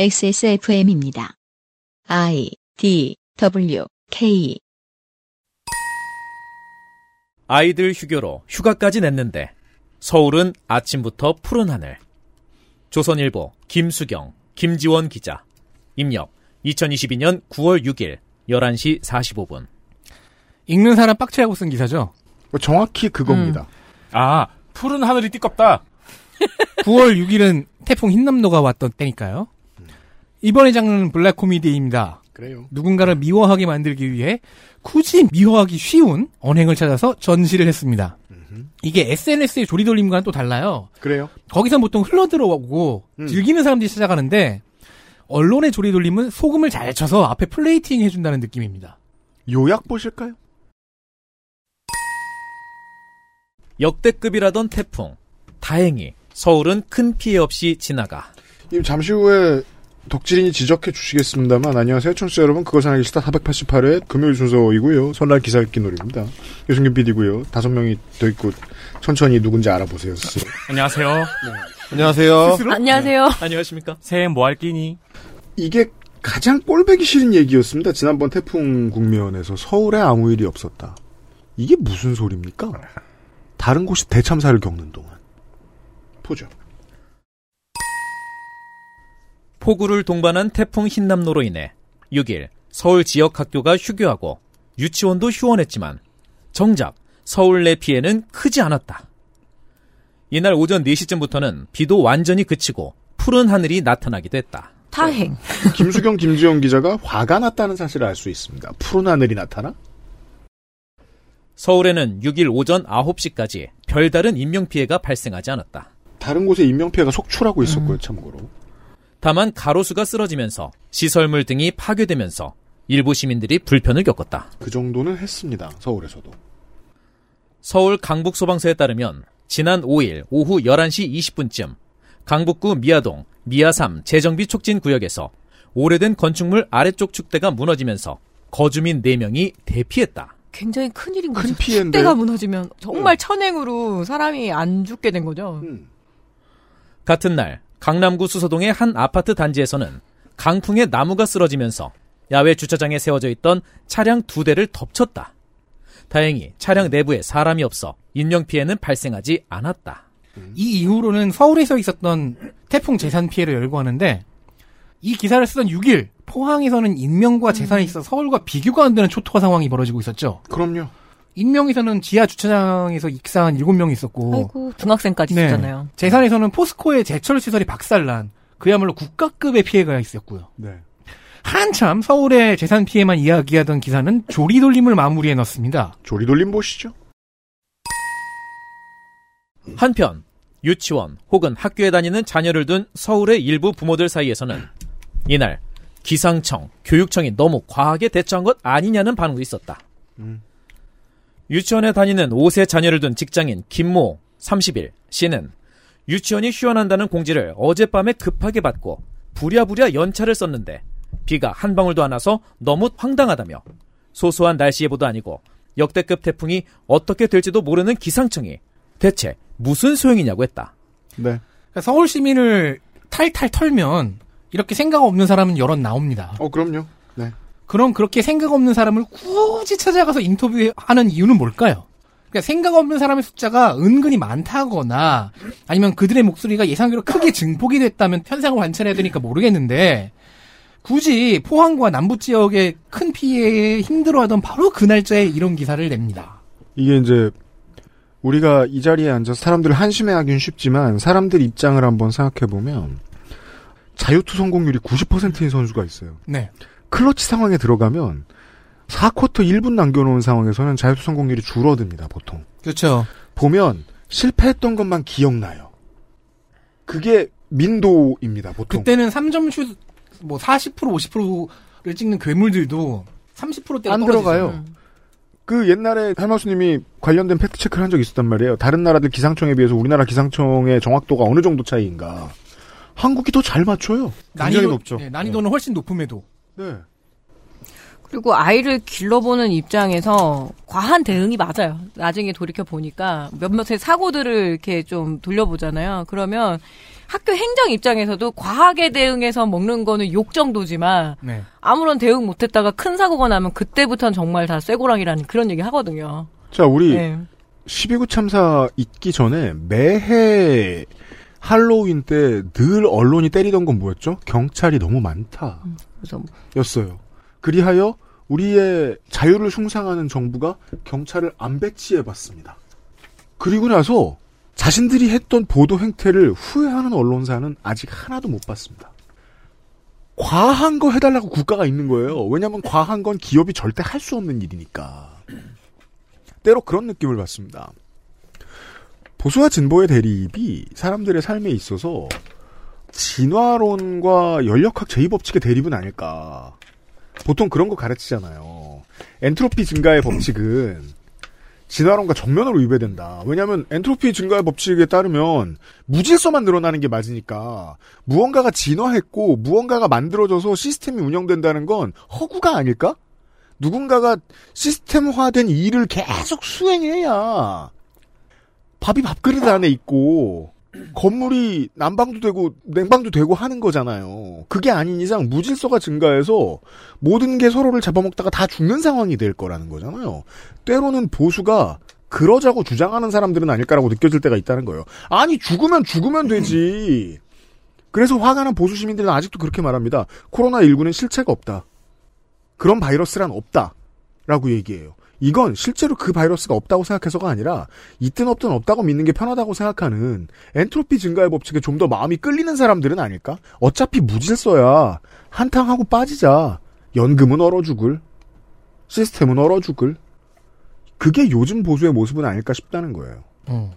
XSFM입니다. I D W K 아이들 휴교로 휴가까지 냈는데 서울은 아침부터 푸른 하늘. 조선일보 김수경, 김지원 기자. 입력 2022년 9월 6일 11시 45분. 읽는 사람 빡치라고 쓴 기사죠. 뭐 정확히 그겁니다. 아, 푸른 하늘이 띠껍다. 9월 6일은 태풍 힌남노가 왔던 때니까요. 이번의 장르는 블랙 코미디입니다. 그래요. 누군가를 미워하게 만들기 위해 굳이 미워하기 쉬운 언행을 찾아서 전시를 했습니다. 이게 SNS의 조리돌림과는 또 달라요. 그래요. 거기선 보통 흘러들어오고 음. 즐기는 사람들이 찾아가는데 언론의 조리돌림은 소금을 잘 쳐서 앞에 플레이팅 해준다는 느낌입니다. 요약 보실까요? 역대급이라던 태풍. 다행히 서울은 큰 피해 없이 지나가. 이 잠시 후에 덕질인이 지적해 주시겠습니다만 안녕하세요 청취자 여러분. 그것은 알기 싫다. 488회 금요일 순서이고요. 설날 기사 읽기 놀입니다. 유승균 PD고요. 다섯 명이 더 있고 천천히 누군지 알아보세요 스스로. 안녕하세요. 안녕하세요. 안녕하세요. 안녕하십니까? 새해 뭐할 끼니? 이게 가장 꼴배기 싫은 얘기였습니다. 지난번 태풍 국면에서 서울에 아무 일이 없었다. 이게 무슨 소리입니까? 다른 곳이 대참사를 겪는 동안. 보죠 폭우를 동반한 태풍 흰남노로 인해 6일 서울 지역 학교가 휴교하고 유치원도 휴원했지만 정작 서울 내 피해는 크지 않았다. 이날 오전 4시쯤부터는 비도 완전히 그치고 푸른 하늘이 나타나기도 했다. 타행. 김수경 김지영 기자가 화가 났다는 사실을 알 수 있습니다 푸른 하늘이 나타나 서울에는 6일 오전 9시까지 별다른 인명피해가 발생하지 않았다. 다른 곳에 인명피해가 속출하고 있었고요 참고로 다만 가로수가 쓰러지면서 시설물 등이 파괴되면서 일부 시민들이 불편을 겪었다. 그 정도는 했습니다 서울에서도 서울 강북소방서에 따르면 지난 5일 오후 11시 20분쯤 강북구 미아동 미아3 재정비 촉진 구역에서 오래된 건축물 아래쪽 축대가 무너지면서 거주민 4명이 대피했다. 굉장히 큰 일인 거죠. 큰 피해인데요? 때가 무너지면 정말 천행으로 사람이 안 죽게 된 거죠. 음. 같은 날 강남구 수서동의 한 아파트 단지에서는 강풍에 나무가 쓰러지면서 야외 주차장에 세워져 있던 차량 두 대를 덮쳤다. 다행히 차량 내부에 사람이 없어 인명 피해는 발생하지 않았다. 이 이후로는 서울에서 있었던 태풍 재산 피해를 열거하는데 이 기사를 쓰던 6일 포항에서는 인명과 재산에 있어 서울과 비교가 안 되는 초토화 상황이 벌어지고 있었죠. 그럼요 인명에서는 지하 주차장에서 익사한 7명이 있었고 아이고 중학생까지 네. 있잖아요. 재산에서는 포스코의 제철 시설이 박살난 그야말로 국가급의 피해가 있었고요. 네. 한참 서울의 재산 피해만 이야기하던 기사는 조리돌림을 마무리해 넣습니다. 조리돌림 보시죠 한편 유치원 혹은 학교에 다니는 자녀를 둔 서울의 일부 부모들 사이에서는 이날 기상청, 교육청이 너무 과하게 대처한 것 아니냐는 반응도 있었다. 음. 유치원에 다니는 5세 자녀를 둔 직장인 김모 30일 씨는 유치원이 휴원한다는 공지를 어젯밤에 급하게 받고 부랴부랴 연차를 썼는데 비가 한 방울도 안 와서 너무 황당하다며 소소한 날씨 예보도 아니고 역대급 태풍이 어떻게 될지도 모르는 기상청이 대체 무슨 소용이냐고 했다. 네. 그러니까 서울 시민을 탈탈 털면 이렇게 생각 없는 사람은 여럿 나옵니다. 어 그럼요 네. 그럼 그렇게 생각 없는 사람을 굳이 찾아가서 인터뷰하는 이유는 뭘까요? 그러니까 생각 없는 사람의 숫자가 은근히 많다거나 아니면 그들의 목소리가 예상외로 크게 증폭이 됐다면 현상을 관찰해야 되니까 모르겠는데 굳이 포항과 남부 지역의 큰 피해에 힘들어하던 바로 그 날짜에 이런 기사를 냅니다. 이게 이제 우리가 이 자리에 앉아서 사람들을 한심해하기는 쉽지만 사람들 입장을 한번 생각해 보면 자유투 성공률이 90%인 선수가 있어요. 네. 클러치 상황에 들어가면 4쿼터 1분 남겨놓은 상황에서는 자유투 성공률이 줄어듭니다, 보통. 그렇죠. 보면 실패했던 것만 기억나요. 그게 민도입니다, 보통. 그때는 3점 슛, 뭐 40% 50%를 찍는 괴물들도 30%대가 안 들어가요. 그 옛날에 할마수님이 관련된 팩트 체크를 한 적이 있었단 말이에요. 다른 나라들 기상청에 비해서 우리나라 기상청의 정확도가 어느 정도 차이인가. 한국이 더 잘 맞춰요. 굉장히 높죠. 네, 난이도는 훨씬 높음에도. 네. 그리고 아이를 길러보는 입장에서 과한 대응이 맞아요. 나중에 돌이켜 보니까 몇몇의 사고들을 이렇게 좀 돌려보잖아요. 그러면 학교 행정 입장에서도 과하게 대응해서 먹는 거는 욕 정도지만 네. 아무런 대응 못했다가 큰 사고가 나면 그때부터는 정말 다 쇠고랑이라는 그런 얘기 하거든요. 자, 우리 네. 12구 참사 있기 전에 매해 할로윈 때 늘 언론이 때리던 건 뭐였죠? 경찰이 너무 많다. 그래서 뭐 였어요. 그리하여 우리의 자유를 숭상하는 정부가 경찰을 안 배치해 봤습니다. 그리고 나서 자신들이 했던 보도 행태를 후회하는 언론사는 아직 하나도 못 봤습니다. 과한 거 해달라고 국가가 있는 거예요. 왜냐하면 과한 건 기업이 절대 할 수 없는 일이니까. 때로 그런 느낌을 받습니다. 보수와 진보의 대립이 사람들의 삶에 있어서 진화론과 연력학 제2법칙의 대립은 아닐까. 보통 그런 거 가르치잖아요. 엔트로피 증가의 법칙은 진화론과 정면으로 위배된다. 왜냐하면 엔트로피 증가의 법칙에 따르면 무질서만 늘어나는 게 맞으니까 무언가가 진화했고 무언가가 만들어져서 시스템이 운영된다는 건 허구가 아닐까? 누군가가 시스템화된 일을 계속 수행해야 밥이 밥그릇 안에 있고 건물이 난방도 되고 냉방도 되고 하는 거잖아요. 그게 아닌 이상 무질서가 증가해서 모든 게 서로를 잡아먹다가 다 죽는 상황이 될 거라는 거잖아요. 때로는 보수가 그러자고 주장하는 사람들은 아닐까라고 느껴질 때가 있다는 거예요. 아니 죽으면 죽으면 되지. 그래서 화가 난 보수 시민들은 아직도 그렇게 말합니다. 코로나19는 실체가 없다. 그런 바이러스란 없다. 라고 얘기해요. 이건 실제로 그 바이러스가 없다고 생각해서가 아니라 있든 없든 없다고 믿는 게 편하다고 생각하는 엔트로피 증가의 법칙에 좀 더 마음이 끌리는 사람들은 아닐까? 어차피 무질서야 한탕하고 빠지자. 연금은 얼어 죽을. 시스템은 얼어 죽을. 그게 요즘 보수의 모습은 아닐까 싶다는 거예요. 어.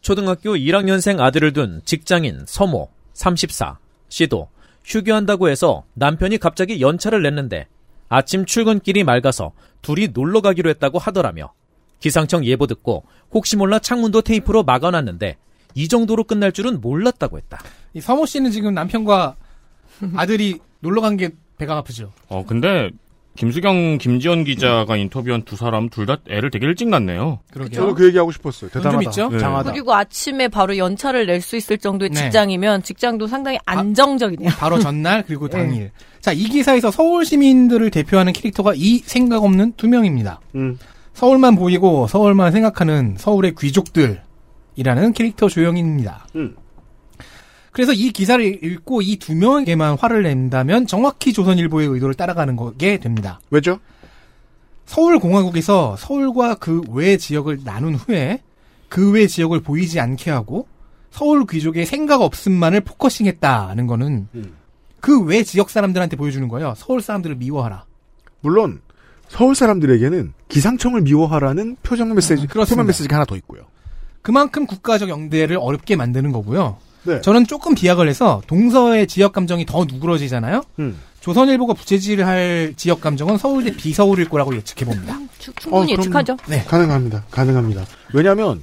초등학교 1학년생 아들을 둔 직장인 서모 34 씨도 휴교한다고 해서 남편이 갑자기 연차를 냈는데 아침 출근길이 맑아서 둘이 놀러 가기로 했다고 하더라며 기상청 예보 듣고 혹시 몰라 창문도 테이프로 막아놨는데 이 정도로 끝날 줄은 몰랐다고 했다. 이 서모 씨는 지금 남편과 아들이 놀러 간 게 배가 아프죠. 어, 근데 김수경, 김지원 기자가 인터뷰한 두 사람 둘 다 애를 되게 일찍 낳네요. 그러게요. 저도 그 얘기하고 싶었어요. 좀 대단하다. 있죠? 네. 장하다. 그리고 아침에 바로 연차를 낼 수 있을 정도의 네. 직장이면 직장도 상당히 안정적이네요. 바로 전날 그리고 네. 당일. 자, 이 기사에서 서울 시민들을 대표하는 캐릭터가 이 생각 없는 두 명입니다. 음. 서울만 보이고 서울만 생각하는 서울의 귀족들이라는 캐릭터 조영인입니다. 음. 그래서 이 기사를 읽고 이 두 명에게만 화를 낸다면 정확히 조선일보의 의도를 따라가는 거게 됩니다. 왜죠? 서울공화국에서 서울과 그 외 지역을 나눈 후에 그 외 지역을 보이지 않게 하고 서울 귀족의 생각 없음만을 포커싱했다는 거는 음. 그외 지역 사람들한테 보여주는 거예요. 서울 사람들을 미워하라. 물론 서울 사람들에게는 기상청을 미워하라는 표정 메시지, 음, 그렇습니다. 표면 메시지가 하나 더 있고요. 그만큼 국가적 영대를 어렵게 만드는 거고요. 네. 저는 조금 비약을 해서 동서의 지역 감정이 더 누그러지잖아요. 음. 조선일보가 부채질을 할 지역 감정은 서울 대 비서울일 거라고 예측해 봅니다. 추- 충분히 어, 예측하죠. 네. 가능합니다. 가능합니다. 왜냐하면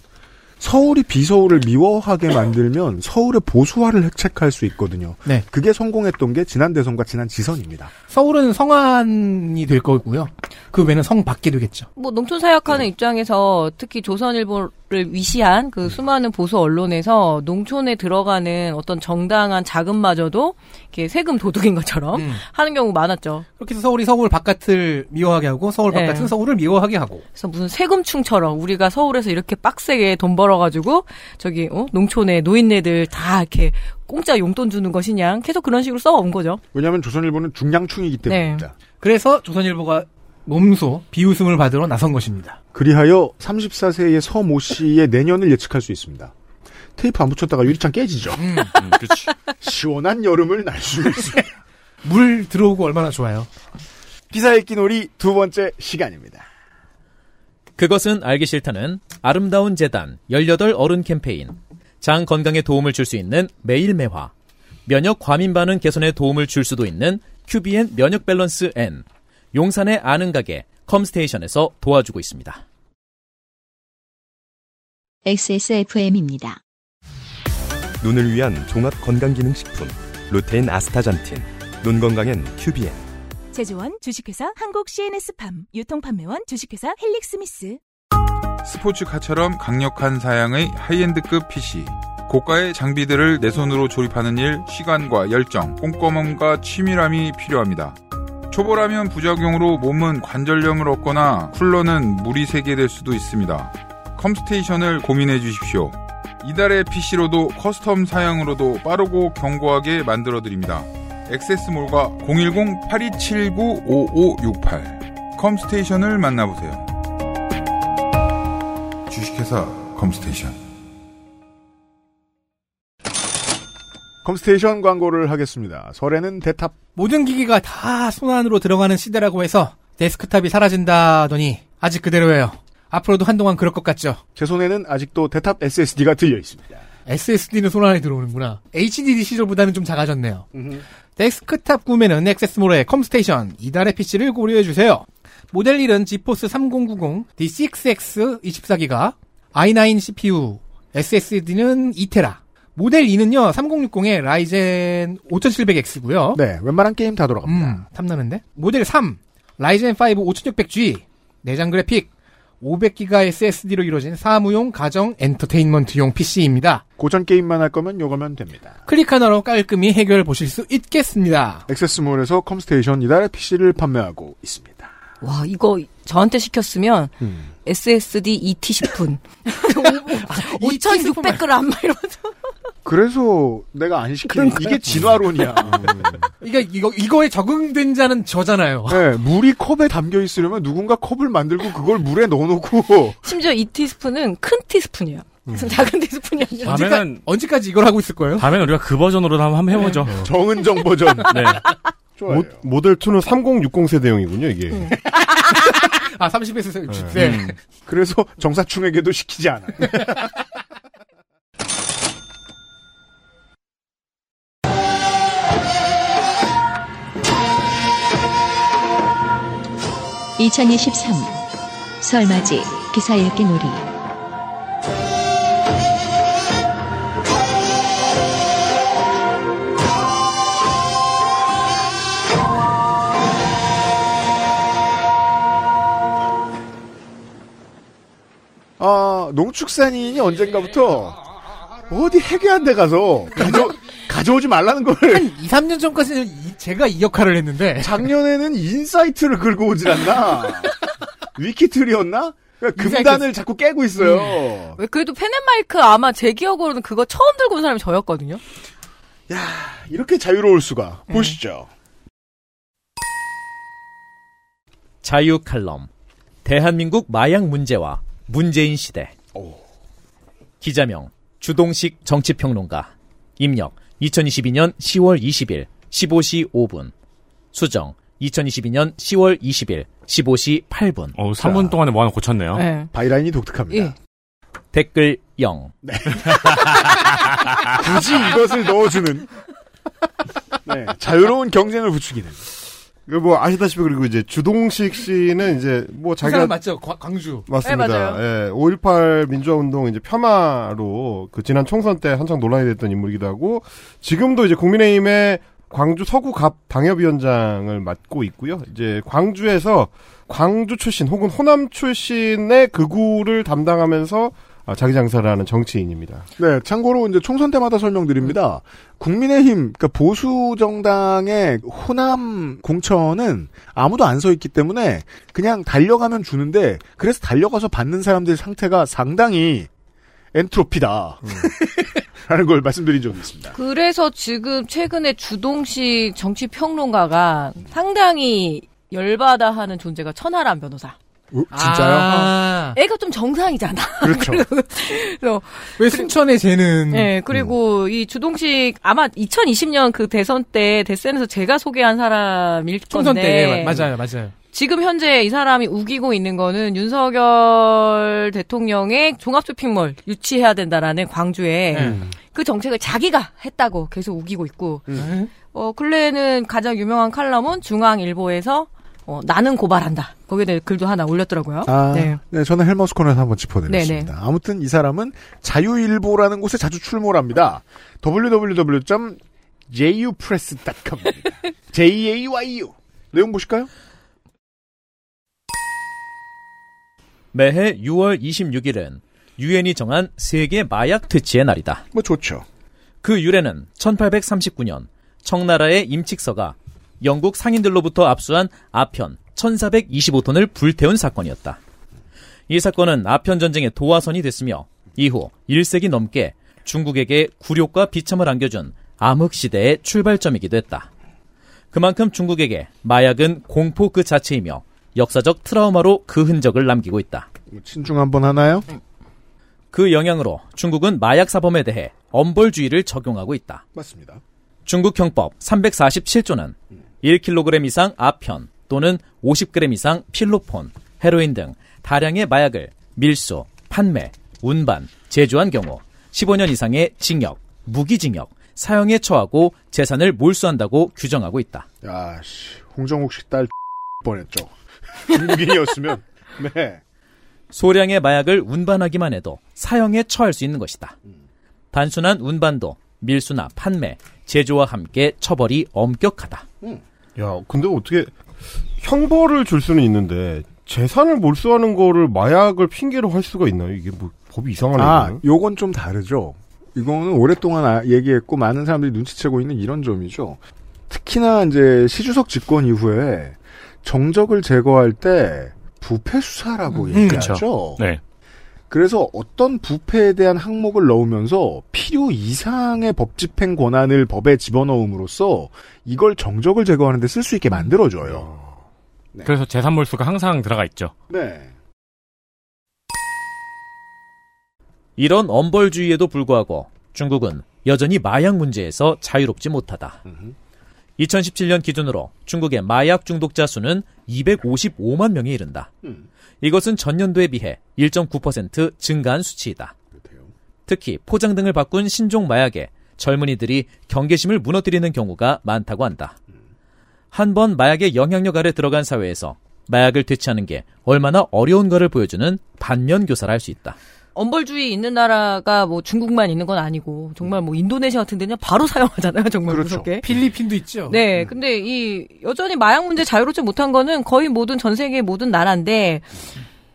서울이 비서울을 미워하게 만들면 서울의 보수화를 획책할 수 있거든요. 네. 그게 성공했던 게 지난 대선과 지난 지선입니다. 서울은 성안이 될 거고요. 그 외는 성 밖에 되겠죠. 뭐 농촌 사역하는 입장에서 특히 조선일보를 위시한 그 수많은 보수 언론에서 농촌에 들어가는 어떤 정당한 자금마저도 이렇게 세금 도둑인 것처럼 음. 하는 경우 많았죠. 그렇게 해서 서울이 서울 바깥을 미워하게 하고 서울 네. 바깥은 서울을 미워하게 하고 그래서 무슨 세금충처럼 우리가 서울에서 이렇게 빡세게 돈 벌어 가지고 저기 어? 농촌에 노인네들 다 이렇게 공짜 용돈 주는 것이냐 계속 그런 식으로 써온 거죠. 왜냐하면 조선일보는 중량충이기 네. 때문입니다. 그래서 조선일보가 몸소 비웃음을 받으러 나선 것입니다. 그리하여 34세의 서모 씨의 내년을 예측할 수 있습니다. 테이프 안 붙였다가 유리창 깨지죠. 음, 그치. 시원한 여름을 날 수 있습니다. 물 들어오고 얼마나 좋아요. 기사 읽기 놀이 두 번째 시간입니다. 그것은 알기 싫다는 아름다운 재단 18 어른 캠페인. 장 건강에 도움을 줄 수 있는 매일 매화. 면역 과민 반응 개선에 도움을 줄 수도 있는 큐비엔 면역 밸런스 N. 용산의 아는 가게 컴스테이션에서 도와주고 있습니다. XSFM입니다. 눈을 위한 종합 건강 기능 식품 루테인 아스타잔틴. 눈 건강엔 큐비엔 제조원 주식회사 한국 CNS팜 유통판매원 주식회사 헬릭스미스 스포츠카처럼 강력한 사양의 high-end급 PC. 고가의 장비들을 내 손으로 조립하는 일, 시간과 열정, 꼼꼼함과 치밀함이 필요합니다. 초보라면 부작용으로 몸은 관절염을 얻거나 쿨러는 물이 새게 될 수도 있습니다. 컴스테이션을 고민해 주십시오. 이달의 PC로도 custom 사양으로도 빠르고 견고하게 만들어 드립니다. 액세스몰과 010-8279-5568 컴스테이션을 만나보세요. 주식회사 컴스테이션 컴스테이션 광고를 하겠습니다. 설에는 대탑. 모든 기기가 다 손안으로 들어가는 시대라고 해서 데스크탑이 사라진다더니 아직 그대로예요. 앞으로도 한동안 그럴 것 같죠. 제 손에는 아직도 대탑 SSD가 들려 있습니다. SSD는 손안에 들어오는구나. HDD 시절보다는 좀 작아졌네요. 데스크탑 구매는 액세스몰의 컴스테이션 이달의 PC를 고려해주세요. 모델 1은 지포스 3090 D6X 24기가 i9 CPU SSD는 2테라 모델 2는요 3060의 라이젠 5700X고요. 네, 웬만한 게임 다 돌아갑니다. 음, 탐나는데? 모델 3 라이젠 5 5600G 내장 그래픽 500기가 SSD로 이루어진 사무용 가정 엔터테인먼트용 PC입니다. 고전 게임만 할 거면 요거면 됩니다. 클릭 하나로 깔끔히 해결 보실 수 있겠습니다. 액세스몰에서 컴스테이션 이달의 PC를 판매하고 있습니다. 와, 이거 저한테 시켰으면 음. SSD 2T10분. 아, 5,600g 막 이러면서. 그래서 내가 안 시키는 이게 진화론이야. 이게 이거 이거에 적응된 자는 저잖아요. 네, 물이 컵에 담겨 있으려면 누군가 컵을 만들고 그걸 물에 넣어놓고 심지어 이 티스푼은 큰 티스푼이에요. 작은 티스푼이 아니라. 다음에는 언제까지 이걸 하고 있을 거예요? 다음에는 우리가 그 버전으로 한번 해보죠. 정은정 버전. 네. 좋아요. 모, 델 2는 3060 세대용이군요, 이게. 아 30에서 네. 네. 음. 그래서 정사충에게도 시키지 않아 (2023) 설맞이 기사 읽기 놀이. 아, 농축산인이 언젠가부터 어디 해괴한 데 가서 가져, 가져오지 말라는 걸. 한 2, 3년 전까지는 이- 제가 이 역할을 했는데 작년에는 인사이트를 긁고 오질 않나? 위키트리였나? 그러니까 금단을 자꾸 깨고 있어요. 왜 그래도 펜앤마이크 아마 제 기억으로는 그거 처음 들고 온 사람이 저였거든요. 이렇게 자유로울 수가. 보시죠. 자유 칼럼. 대한민국 마약 문제와 문재인 시대. 기자명 주동식 정치평론가. 입력 2022년 10월 20일 15시 5분. 수정 2022년 10월 20일 15시 8분. 어, 3분 동안에 뭐 하나 고쳤네요. 네. 바이라인이 독특합니다. 예. 댓글 0. 굳이 이것을 넣어주는. 네, 자유로운 경쟁을 부추기는. 그뭐 아시다시피 그리고 이제 주동식 씨는 이제 뭐그 사람 자기가 맞죠? 과- 광주. 맞습니다. 네, 맞아요. 예, 5.18 민주화 운동 이제 폄하로 그 지난 총선 때 한창 논란이 됐던 인물이기도 하고 지금도 이제 국민의힘의 광주 서구갑 당협위원장을 맡고 있고요. 이제 광주에서 광주 출신 혹은 호남 출신의 극우를 담당하면서 아, 자기 장사를 하는 정치인입니다. 네, 참고로 이제 총선 때마다 설명드립니다. 국민의힘, 그러니까 보수 정당의 호남 공천은 아무도 안 서 있기 때문에 그냥 달려가면 주는데 그래서 달려가서 받는 사람들 상태가 상당히 엔트로피다. 라는 걸 말씀드린 적이 있습니다. 그래서 지금 최근에 주동식 정치 평론가가 상당히 열받아 하는 존재가 천하람 변호사. 어, 진짜요? 아, 애가 좀 정상이잖아. 그렇죠. 그래서 왜 순천에 쟤는 네, 그리고 이 주동식 아마 2020년 그 대선 때 대선에서 제가 소개한 사람일 총선 건데 때 맞아요, 맞아요. 지금 현재 이 사람이 우기고 있는 거는 윤석열 대통령의 종합 쇼핑몰 유치해야 된다라는 광주에 네. 그 정책을 자기가 했다고 계속 우기고 있고 네. 어 근래에는 가장 유명한 칼럼은 중앙일보에서 어, 나는 고발한다. 거기에 대해 글도 하나 올렸더라고요. 아, 네. 네. 저는 헬머스 코너에서 한번 짚어드렸습니다. 아무튼 이 사람은 자유일보라는 곳에 자주 출몰 합니다. www.jayupress.com입니다. J-A-Y-U. 내용 보실까요? 매해 6월 26일은 유엔이 정한 세계 마약 퇴치의 날이다. 뭐 좋죠. 그 유래는 1839년 청나라의 임칙서가 영국 상인들로부터 압수한 아편 1425톤을 불태운 사건이었다. 이 사건은 아편 전쟁의 도화선이 됐으며 이후 1세기 넘게 중국에게 굴욕과 비참을 안겨준 암흑 시대의 출발점이기도 했다. 그만큼 중국에게 마약은 공포 그 자체이며 역사적 트라우마로 그 흔적을 남기고 있다. 뭐 친중 한번 하나요? 그 영향으로 중국은 마약 사범에 대해 엄벌주의를 적용하고 있다. 맞습니다. 중국 형법 347조는 1kg 이상 아편 또는 50g 이상 필로폰, 헤로인 등 다량의 마약을 밀수, 판매, 운반, 제조한 경우 15년 이상의 징역, 무기징역, 사형에 처하고 재산을 몰수한다고 규정하고 있다. 야, 씨, 홍정욱 씨딸 뻔했죠. 중국인이었으면. 네. 소량의 마약을 운반하기만 해도 사형에 처할 수 있는 것이다. 단순한 운반도 밀수나 판매, 제조와 함께 처벌이 엄격하다. 야, 근데 어떻게 형벌을 줄 수는 있는데 재산을 몰수하는 거를 마약을 핑계로 할 수가 있나요? 이게 뭐 법이 이상하네. 아. 요건 좀 다르죠. 이거는 오랫동안 아- 얘기했고 많은 사람들이 눈치채고 있는 이런 점이죠. 특히나 이제 시주석 집권 이후에 정적을 제거할 때 부패 수사라고 음, 얘기하죠. 그쵸. 네. 그래서 어떤 부패에 대한 항목을 넣으면서 필요 이상의 법 집행 권한을 법에 집어넣음으로써 이걸 정적을 제거하는데 쓸 수 있게 만들어줘요. 네. 그래서 재산 몰수가 항상 들어가 있죠. 네. 이런 엄벌주의에도 불구하고 중국은 여전히 마약 문제에서 자유롭지 못하다. 2017년 기준으로 중국의 마약 중독자 수는 255만 명에 이른다. 이것은 전년도에 비해 1.9% 증가한 수치이다. 특히 포장 등을 바꾼 신종 마약에 젊은이들이 경계심을 무너뜨리는 경우가 많다고 한다. 한 번 마약의 영향력 아래 들어간 사회에서 마약을 퇴치하는 게 얼마나 어려운가를 보여주는 반면 교사를 할 수 있다. 엄벌주의 있는 나라가 뭐 중국만 있는 건 아니고 정말 뭐 인도네시아 같은 데는 바로 사용하잖아요. 정말 그렇죠. 무섭게. 필리핀도 있죠. 네, 근데 이 여전히 마약 문제 자유롭지 못한 거는 거의 모든 전 세계 모든 나라인데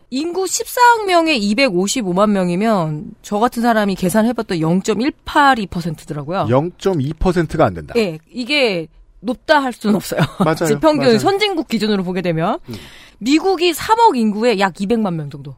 인구 14억 명에 255만 명이면 저 같은 사람이 계산해봤더니 0.182%더라고요. 0.2%가 안 된다. 예, 이게 높다 할 수는 없어요. 맞아요. 평균 맞아요. 선진국 기준으로 보게 되면 음. 미국이 3억 인구에 약 200만 명 정도.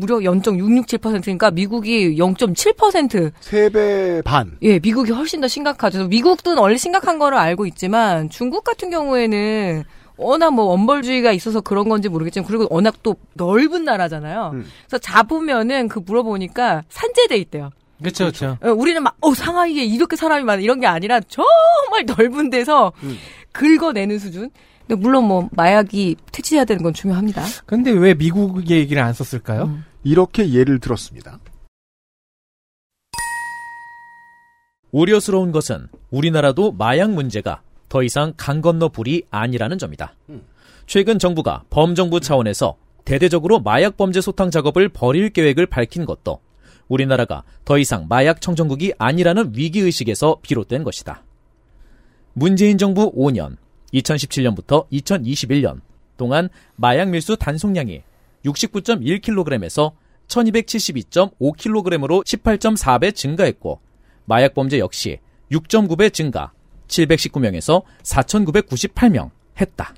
음. 무려 0.667%니까 미국이 0.7%세배 반. 예, 미국이 훨씬 더 심각하죠. 미국도 원래 심각한 거를 알고 있지만 중국 같은 경우에는 워낙 뭐 원벌주의가 있어서 그런 건지 모르겠지만 그리고 워낙 또 넓은 나라잖아요. 음. 그래서 잡으면은 그 물어보니까 산재돼 있대요. 그렇죠, 그렇죠. 어, 우리는 막, 어, 상하이에 이렇게 사람이 많아. 이런 게 아니라 정말 넓은 데서 음. 긁어내는 수준. 근데 물론 뭐, 마약이 퇴치해야 되는 건 중요합니다. 근데 왜 미국의 얘기를 안 썼을까요? 음. 이렇게 예를 들었습니다. 우려스러운 것은 우리나라도 마약 문제가 더 이상 강 건너 불이 아니라는 점이다. 최근 정부가 범정부 차원에서 대대적으로 마약 범죄 소탕 작업을 벌일 계획을 밝힌 것도 우리나라가 더 이상 마약 청정국이 아니라는 위기의식에서 비롯된 것이다. 문재인 정부 5년, 2017년부터 2021년 동안 마약 밀수 단속량이 69.1kg에서 1272.5kg으로 18.4배 증가했고 마약 범죄 역시 6.9배 증가, 719명에서 4,998명 했다.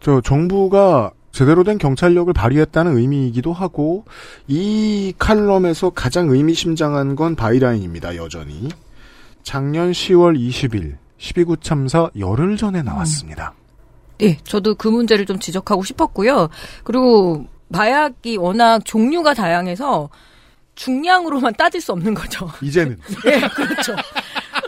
저 정부가 제대로 된 경찰력을 발휘했다는 의미이기도 하고 이 칼럼에서 가장 의미심장한 건 byline입니다. 여전히 작년 10월 20일 12구 참사 열흘 전에 나왔습니다. 예, 저도 그 문제를 좀 지적하고 싶었고요. 그리고 마약이 워낙 종류가 다양해서 중량으로만 따질 수 없는 거죠. 이제는 예, 그렇죠.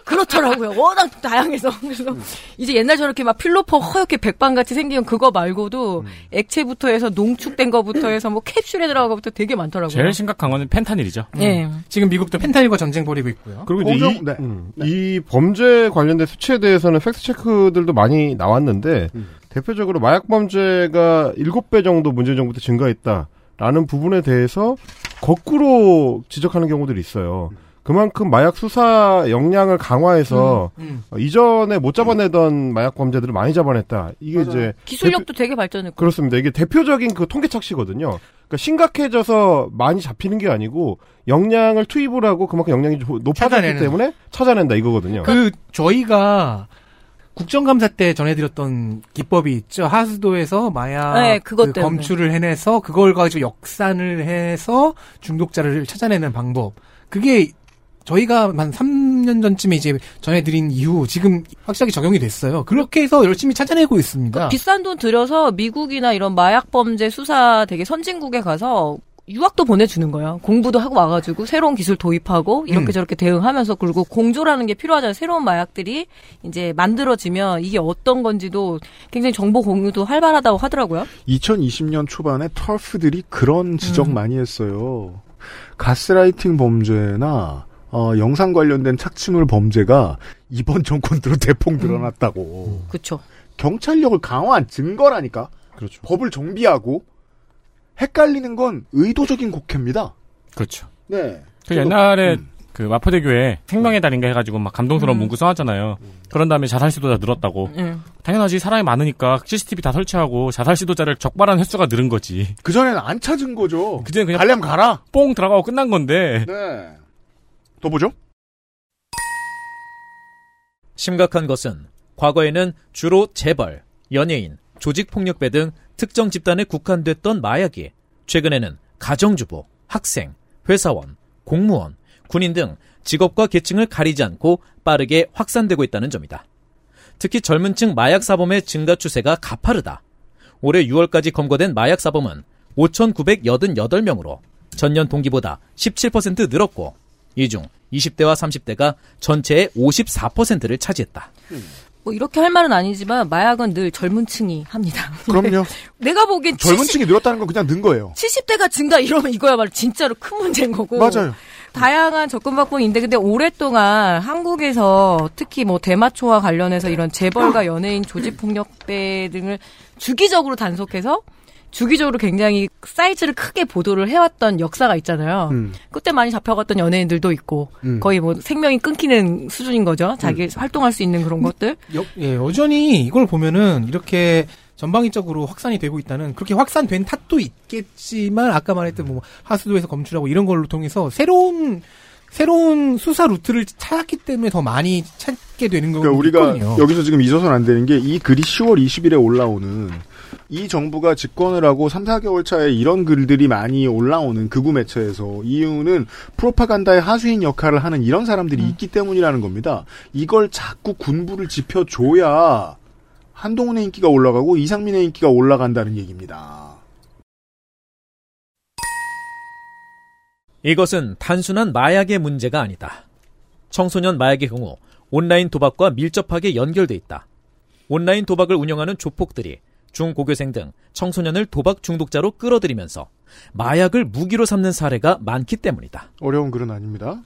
그렇더라고요. 워낙 다양해서. 그래서 이제 옛날 저렇게 막 필로폰 허옇게 백반같이 생긴 그거 말고도 액체부터 해서 농축된 거부터 해서 뭐 캡슐에 들어간 거부터 되게 많더라고요. 제일 심각한 거는 펜타닐이죠. 예. 지금 미국도 펜타닐과 전쟁 벌이고 있고요. 그리고 이제 이, 네. 음, 이 범죄 관련된 수치에 대해서는 fact check들도 많이 나왔는데 음. 대표적으로 마약 범죄가 7배 정도 문재인 정부 때 증가했다라는 부분에 대해서 거꾸로 지적하는 경우들이 있어요. 그만큼 마약 수사 역량을 강화해서 음. 어, 이전에 못 잡아내던 마약 범죄들을 많이 잡아냈다. 이게 이제 기술력도 되게 발전했고. 그렇습니다. 이게 대표적인 그 통계 착시거든요. 그러니까 심각해져서 많이 잡히는 게 아니고 역량을 투입을 하고 그만큼 역량이 조- 높아졌기 찾아내는. 때문에 찾아낸다 이거거든요. 그 저희가 국정감사 때 전해드렸던 기법이 있죠. 하수도에서 마약 네, 그것 그. 검출을 해내서 그걸 가지고 역산을 해서 중독자를 찾아내는 방법. 그게 저희가 한 3년 전쯤에 이제 전해드린 이후 지금 확실하게 적용이 됐어요. 그렇게 해서 열심히 찾아내고 있습니다. 비싼 돈 들여서 미국이나 이런 마약 범죄 수사 되게 선진국에 가서 유학도 보내주는 거예요. 공부도 하고 와가지고 새로운 기술 도입하고 이렇게 음. 저렇게 대응하면서 그리고 공조라는 게 필요하잖아요. 새로운 마약들이 이제 만들어지면 이게 어떤 건지도 굉장히 정보 공유도 활발하다고 하더라고요. 2020년 초반에 털프들이 그런 지적 음. 많이 했어요. 가스라이팅 범죄나 어, 영상 관련된 착취물 범죄가 이번 정권 들어 대폭 늘어났다고. 그렇죠. 경찰력을 강화한 증거라니까. 그렇죠. 법을 정비하고 헷갈리는 건 의도적인 곡해입니다. 그렇죠. 네. 그 옛날에 음. 그 마포대교에 생명의 달인가 해가지고 막 감동스러운 음. 문구 써놨잖아요. 그런 다음에 자살 시도자 늘었다고. 음. 당연하지 사람이 많으니까 CCTV 다 설치하고 자살 시도자를 적발한 횟수가 늘은 거지. 그 전에는 안 찾은 거죠. 그전에 그냥 가려면 가라. 뽕 들어가고 끝난 건데. 네. 더 보죠. 심각한 것은 과거에는 주로 재벌, 연예인, 조직폭력배 등 특정 집단에 국한됐던 마약이 최근에는 가정주부, 학생, 회사원, 공무원, 군인 등 직업과 계층을 가리지 않고 빠르게 확산되고 있다는 점이다. 특히 젊은 층 마약 사범의 증가 추세가 가파르다. 올해 6월까지 검거된 마약 사범은 5,988명으로 전년 동기보다 17% 늘었고 이 중 20대와 30대가 전체의 54%를 차지했다. 뭐 이렇게 할 말은 아니지만 마약은 늘 젊은 층이 합니다. 그럼요. 내가 보기엔 젊은 70, 층이 늘었다는 건 그냥 는 거예요. 70대가 증가 이러면 이거야말로 진짜로 큰 문제인 거고. 맞아요. 다양한 접근 방법인데 근데 오랫동안 한국에서 특히 뭐 대마초와 관련해서 이런 재벌과 연예인 조직 폭력배 등을 주기적으로 단속해서 주기적으로 굉장히 사이즈를 크게 보도를 해왔던 역사가 있잖아요. 음. 그때 많이 잡혀갔던 연예인들도 있고 음. 거의 뭐 생명이 끊기는 수준인 거죠. 자기 활동할 수 있는 그런 것들. 여, 예, 여전히 이걸 보면은 이렇게 전방위적으로 확산이 되고 있다는 그렇게 확산된 탓도 있겠지만 아까 말했던 뭐 하수도에서 검출하고 이런 걸로 통해서 새로운 새로운 수사 루트를 찾았기 때문에 더 많이 찾게 되는 거거든요. 그러니까 우리가 여기서 지금 잊어서는 안 되는 게 이 글이 10월 20일에 올라오는 이 정부가 집권을 하고 3, 4개월 차에 이런 글들이 많이 올라오는 극우 매체에서 이유는 프로파간다의 하수인 역할을 하는 이런 사람들이 있기 때문이라는 겁니다. 이걸 자꾸 군부를 지펴줘야 한동훈의 인기가 올라가고 이상민의 인기가 올라간다는 얘기입니다. 이것은 단순한 마약의 문제가 아니다. 청소년 마약의 경우 온라인 도박과 밀접하게 연결돼 있다. 온라인 도박을 운영하는 조폭들이 중고교생 등 청소년을 도박 중독자로 끌어들이면서 마약을 무기로 삼는 사례가 많기 때문이다. 어려운 글은 아닙니다.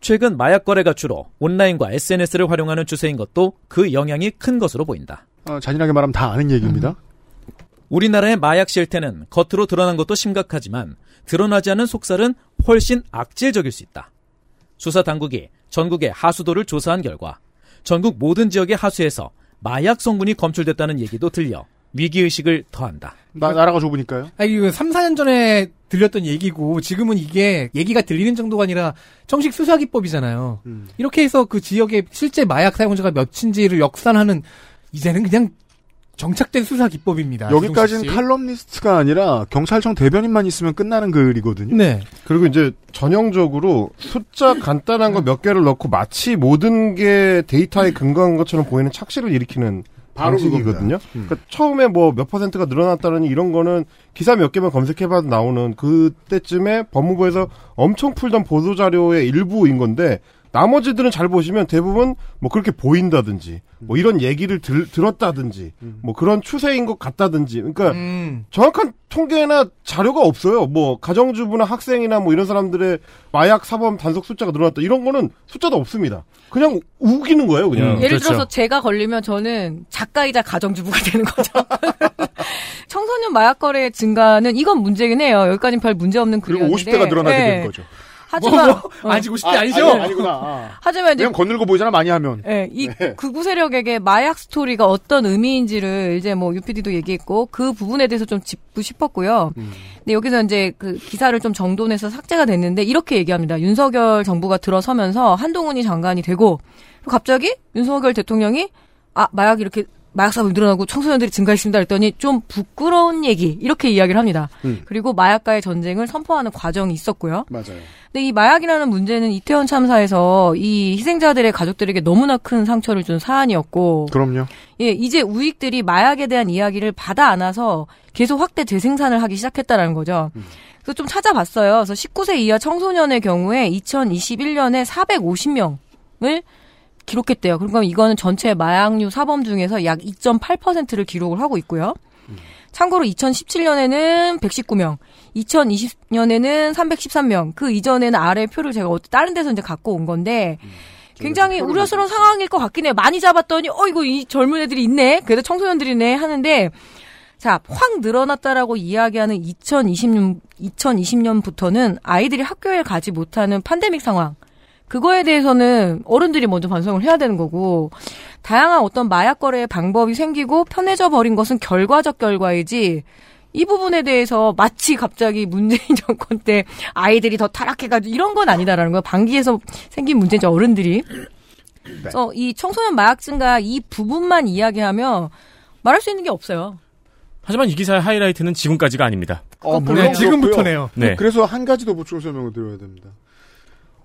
최근 마약 거래가 주로 온라인과 SNS를 활용하는 추세인 것도 그 영향이 큰 것으로 보인다. 어, 잔인하게 말하면 다 아는 얘기입니다. 우리나라의 마약 실태는 겉으로 드러난 것도 심각하지만 드러나지 않은 속살은 훨씬 악질적일 수 있다. 수사 당국이 전국의 하수도를 조사한 결과 전국 모든 지역의 하수에서 마약 성분이 검출됐다는 얘기도 들려 위기의식을 더한다. 나, 나라가 좁으니까요. 아니, 이거 3, 4년 전에 들렸던 얘기고, 지금은 이게 얘기가 들리는 정도가 아니라 정식 수사기법이잖아요. 음. 이렇게 해서 그 지역의 실제 마약 사용자가 몇인지를 역산하는, 이제는 그냥 정착된 수사 기법입니다. 여기까지는 조금씩. 칼럼니스트가 아니라 경찰청 대변인만 있으면 끝나는 글이거든요. 네. 그리고 이제 전형적으로 숫자 간단한 거 몇 개를 넣고 마치 모든 게 데이터에 근거한 것처럼 보이는 착시를 일으키는 바로 방식이거든요. 음. 그러니까 처음에 뭐 몇 퍼센트가 늘어났다는 이런 거는 기사 몇 개만 검색해봐도 나오는 그때쯤에 법무부에서 엄청 풀던 보도 자료의 일부인 건데 나머지들은 잘 보시면 대부분 뭐 그렇게 보인다든지 뭐 이런 얘기를 들, 들었다든지 뭐 그런 추세인 것 같다든지 그러니까 음. 정확한 통계나 자료가 없어요. 뭐 가정주부나 학생이나 뭐 이런 사람들의 마약 사범 단속 숫자가 늘어났다 이런 거는 숫자도 없습니다. 그냥 우기는 거예요, 그냥. 음. 예를 그렇죠. 들어서 제가 걸리면 저는 작가이자 가정주부가 되는 거죠. 청소년 마약 거래 증가는 이건 문제긴 해요. 여기까지는 별 문제 없는 그리고 글이었는데. 50대가 늘어나게 예. 된 거죠. 하지만 뭐, 뭐, 아직 50대 아, 니죠 아니, 아니 구나. 아. 하지만 이제 건들고 보이잖아, 많이 하면. 예, 이 네. 극우 세력에게 마약 스토리가 어떤 의미인지를 이제 뭐 UPD도 얘기했고 그 부분에 대해서 좀 짚고 싶었고요. 음. 근데 여기서 이제 그 기사를 좀 정돈해서 삭제가 됐는데 이렇게 얘기합니다. 윤석열 정부가 들어서면서 한동훈이 장관이 되고 갑자기 윤석열 대통령이 아 마약 이렇게 마약 사업이 늘어나고 청소년들이 증가했습니다. 그랬더니 좀 부끄러운 얘기 이렇게 이야기를 합니다. 음. 그리고 마약과의 전쟁을 선포하는 과정이 있었고요. 맞아요. 근데 이 마약이라는 문제는 이태원 참사에서 이 희생자들의 가족들에게 너무나 큰 상처를 준 사안이었고, 그럼요. 예, 이제 우익들이 마약에 대한 이야기를 받아 안아서 계속 확대 재생산을 하기 시작했다라는 거죠. 그래서 좀 찾아봤어요. 그래서 19세 이하 청소년의 경우에 2021년에 450명을 기록했대요. 그러니까 이거는 전체 마약류 사범 중에서 약 2.8%를 기록을 하고 있고요. 참고로 2017년에는 119명, 2020년에는 313명, 그 이전에는 아래 표를 제가 다른 데서 이제 갖고 온 건데, 굉장히 우려스러운 상황일 것 같긴 해요. 많이 잡았더니, 어, 이거 이 젊은 애들이 있네? 그래도 청소년들이네? 하는데, 자, 확 늘어났다라고 이야기하는 2020년, 2020년부터는 아이들이 학교에 가지 못하는 팬데믹 상황. 그거에 대해서는 어른들이 먼저 반성을 해야 되는 거고, 다양한 어떤 마약 거래의 방법이 생기고 편해져 버린 것은 결과적 결과이지, 이 부분에 대해서 마치 갑자기 문재인 정권 때 아이들이 더 타락해가지고 이런 건 아니다라는 거예요. 방기에서 생긴 문제죠, 어른들이. 그래서 이 청소년 마약 증가 이 부분만 이야기하면 말할 수 있는 게 없어요. 하지만 이 기사의 하이라이트는 지금까지가 아닙니다. 어, 네, 물론 지금부터네요. 네. 그래서 한 가지 더 보충 설명을 드려야 됩니다.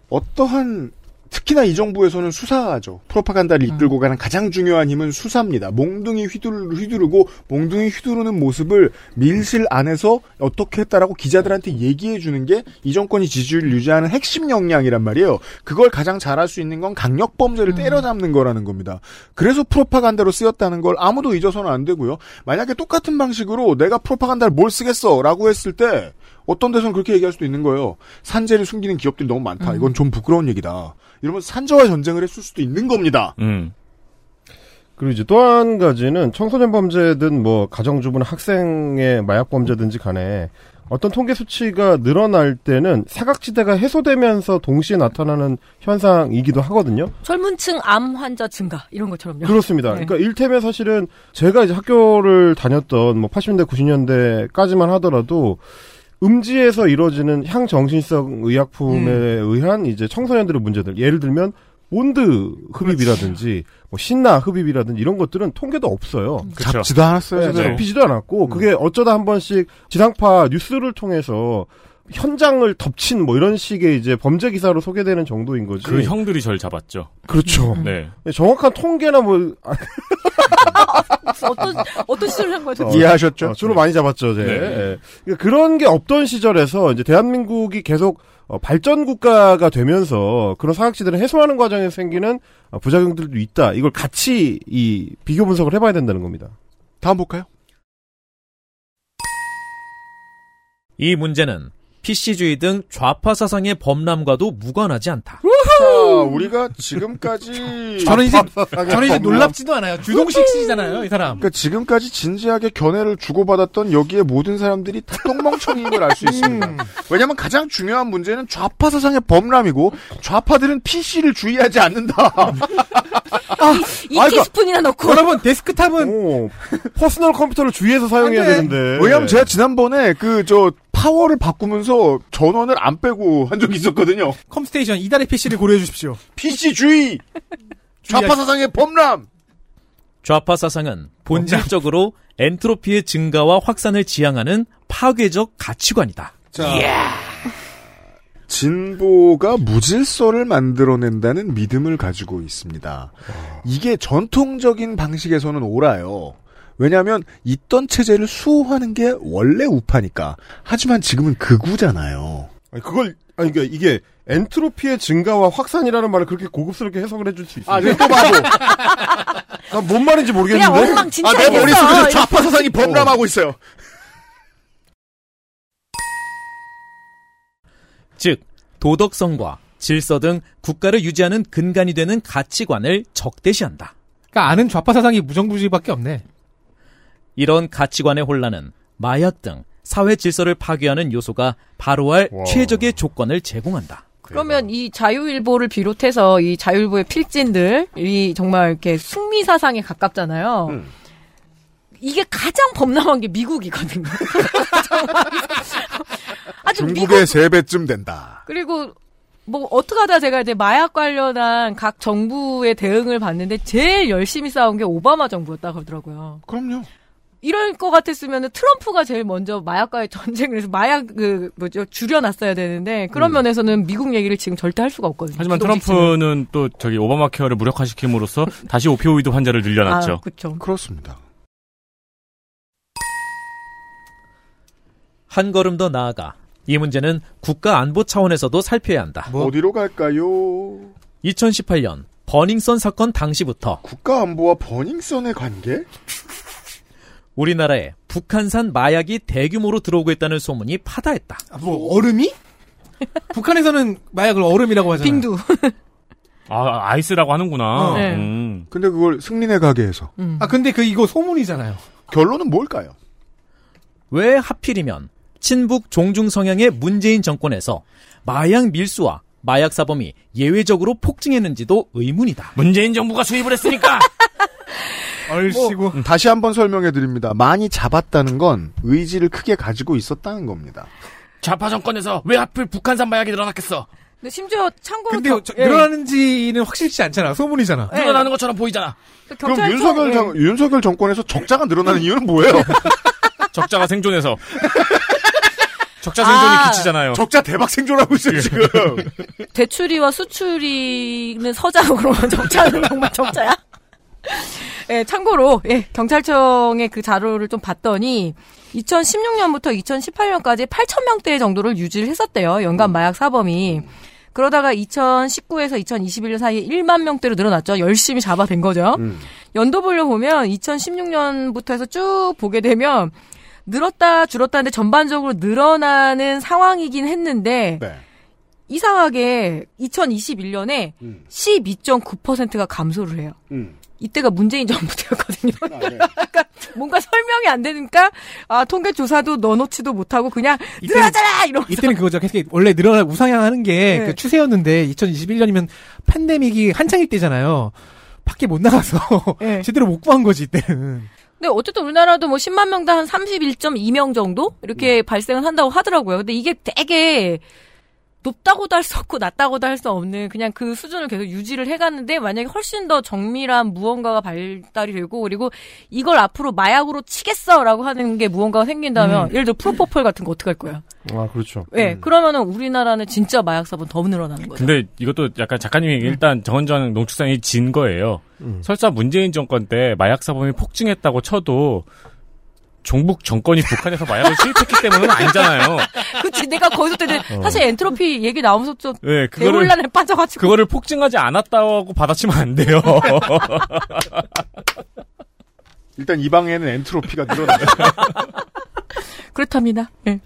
어떠한 특히나 이 정부에서는 수사죠. 프로파간다를 이끌고 가는 가장 중요한 힘은 수사입니다. 몽둥이 휘두르, 휘두르고 몽둥이 휘두르는 모습을 밀실 안에서 어떻게 했다라고 기자들한테 얘기해 주는 게 이 정권이 지지율을 유지하는 핵심 역량이란 말이에요. 그걸 가장 잘할 수 있는 건 강력 범죄를 때려잡는 거라는 겁니다. 그래서 프로파간다로 쓰였다는 걸 아무도 잊어서는 안 되고요. 만약에 똑같은 방식으로 내가 프로파간다를 뭘 쓰겠어라고 했을 때 어떤 데서는 그렇게 얘기할 수도 있는 거예요. 산재를 숨기는 기업들이 너무 많다. 이건 좀 부끄러운 얘기다. 이러면서 산재와 전쟁을 했을 수도 있는 겁니다. 음. 그리고 이제 또 한 가지는 청소년 범죄든 뭐 가정주부나 학생의 마약 범죄든지 간에 어떤 통계 수치가 늘어날 때는 사각지대가 해소되면서 동시에 나타나는 현상이기도 하거든요. 젊은 층 암 환자 증가 이런 것처럼요. 그렇습니다. 네. 그러니까 일테면 사실은 제가 이제 학교를 다녔던 뭐 80년대, 90년대까지만 하더라도 음지에서 이루어지는 향정신성 의약품에 의한 이제 청소년들의 문제들. 예를 들면 몬드 흡입이라든지 뭐 신나 흡입이라든지 이런 것들은 통계도 없어요. 그렇죠. 잡지도 않았어요. 네. 잡히지도 않았고 그게 어쩌다 한 번씩 지상파 뉴스를 통해서 현장을 덮친 뭐 이런 식의 이제 범죄 기사로 소개되는 정도인 거지. 그 형들이 절 잡았죠. 그렇죠. 네. 정확한 통계나 뭐 아, 어떤 어떤 시절을 한 거죠? 어, 이해하셨죠? 어, 주로 많이 잡았죠, 제. 네. 예. 그러니까 그런 게 없던 시절에서 이제 대한민국이 계속 어, 발전 국가가 되면서 그런 사각지대를 해소하는 과정에서 생기는 어, 부작용들도 있다. 이걸 같이 이 비교 분석을 해봐야 된다는 겁니다. 다음 볼까요? 이 문제는 PC주의 등 좌파 사상의 범람과도 무관하지 않다. 자, 우리가 지금까지 저는 이제 저는 이제 놀랍지도 않아요. 주동식 씨잖아요, 이 사람. 그러니까 지금까지 진지하게 견해를 주고받았던 여기에 모든 사람들이 다 똥멍청인 걸 알 수 있습니다. 왜냐하면 가장 중요한 문제는 좌파 사상의 범람이고 좌파들은 PC를 주의하지 않는다. 이 아이고. 티스푼이나 넣고 여러분 데스크탑은 오, 퍼스널 컴퓨터를 주위에서 사용해야. 되는데. 왜냐하면 제가 지난번에 그 저 파워를 바꾸면서 전원을 안 빼고 한 적이 있었거든요. 컴스테이션 이달의 PC를 고려해 주십시오. PC 주의, 좌파 사상의 범람. 좌파 사상은 본질적으로 엔트로피의 증가와 확산을 지향하는 파괴적 가치관이다. 자, 진보가 무질서를 만들어낸다는 믿음을 가지고 있습니다. 이게 전통적인 방식에서는 옳아요. 왜냐하면 있던 체제를 수호하는 게 원래 우파니까. 하지만 지금은 극우잖아요. 아니, 그걸 아니 그러니까 이게 엔트로피의 증가와 확산이라는 말을 그렇게 고급스럽게 해석을 해줄 수 있어요. 아, 내가 또 봐도. 난 뭔 말인지 그냥 모르겠는데. 엉망진창. 아, 내 머릿속에서 좌파 사상이 범람하고 있어요. 즉 도덕성과 질서 등 국가를 유지하는 근간이 되는 가치관을 적대시한다. 그러니까 아는 좌파 사상이 무정부주의밖에 없네. 이런 가치관의 혼란은 마약 등 사회 질서를 파괴하는 요소가 바로할 와. 최적의 조건을 제공한다. 그러면 이 자유일보를 비롯해서 이 자유일보의 필진들이 정말 이렇게 숙미 사상에 가깝잖아요. 음. 이게 가장 범람한 게 미국이거든요. 정말. 아주 중국의 세 배쯤 된다. 그리고 뭐 어떻게 하다 제가 이제 마약 관련한 각 정부의 대응을 봤는데 제일 열심히 싸운 게 오바마 정부였다 그러더라고요. 그럼요. 이럴 것 같았으면 트럼프가 제일 먼저 마약과의 전쟁을 해서 마약 그 뭐죠 줄여놨어야 되는데 그런 음. 면에서는 미국 얘기를 지금 절대 할 수가 없거든요. 하지만. 트럼프는 또 저기 오바마 케어를 무력화시킴으로써 다시 오피오이드 환자를 늘려놨죠. 아, 그렇죠. 그렇습니다. 한 걸음 더 나아가 이 문제는 국가 안보 차원에서도 살펴야 한다. 어디로 갈까요? 2018년 버닝썬 사건 당시부터 국가 안보와 버닝썬의 관계? 우리나라에 북한산 마약이 대규모로 들어오고 있다는 소문이 파다했다. 아, 뭐 얼음이? 북한에서는 마약을 얼음이라고 하잖아요. 빙두. 아, 아이스라고 하는구나. 어. 네. 음. 근데 그걸 승리네 가게에서. 음. 아 근데 그 이거 소문이잖아요. 결론은 뭘까요? 왜 하필이면 친북 종중 성향의 문재인 정권에서 마약 밀수와 마약 사범이 예외적으로 폭증했는지도 의문이다. 문재인 정부가 수입을 했으니까. 얼씨구. 음, 다시 한번 설명해 드립니다. 많이 잡았다는 건 의지를 크게 가지고 있었다는 겁니다. 좌파 정권에서 왜 하필 북한산 마약이 늘어났겠어? 근데 심지어 참고로 근데 겨- 저- 예. 늘어나는지는 확실치 않잖아. 소문이잖아. 네. 늘어나는 것처럼 보이잖아. 그 그럼 경찰청- 윤석열, 예. 장- 윤석열 정권에서 적자가 늘어나는 이유는 뭐예요? 적자가 생존해서. 적자 생존이 아. 기치잖아요. 적자 대박 생존하고 있어요, 지금. 대출이와 수출이는 서장으로 적자는 정말 적자야? 예, 참고로, 예, 경찰청의 그 자료를 좀 봤더니, 2016년부터 2018년까지 8,000명대 정도를 유지를 했었대요. 연간 마약 사범이. 그러다가 2019에서 2021년 사이에 1만 명대로 늘어났죠. 열심히 잡아댄 거죠. 음. 연도별로 보면 2016년부터 해서 쭉 보게 되면 늘었다 줄었다 하는데 전반적으로 늘어나는 상황이긴 했는데 네. 이상하게 2021년에 음. 12.9%가 감소를 해요. 음. 이때가 문재인 정부 때였거든요. 아, 네. 약간 뭔가 설명이 안 되니까 아 통계 조사도 넣어놓지도 못하고 그냥 이때는- 늘어나잖아 이러면서 이때는 그거죠. 계속 원래 늘어나 우상향하는 게 네. 그 추세였는데 2021년이면 팬데믹이 한창일 때잖아요. 밖에 못 나가서 네. 제대로 못 구한 거지 이때는. 근데 어쨌든 우리나라도 뭐 10만 명당 한 31.2명 정도 이렇게 발생을 한다고 하더라고요. 근데 이게 되게 높다고도 할 수 없고 낮다고도 할 수 없는 그냥 그 수준을 계속 유지를 해갔는데 만약에 훨씬 더 정밀한 무언가가 발달이 되고 그리고 이걸 앞으로 마약으로 치겠어라고 하는 게 무언가가 생긴다면 예를 들어 프로포폴 같은 거 어떻게 할 거야? 아 그렇죠. 예, 그러면은 우리나라는 진짜 마약 사본 더 늘어나는 거죠. 근데 이것도 약간 작가님이 일단 정원전 농축산이 진 거예요. 음. 설사 문재인 정권 때 마약 사범이 폭증했다고 쳐도 종북 정권이 북한에서 마약을 수입했기 때문은 아니잖아요. 그치, 내가 거기서 때는 사실 엔트로피 얘기 나오면서 좀 네, 그거를 대혼란에 빠져가지고. 그거를 폭증하지 않았다고 받아치면 안 돼요. 일단 이 방에는 엔트로피가 늘어나요. 그렇답니다. 예.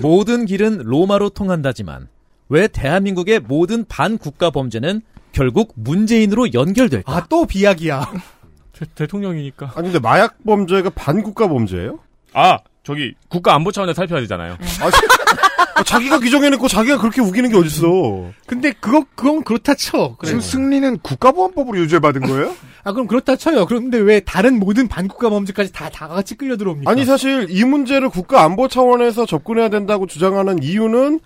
모든 길은 로마로 통한다지만 왜 대한민국의 모든 반국가 범죄는 결국 문재인으로 연결될까? 아 또 비약이야. 대, 통령이니까 아니 근데 마약 범죄가 반국가 범죄예요? 아, 저기 국가 안보 차원에서 살펴야 되잖아요. 아, 자기가 규정해놓고 자기가 그렇게 우기는 게 어딨어. 근데 그거 그건 그렇다 쳐. 그래. 지금 승리는 국가보안법으로 유죄받은 거예요? 아 그럼 그렇다 쳐요. 그런데 왜 다른 모든 반국가 범죄까지 다 다 같이 끌려 들어옵니까? 아니 사실 이 문제를 국가 안보 차원에서 접근해야 된다고 주장하는 이유는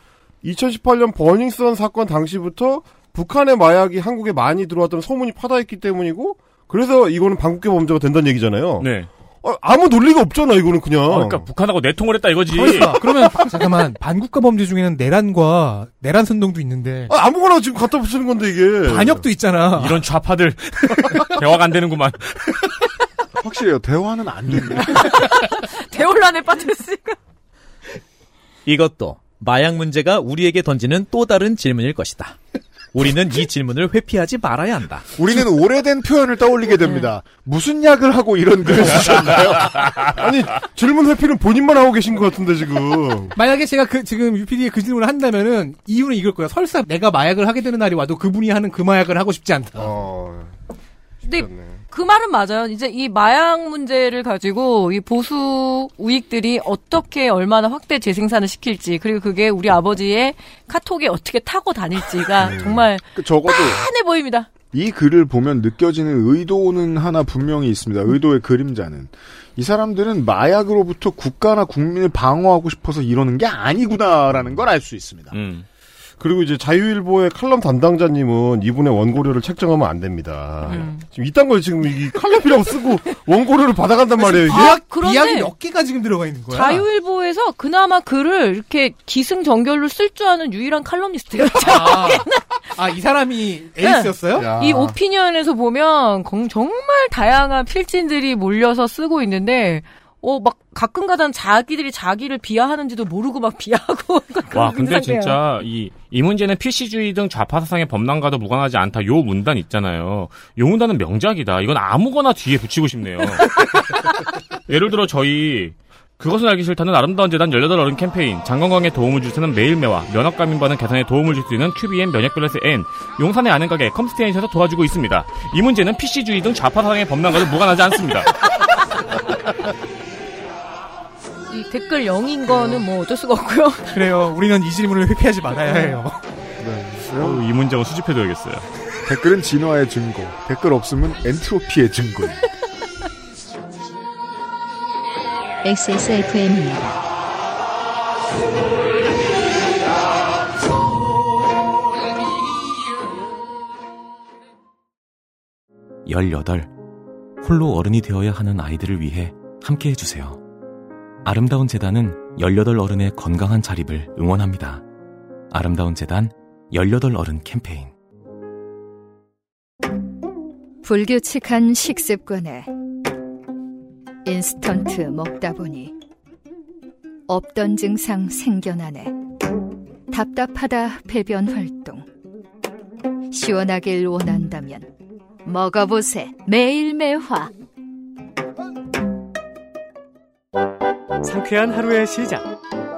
2018년 버닝썬 사건 당시부터 북한의 마약이 한국에 많이 들어왔다는 소문이 파다했기 때문이고 그래서 이거는 반국가 범죄가 된다는 얘기잖아요. 네. 아, 아무 논리가 없잖아 이거는 그냥. 아, 그러니까 북한하고 내통을 했다 이거지. 그러니까 그러면 잠깐만 반국가 범죄 중에는 내란과 내란 선동도 있는데 아, 아무거나 지금 갖다 붙이는 건데 이게. 반역도 있잖아. 이런 좌파들 대화가 안 되는구만. 확실해요. 대화는 안 됩니다. 대혼란에 빠졌으니까. 이것도 마약 문제가 우리에게 던지는 또 다른 질문일 것이다. 우리는 이 질문을 회피하지 말아야 한다. 우리는 오래된 표현을 떠올리게 됩니다. 무슨 약을 하고 이런 글을 쓰셨나요? 아니 질문 회피는 본인만 하고 계신 것 같은데 지금. 만약에 제가 그 지금 UPD에 그 질문을 한다면은 이유는 이걸 거야. 설사 내가 마약을 하게 되는 날이 와도 그분이 하는 그 마약을 하고 싶지 않다. 어. 근데 쉽지 않네. 그 말은 맞아요. 이제 이 마약 문제를 가지고 이 보수 우익들이 어떻게 얼마나 확대 재생산을 시킬지 그리고 그게 우리 아버지의 카톡에 어떻게 타고 다닐지가 정말 그 적어도 빤해 보입니다. 이 글을 보면 느껴지는 의도는 하나 분명히 있습니다. 의도의 그림자는. 이 사람들은 마약으로부터 국가나 국민을 방어하고 싶어서 이러는 게 아니구나라는 걸 알 수 있습니다. 음. 그리고 이제 자유일보의 칼럼 담당자님은 이분의 원고료를 책정하면 안 됩니다. 음. 지금 이딴 걸 지금 이 칼럼이라고 쓰고 원고료를 받아간단 말이에요, 이게? 아, 그런데 이야기 몇 개가 지금 들어가 있는 거야. 자유일보에서 그나마 글을 이렇게 기승전결로 쓸 줄 아는 유일한 칼럼니스트였죠. 아, 아, 이 사람이 에이스였어요? 야. 이 오피니언에서 보면 건- 정말 다양한 필진들이 몰려서 쓰고 있는데 어 막 가끔 가다 자기들이 자기를 비하하는지도 모르고 막 비하하고 와, 근데. 진짜 이, 이 문제는 PC주의 등 좌파 사상의 법랑과도 무관하지 않다. 요 문단 있잖아요. 요 문단은 명작이다. 이건 아무거나 뒤에 붙이고 싶네요. 예를 들어 저희 그것은 알기 싫다는 아름다운 재단 18 어른 캠페인, 장건강에 도움을 줄 수는 매일매와, 면역감인 받은 개선에 도움을 줄 수 있는 QBN 면역밸런스 N, 용산의 아는 가게 컴스테이션에서 도와주고 있습니다. 이 문제는 PC주의 등 좌파 사상의 법랑과도 무관하지 않습니다. 이 댓글 0인 거는 뭐 어쩔 수가 없고요. 그래요. 우리는 이 질문을 회피하지 말아야 해요. 어우, 이 문장은 수집해둬야겠어요. 댓글은 진화의 증거. 댓글 없으면 엔트로피의 증거. XSFM입니다. 열여덟 홀로 어른이 되어야 하는 아이들을 위해 함께 해주세요. 아름다운 재단은 18 어른의 건강한 자립을 응원합니다. 아름다운 재단 18 어른 캠페인. 불규칙한 식습관에 인스턴트 먹다 보니 없던 증상 생겨나네. 답답하다 배변 활동. 시원하길 원한다면 먹어보세 매일 매화. 상쾌한 하루의 시작.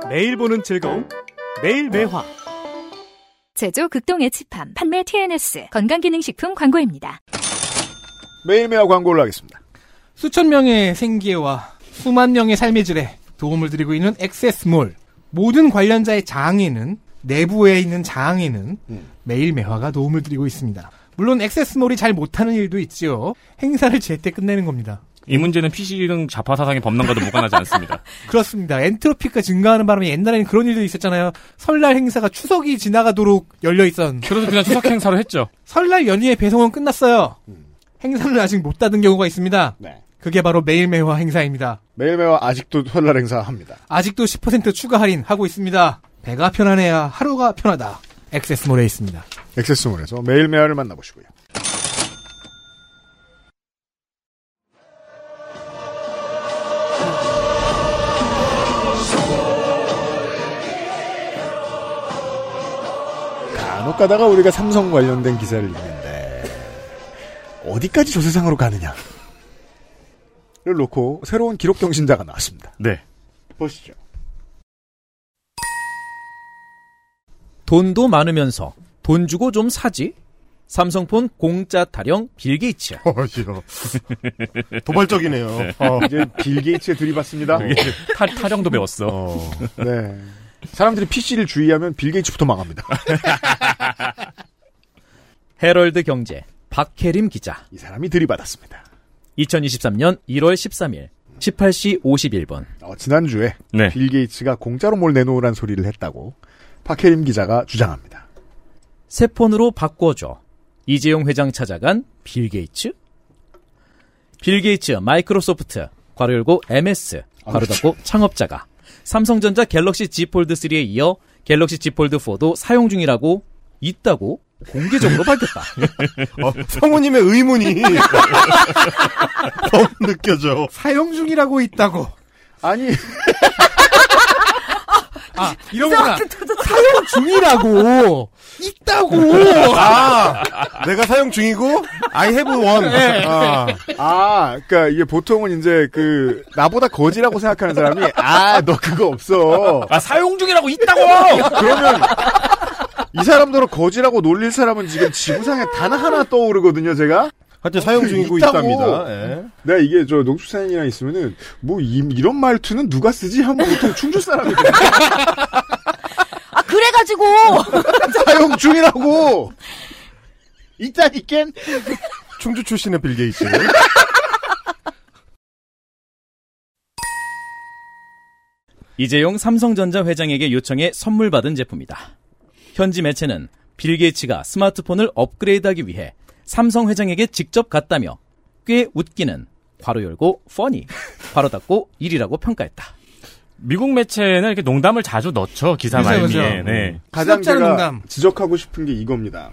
매일 보는 즐거움. 매일 매화. 제조 극동 에치팜 판매 TNS 건강기능식품 광고입니다. 매일매일 광고를 하겠습니다. 수천 명의 생계와 수만 명의 삶의 질에 도움을 드리고 있는 액세스몰. 모든 관련자의 장에는 내부에 있는 장에는 매일 매화가 도움을 드리고 있습니다. 물론 액세스몰이 잘 못하는 일도 있지요. 행사를 제때 끝내는 겁니다. 이 문제는 PC 등 좌파 사상의 법랑과도 무관하지 않습니다. 그렇습니다. 엔트로피가 증가하는 바람에 옛날에는 그런 일도 있었잖아요. 설날 행사가 추석이 지나가도록 열려 있었는데 그래서 그냥 추석 행사로 했죠. 설날 연휴의 배송은 끝났어요. 행사는 아직 못 닫은 경우가 있습니다. 네. 그게 바로 매일매화 행사입니다. 매일매일 아직도 설날 행사 합니다. 아직도 10% 추가 할인 하고 있습니다. 배가 편안해야 하루가 편하다. 액세스몰에 있습니다. 액세스몰에서 매일매일을 만나보시고요. 가다가 우리가 삼성 관련된 기사를 읽는데 어디까지 저 세상으로 가느냐를 놓고 새로운 기록 경신자가 나왔습니다. 네. 보시죠. 돈도 많으면서 돈 주고 좀 사지? 삼성폰 공짜 타령 빌 게이츠. 어. 도발적이네요. 어. 이제 빌 게이츠에 들이받습니다. 타, 타령도 배웠어. 어, 네. 사람들이 PC를 주의하면 빌 게이츠부터 망합니다. 헤럴드 경제 박혜림 기자. 이 사람이 들이받았습니다. 2023년 1월 13일 18시 51분. 어, 지난주에 네. 빌 게이츠가 공짜로 뭘 내놓으란 소리를 했다고 박혜림 기자가 주장합니다. 새 폰으로 바꿔줘. 이재용 회장 찾아간 빌 게이츠? 빌 게이츠 마이크로소프트 괄호 열고 MS 괄호 닫고 창업자가 삼성전자 갤럭시 Z 폴드 3에 이어 갤럭시 Z 폴드 4도 사용 중이라고 있다고 공개적으로 밝혔다. 어, 성우님의 의문이 너무 느껴져. 사용 중이라고 있다고. 아니 아, 이런 거구나. 사용 중이라고. 있다고. 아, 내가 사용 중이고 I have one. 네. 아, 아, 그러니까 이게 보통은 이제 그 나보다 거지라고 생각하는 사람이 아, 너 그거 없어. 아, 사용 중이라고 있다고! 그러면 이 사람들을 거지라고 놀릴 사람은 지금 지구상에 단 하나 떠오르거든요, 제가. 현재 사용 중이고 있다고. 있답니다. 예. 내가 이게 저 농축산인이랑 있으면은 뭐 이, 런 말투는 누가 쓰지 하면 보통 충주 사람이 돼. 아 그래가지고 사용 중이라고. 있다니깐. 충주 출신의 빌 게이츠. 이재용 삼성전자 회장에게 요청해 선물 받은 제품이다. 현지 매체는 빌 게이츠가 스마트폰을 업그레이드하기 위해 삼성 회장에게 직접 갔다며 꽤 웃기는 괄호 열고 퍼니 괄호 닫고 일이라고 평가했다. 미국 매체는 이렇게 농담을 자주 넣죠 기사 그죠, 말미에. 그죠. 네. 가장 수업자는 제가 농담. 지적하고 싶은 게 이겁니다.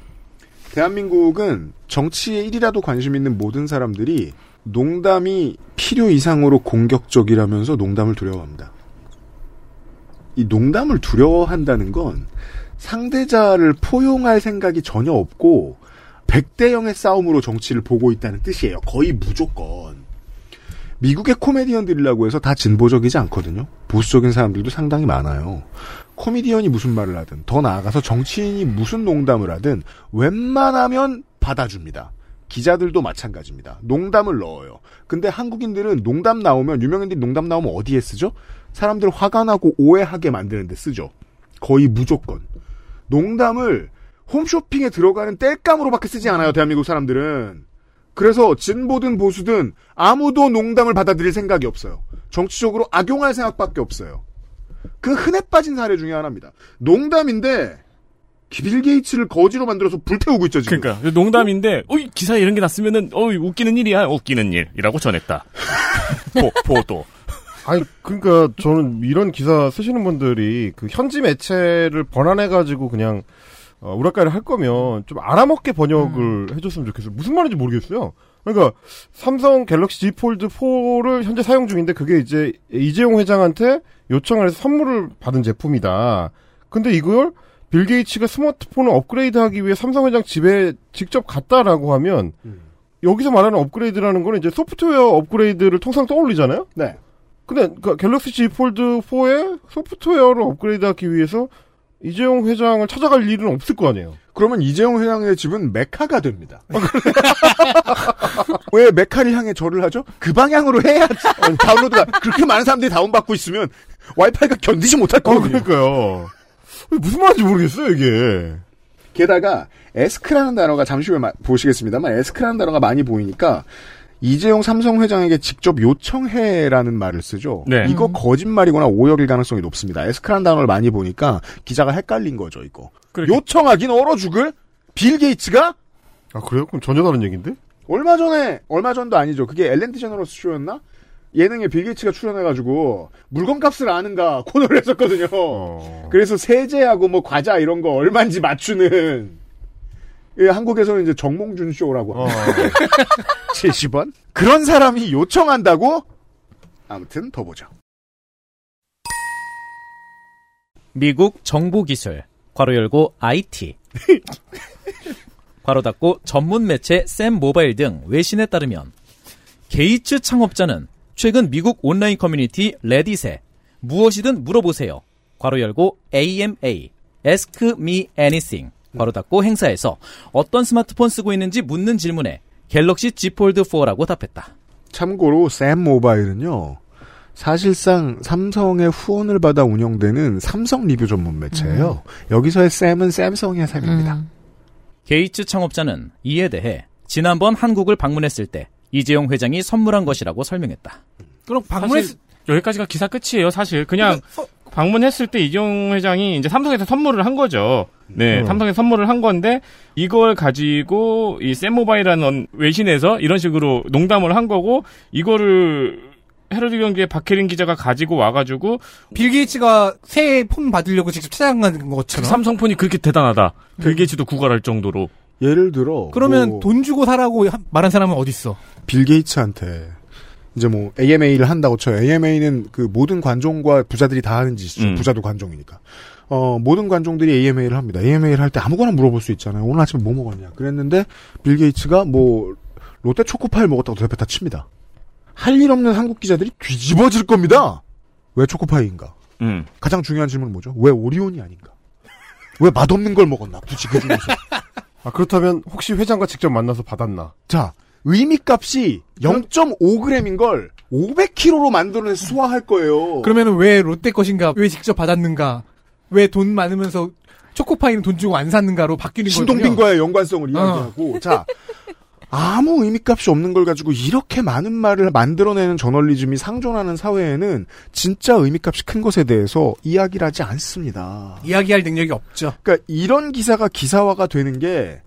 대한민국은 정치에 일이라도 관심 있는 모든 사람들이 농담이 필요 이상으로 공격적이라면서 농담을 두려워합니다. 이 농담을 두려워한다는 건 상대자를 포용할 생각이 전혀 없고 100대 0의 싸움으로 정치를 보고 있다는 뜻이에요. 거의 무조건. 미국의 코미디언들이라고 해서 다 진보적이지 않거든요. 보수적인 사람들도 상당히 많아요. 코미디언이 무슨 말을 하든 더 나아가서 정치인이 무슨 농담을 하든 웬만하면 받아줍니다. 기자들도 마찬가지입니다. 농담을 넣어요. 근데 한국인들은 농담 나오면 유명인들이 농담 나오면 어디에 쓰죠? 사람들 화가 나고 오해하게 만드는데 쓰죠. 거의 무조건. 농담을 홈쇼핑에 들어가는 땔감으로밖에 쓰지 않아요. 대한민국 사람들은. 그래서 진보든 보수든 아무도 농담을 받아들일 생각이 없어요. 정치적으로 악용할 생각밖에 없어요. 그 흔해 빠진 사례 중에 하나입니다. 농담인데 빌 게이츠를 거지로 만들어서 불태우고 있죠 지금. 그러니까 농담인데 어 이 기사에 이런 게 났으면은 어이 웃기는 일이야 웃기는 일이라고 전했다. 보, 보도. 아니 그러니까 저는 이런 기사 쓰시는 분들이 그 현지 매체를 번안해 가지고 그냥 어, 우라카이를 할 거면 좀 알아먹게 번역을 해줬으면 좋겠어요. 무슨 말인지 모르겠어요. 그러니까 삼성 갤럭시 Z 폴드 4를 현재 사용 중인데 그게 이제 이재용 회장한테 요청을 해서 선물을 받은 제품이다. 근데 이걸 빌 게이츠가 스마트폰을 업그레이드하기 위해 삼성 회장 집에 직접 갔다라고 하면 여기서 말하는 업그레이드라는 거는 이제 소프트웨어 업그레이드를 통상 떠올리잖아요. 네. 근데 그 갤럭시 Z 폴드 4의 소프트웨어를 업그레이드하기 위해서 이재용 회장을 찾아갈 일은 없을 거 아니에요. 그러면 이재용 회장의 집은 메카가 됩니다. 왜 메카를 향해 절을 하죠? 그 방향으로 해야지. 다운로드가 그렇게 많은 사람들이 다운받고 있으면 와이파이가 견디지 못할 어, 거거든요. 그러니까요. 무슨 말인지 모르겠어요, 이게. 게다가 에스크라는 단어가 잠시 후에 마- 보시겠습니다만 에스크라는 단어가 많이 보이니까 이재용 삼성 회장에게 직접 요청해라는 말을 쓰죠. 네. 이거 거짓말이거나 오역일 가능성이 높습니다. 에스크라는 단어를 많이 보니까 기자가 헷갈린 거죠, 이거. 요청하긴 얼어 죽을 빌 게이츠가 아, 그래요? 그럼 전혀 다른 얘기인데? 얼마 전에 얼마 전도 아니죠. 그게 엘렌 디 제너러스 쇼였나? 예능에 빌 게이츠가 출연해가지고 물건값을 아는가 코너를 했었거든요. 어. 그래서 세제하고 뭐 과자 이런 거 얼마인지 맞추는 예, 한국에서는 이제 정몽준 쇼라고 어. 70원? 그런 사람이 요청한다고? 아무튼 더 보죠. 미국 정보기술 괄호 열고 IT 괄호 닫고 전문 매체 샘 모바일 등 외신에 따르면 게이츠 창업자는 최근 미국 온라인 커뮤니티 레딧에 무엇이든 물어보세요. 괄호 열고 AMA Ask Me Anything 괄호 닫고 행사에서 어떤 스마트폰 쓰고 있는지 묻는 질문에 갤럭시 Z 폴드 4라고 답했다. 참고로 샘 모바일은요. 사실상 삼성의 후원을 받아 운영되는 삼성 리뷰 전문 매체예요. 여기서의 샘은 샘성의 샘입니다. 게이츠 창업자는 이에 대해 지난번 한국을 방문했을 때 이재용 회장이 선물한 것이라고 설명했다. 그럼 방문했 사실 여기까지가 기사 끝이에요. 사실 그냥 방문했을 때 이재용 회장이 이제 삼성에서 선물을 한 거죠. 네, 음. 삼성에 선물을 한 건데 이걸 가지고 이 샘모바일이라는 외신에서 이런 식으로 농담을 한 거고 이거를 헤럴드 경제의 박혜림 기자가 가지고 와가지고 빌 게이츠가 새 폰 받으려고 직접 찾아간 것처럼. 삼성 폰이 그렇게 대단하다. 빌게이츠도 구걸할 정도로. 예를 들어 그러면 뭐 돈 주고 사라고 하- 말한 사람은 어디 있어? 빌 게이츠한테 이제 뭐 AMA를 한다고 쳐요. AMA는 그 모든 관종과 부자들이 다 하는 짓이죠. 음. 부자도 관종이니까. 어, 모든 관종들이 AMA를 합니다. AMA를 할 때 아무거나 물어볼 수 있잖아요. 오늘 아침에 뭐 먹었냐. 그랬는데 빌 게이츠가 뭐 롯데 초코파이 먹었다고 대답했다 칩니다. 할 일 없는 한국 기자들이 뒤집어질 겁니다. 왜 초코파이인가? 음. 가장 중요한 질문은 뭐죠? 왜 오리온이 아닌가? 왜 맛없는 걸 먹었나? 굳이 그 중에서. 아, 그렇다면 혹시 회장과 직접 만나서 받았나? 자, 의미값이 0.5g인 걸 500kg로 만들어내서 소화할 거예요. 그러면은 왜 롯데 것인가? 왜 직접 받았는가? 왜 돈 많으면서 초코파이는 돈 주고 안 샀는가로 바뀌는 거거든요. 신동빈과의 연관성을 어. 이야기하고 자 아무 의미값이 없는 걸 가지고 이렇게 많은 말을 만들어내는 저널리즘이 상존하는 사회에는 진짜 의미값이 큰 것에 대해서 이야기를 하지 않습니다. 이야기할 능력이 없죠. 그러니까 이런 기사가 기사화가 되는 게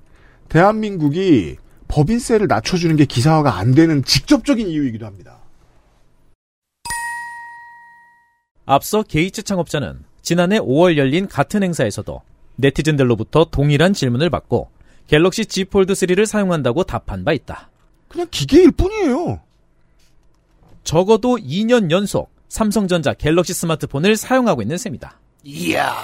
대한민국이 법인세를 낮춰주는 게 기사화가 안 되는 직접적인 이유이기도 합니다. 앞서 게이츠 창업자는 지난해 5월 열린 같은 행사에서도 네티즌들로부터 동일한 질문을 받고 갤럭시 Z 폴드 3를 사용한다고 답한 바 있다. 그냥 기계일 뿐이에요. 적어도 2년 연속 삼성전자 갤럭시 스마트폰을 사용하고 있는 셈이다. 이야.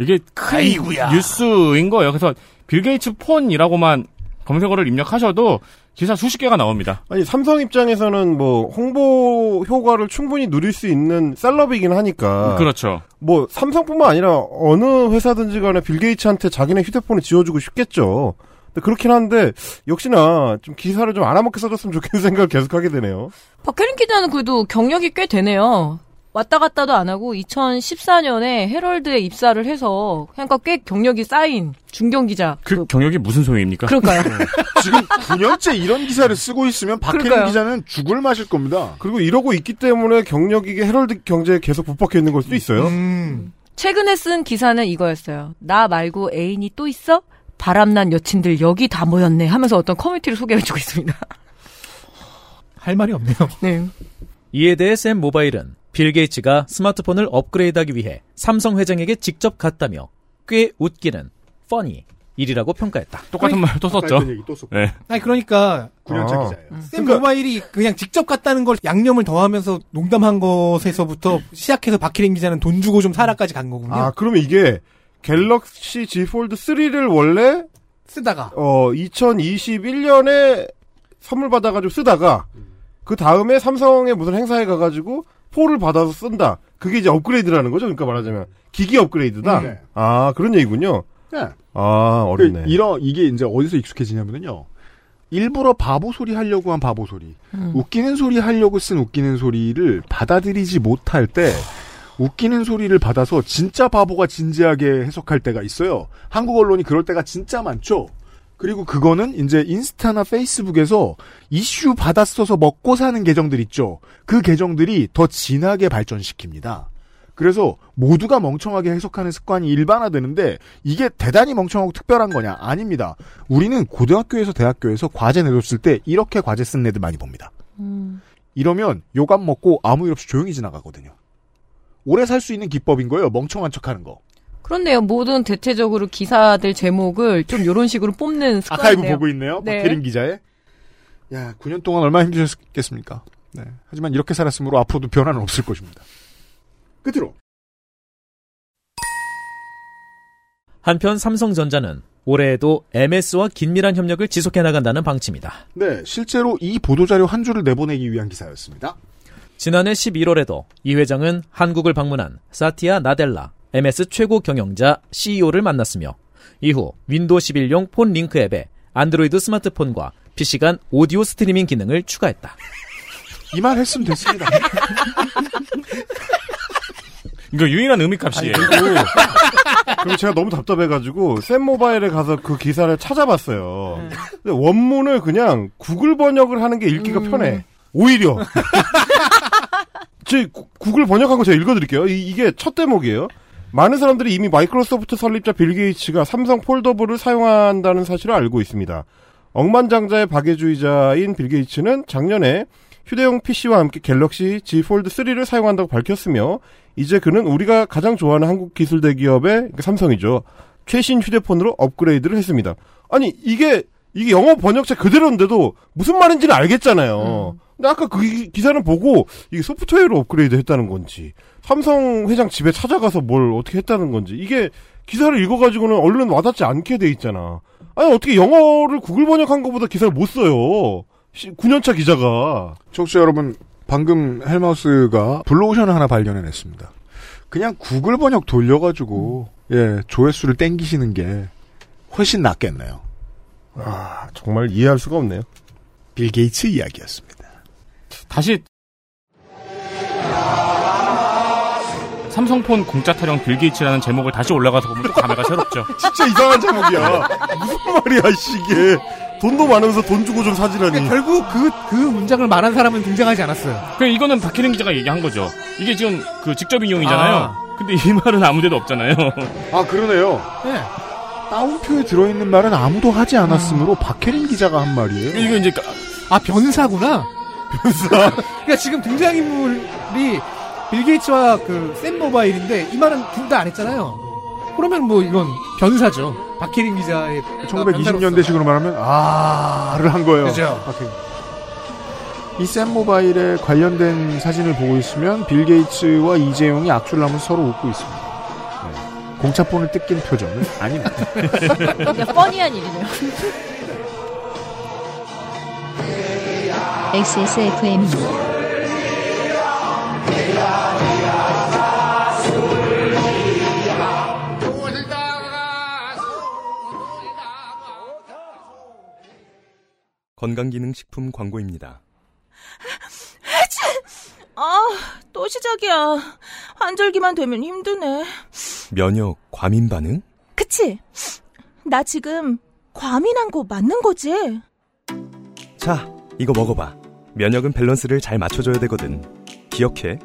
이게 큰 아이고야. 뉴스인 거예요. 그래서 빌 게이츠 폰이라고만 검색어를 입력하셔도 기사 수십 개가 나옵니다. 아니 삼성 입장에서는 뭐 홍보 효과를 충분히 누릴 수 있는 celeb이긴 하니까 그렇죠. 뭐 삼성뿐만 아니라 어느 회사든지 간에 빌 게이츠한테 자기네 휴대폰을 쥐여주고 싶겠죠. 그렇긴 한데 역시나 좀 기사를 좀 알아먹게 써줬으면 좋겠는 생각을 계속하게 되네요. 박혜린 기자는 그래도 경력이 꽤 되네요. 왔다 갔다도 안 하고 2014년에 헤럴드에 입사를 해서 그러니까 꽤 경력이 쌓인 중견 기자. 그 경력이 무슨 소용입니까? 그럴까요? 지금 9년째 이런 기사를 쓰고 있으면 박혜린 그러니까요. 기자는 죽을 마실 겁니다. 그리고 이러고 있기 때문에 경력이 헤럴드 경제에 계속 붙박혀 있는 걸 수도 있어요. 음. 최근에 쓴 기사는 이거였어요. 나 말고 애인이 또 있어? 바람난 여친들 여기 다 모였네 하면서 어떤 커뮤니티를 소개해주고 있습니다. 할 말이 없네요. 네. 이에 대해 샘 모바일은 빌 게이츠가 스마트폰을 업그레이드하기 위해 삼성 회장에게 직접 갔다며 꽤 웃기는 funny 일이라고 평가했다. 똑같은 말 또 썼죠. 또. 네. 아니 그러니까 9년차 아. 기자예요. 샘 모바일이 그냥 직접 갔다는 걸 양념을 더하면서 농담한 것에서부터 시작해서 박희린 기자는 돈 주고 좀 사라까지 간 거군요. 아 그러면 이게 갤럭시 Z 폴드 3를 원래 쓰다가 어 2021년에 선물 받아가지고 쓰다가 그 다음에 삼성의 무슨 행사에 가가지고 4를 받아서 쓴다. 그게 이제 업그레이드라는 거죠. 그러니까 말하자면 기기 업그레이드다. 네. 아 그런 얘기군요. 네. 아 어렵네. 그 이런 이게 이제 어디서 익숙해지냐면요. 일부러 바보 소리 하려고 한 바보 소리, 음. 웃기는 소리 하려고 쓴 웃기는 소리를 받아들이지 못할 때 웃기는 소리를 받아서 진짜 바보가 진지하게 해석할 때가 있어요. 한국 언론이 그럴 때가 진짜 많죠. 그리고 그거는 이제 인스타나 페이스북에서 이슈 받아 써서 먹고 사는 계정들 있죠. 그 계정들이 더 진하게 발전시킵니다. 그래서 모두가 멍청하게 해석하는 습관이 일반화되는데 이게 대단히 멍청하고 특별한 거냐? 아닙니다. 우리는 고등학교에서 대학교에서 과제 내줬을 때 이렇게 과제 쓴 애들 많이 봅니다. 음. 이러면 요감 먹고 아무 일 없이 조용히 지나가거든요. 오래 살 수 있는 기법인 거예요. 멍청한 척하는 거. 그렇네요. 모든 대체적으로 기사들 제목을 좀 이런 식으로 뽑는 습관이네요. 아카이브 보고 있네요. 네. 박혜린 기자의. 야, 9년 동안 얼마나 힘드셨겠습니까? 네. 하지만 이렇게 살았으므로 앞으로도 변화는 없을 것입니다. 끝으로. 한편 삼성전자는 올해에도 MS와 긴밀한 협력을 지속해 나간다는 방침이다. 네, 실제로 이 보도자료 한 줄을 내보내기 위한 기사였습니다. 지난해 11월에도 이 회장은 한국을 방문한 사티아 나델라 MS 최고 경영자 CEO를 만났으며 이후 윈도우 11용 폰 링크 앱에 안드로이드 스마트폰과 PC간 오디오 스트리밍 기능을 추가했다. 이 말 했으면 됐습니다. 이거 유일한 의미값이에요. 그리고, 그리고 제가 너무 답답해가지고 샘 모바일에 가서 그 기사를 찾아봤어요. 근데 원문을 그냥 구글 번역을 하는 게 읽기가 편해. 오히려. 제 구- 구글 번역한 거 제가 읽어드릴게요. 이, 게 첫 대목이에요. 많은 사람들이 이미 마이크로소프트 설립자 빌 게이츠가 삼성 foldable을 사용한다는 사실을 알고 있습니다. 억만장자의 박애주의자인 빌 게이츠는 작년에 휴대용 PC와 함께 갤럭시 Z 폴드 3를 사용한다고 밝혔으며 이제 그는 우리가 가장 좋아하는 한국 기술 대기업의 그러니까 삼성이죠. 최신 휴대폰으로 업그레이드를 했습니다. 아니 이게 이게 영어 번역체 그대로인데도 무슨 말인지는 알겠잖아요. 근데 아까 그 기- 기사는 보고 이게 소프트웨어로 업그레이드 했다는 건지 삼성 회장 집에 찾아가서 뭘 어떻게 했다는 건지 이게 기사를 읽어가지고는 얼른 와닿지 않게 돼 있잖아. 아니 어떻게 영어를 구글 번역한 것보다 기사를 못 써요. 9년차 기자가. 청취자 여러분, 방금 헬마우스가 블루오션을 하나 발견해냈습니다. 그냥 구글 번역 돌려가지고, 예, 조회수를 땡기시는 게 훨씬 낫겠네요. 아 정말 이해할 수가 없네요. 빌 게이츠 이야기였습니다. 다시 삼성폰 공짜 타령 빌 게이츠라는 제목을 다시 올라가서 보면 또 감회가 새롭죠. 진짜 이상한 제목이야. 무슨 말이야, 씨, 이게. 돈도 많으면서 돈 주고 좀 사지라니. 결국 그, 그 문장을 말한 사람은 등장하지 않았어요. 그 이거는 박혜린 기자가 얘기한 거죠. 이게 지금 그 직접 인용이잖아요. 아. 근데 이 말은 아무데도 없잖아요. 아 그러네요. 네. 따옴표에 들어있는 말은 아무도 하지 않았으므로 박혜린 기자가 한 말이에요. 이거 이제 아, 변사구나? 변사. 그러니까 지금 등장인물이 빌 게이츠와 그 샘 모바일인데 이 말은 둘 다 안 했잖아요. 그러면 뭐 이건 변사죠. 박혜린 기자의 1920년대식으로 말하면 아를 한 거예요. 그죠. 이샘 모바일에 관련된 사진을 보고 있으면 빌 게이츠와 이재용이 악수를 하면서 서로 웃고 있습니다. 네. 공차폰을 뜯긴 표정은 아닙니다. 그냥 뻔히한 일이네요. XSFM입니다. 건강기능식품 광고입니다. 아, 또 시작이야. 환절기만 되면 힘드네. 면역 과민 반응? 그치? 나 지금 과민한 거 맞는 거지? 자, 이거 먹어봐. 면역은 밸런스를 잘 맞춰줘야 되거든. 기억해.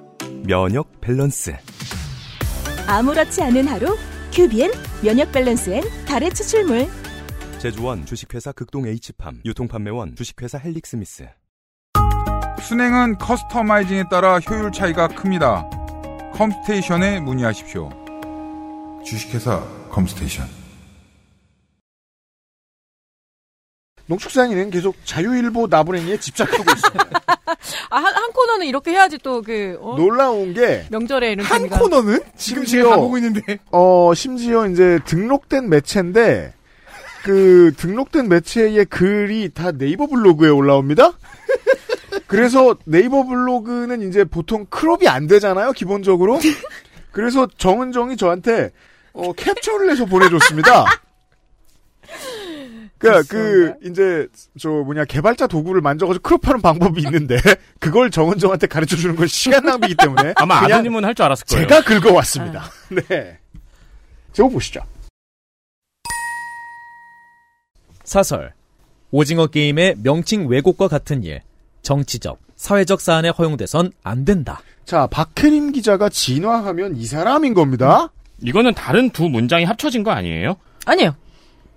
면역 밸런스. 아무렇지 않은 하루, 큐비엔 면역 밸런스엔 다래 추출물. 제조원 주식회사 극동 H팜. 유통판매원 주식회사 헬릭스미스. 수냉은 customizing에 따라 효율 차이가 큽니다. 컴스테이션에 문의하십시오. 주식회사 컴스테이션. 농축산인은 계속 자유일보 나부랭이에 집착하고 있습니다. 아, 한, 한 코너는 이렇게 해야지 또 그, 어? 놀라운 게 명절에 이런 한. 코너는? 지금 제가 가보고 있는데. 어, 심지어 이제 등록된 매체인데, 그, 등록된 매체의 글이 다 네이버 블로그에 올라옵니다? 그래서 네이버 블로그는 이제 보통 크롭이 안 되잖아요, 기본적으로? 그래서 정은정이 저한테, 어, 캡처를 해서 보내줬습니다. 그니까, 그, 이제, 저, 뭐냐, 개발자 도구를 만져가지고 크롭하는 방법이 있는데, 그걸 정은정한테 가르쳐 주는 건 시간 낭비이기 때문에. 아마 아드님은 할 줄 알았을 거예요. 제가 긁어왔습니다. 네. 제목 보시죠. 사설. 오징어 게임의 명칭 왜곡과 같은 일. 정치적, 사회적 사안에 허용돼선 안 된다. 자, 박혜림 기자가 진화하면 이 사람인 겁니다. 이거는 다른 두 문장이 합쳐진 거 아니에요? 아니에요.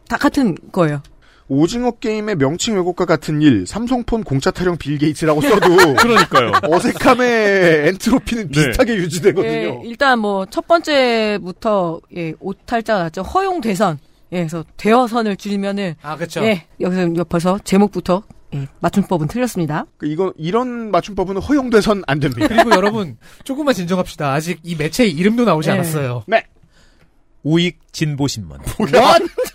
다 같은 거예요. 오징어 게임의 명칭 왜곡과 같은 일, 삼성폰 공짜 타령 빌 게이츠라고 써도 그러니까요. 어색함의 엔트로피는 비슷하게 유지되거든요. 예, 일단 뭐 첫 번째부터 예, 오탈자가 났죠. 허용 대선. 예, 그래서 대여선을 줄이면은 아, 그쵸. 예, 여기서 벌써 제목부터 예, 맞춤법은 틀렸습니다. 그 이거 이런 맞춤법은 허용돼선 안 됩니다. 그리고 여러분, 조금만 진정합시다. 아직 이 매체의 이름도 나오지 네. 않았어요. 네. 우익 진보신문.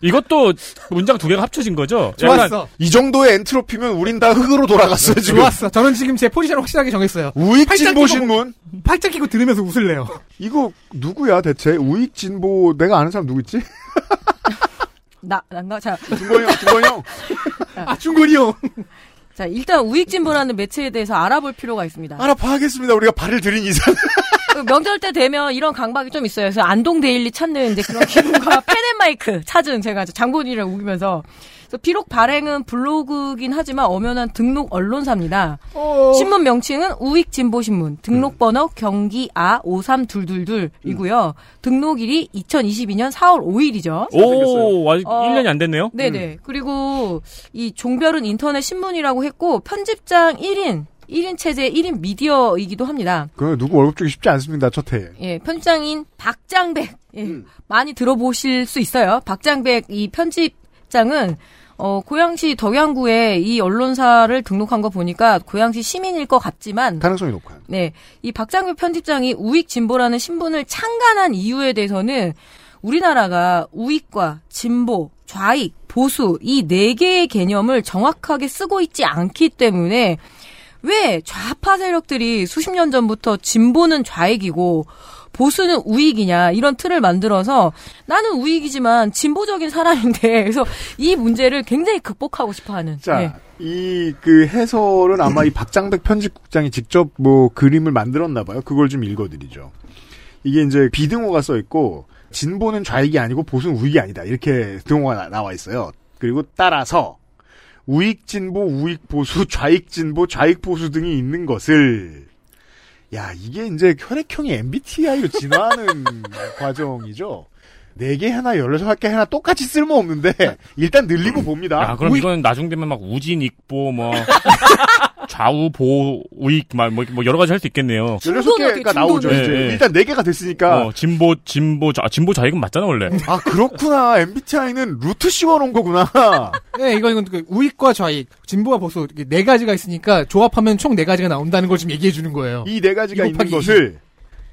이것도 문장 두 개가 합쳐진 거죠? 좋았어. 이 정도의 엔트로피면 우린 다 흙으로 돌아갔어요, 지금. 좋았어. 저는 지금 제 포지션을 확실하게 정했어요. 우익 팔짱 진보 끼고 신문. 팔짱 끼고 들으면서 웃을래요. 이거 누구야 대체? 우익 진보 내가 아는 사람 누구 있지? 나, 난가? 자, 중건이 형, 중건이 형. 아, 중건이 형. 자, 일단 우익진보라는 매체에 대해서 알아볼 필요가 있습니다. 알아봐야겠습니다. 우리가 발을 들인 이상. 그 명절 때 되면 이런 강박이 좀 있어요. 그래서 안동 데일리 찾는 이제 그런 기분과 펜앤마이크 찾은 제가 장본인을 우기면서 그래서 비록 발행은 블로그긴 하지만 엄연한 등록 언론사입니다. 신문 명칭은 우익진보신문, 등록번호 경기 아 53222이고요. 등록일이 2022년 4월 5일이죠. 오, 아직 어, 1년이 안 됐네요? 네네. 그리고 이 종별은 인터넷 신문이라고 했고 편집장 1인, 1인 체제 1인 미디어이기도 합니다. 그 누구 월급 주기 쉽지 않습니다. 첫 해에. 예, 편집장인 박장백. 예, 많이 들어보실 수 있어요. 박장백 이 편집장은 어, 고양시 덕양구에 이 언론사를 등록한 거 보니까 고양시 시민일 것 같지만 가능성이 높아요. 네, 이 박장백 편집장이 우익 진보라는 신분을 창간한 이유에 대해서는 우리나라가 우익과 진보, 좌익, 보수 이 네 개의 개념을 정확하게 쓰고 있지 않기 때문에 왜 좌파 세력들이 수십 년 전부터 진보는 좌익이고 보수는 우익이냐 이런 틀을 만들어서 나는 우익이지만 진보적인 사람인데 그래서 이 문제를 굉장히 극복하고 싶어하는. 자, 네. 이그 해설은 아마 이 박장백 편집국장이 직접 뭐 그림을 만들었나 봐요. 그걸 좀 읽어드리죠. 이게 이제 비등호가 써 있고 진보는 좌익이 아니고 보수는 우익이 아니다. 이렇게 등호가 나- 나와 있어요. 그리고 따라서 우익 진보, 우익 보수, 좌익 진보, 좌익 보수 등이 있는 것을 야 이게 이제 혈액형이 MBTI로 진화하는 과정이죠. 네개 하나 열여섯 개 하나 똑같이 쓸모 없는데 일단 늘리고 봅니다. 아, 그럼 우익- 이건 나중 되면 막 우진 익보 뭐 좌우 보 우익 막뭐 여러 가지 할 수 있겠네요. 열여섯 개가 나오죠. 네, 이제 네. 일단 네 개가 됐으니까. 어, 진보 진보 좌 진보 좌익은 맞잖아 원래. 아 그렇구나. MBTI는 루트 씌워놓은 거구나. 네, 이거 이건 그 우익과 좌익, 진보와 보수 이렇게 네 가지가 있으니까 조합하면 총 네 가지가 나온다는 걸 지금 얘기해 주는 거예요. 이 네 가지가 이 있는 것을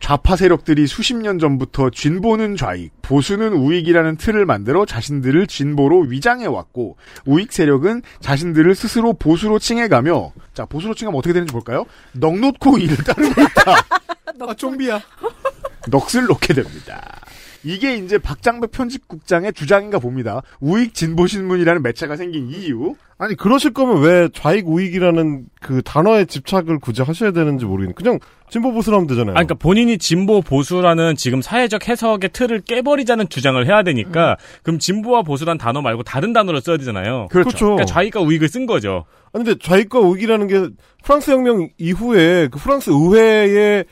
좌파 세력들이 수십 년 전부터 진보는 좌익, 보수는 우익이라는 틀을 만들어 자신들을 진보로 위장해 왔고 우익 세력은 자신들을 스스로 보수로 칭해가며 자 보수로 칭하면 어떻게 되는지 볼까요? 넉 놓고 이를 따르고 있다. 아, 좀비야. 넋을 놓게 됩니다. 이게 이제 박장배 편집국장의 주장인가 봅니다. 우익 진보 신문이라는 매체가 생긴 이유. 아니 그러실 거면 왜 좌익 우익이라는 그 단어에 집착을 굳이 하셔야 되는지 모르겠네. 그냥 진보 보수로 하면 되잖아요. 아, 그러니까 본인이 진보 보수라는 지금 사회적 해석의 틀을 깨버리자는 주장을 해야 되니까 그럼 진보와 보수란 단어 말고 다른 단어를 써야 되잖아요. 그렇죠. 그러니까 좌익과 우익을 쓴 거죠. 아, 근데 좌익과 우익이라는 게 프랑스 혁명 이후에 그 프랑스 의회의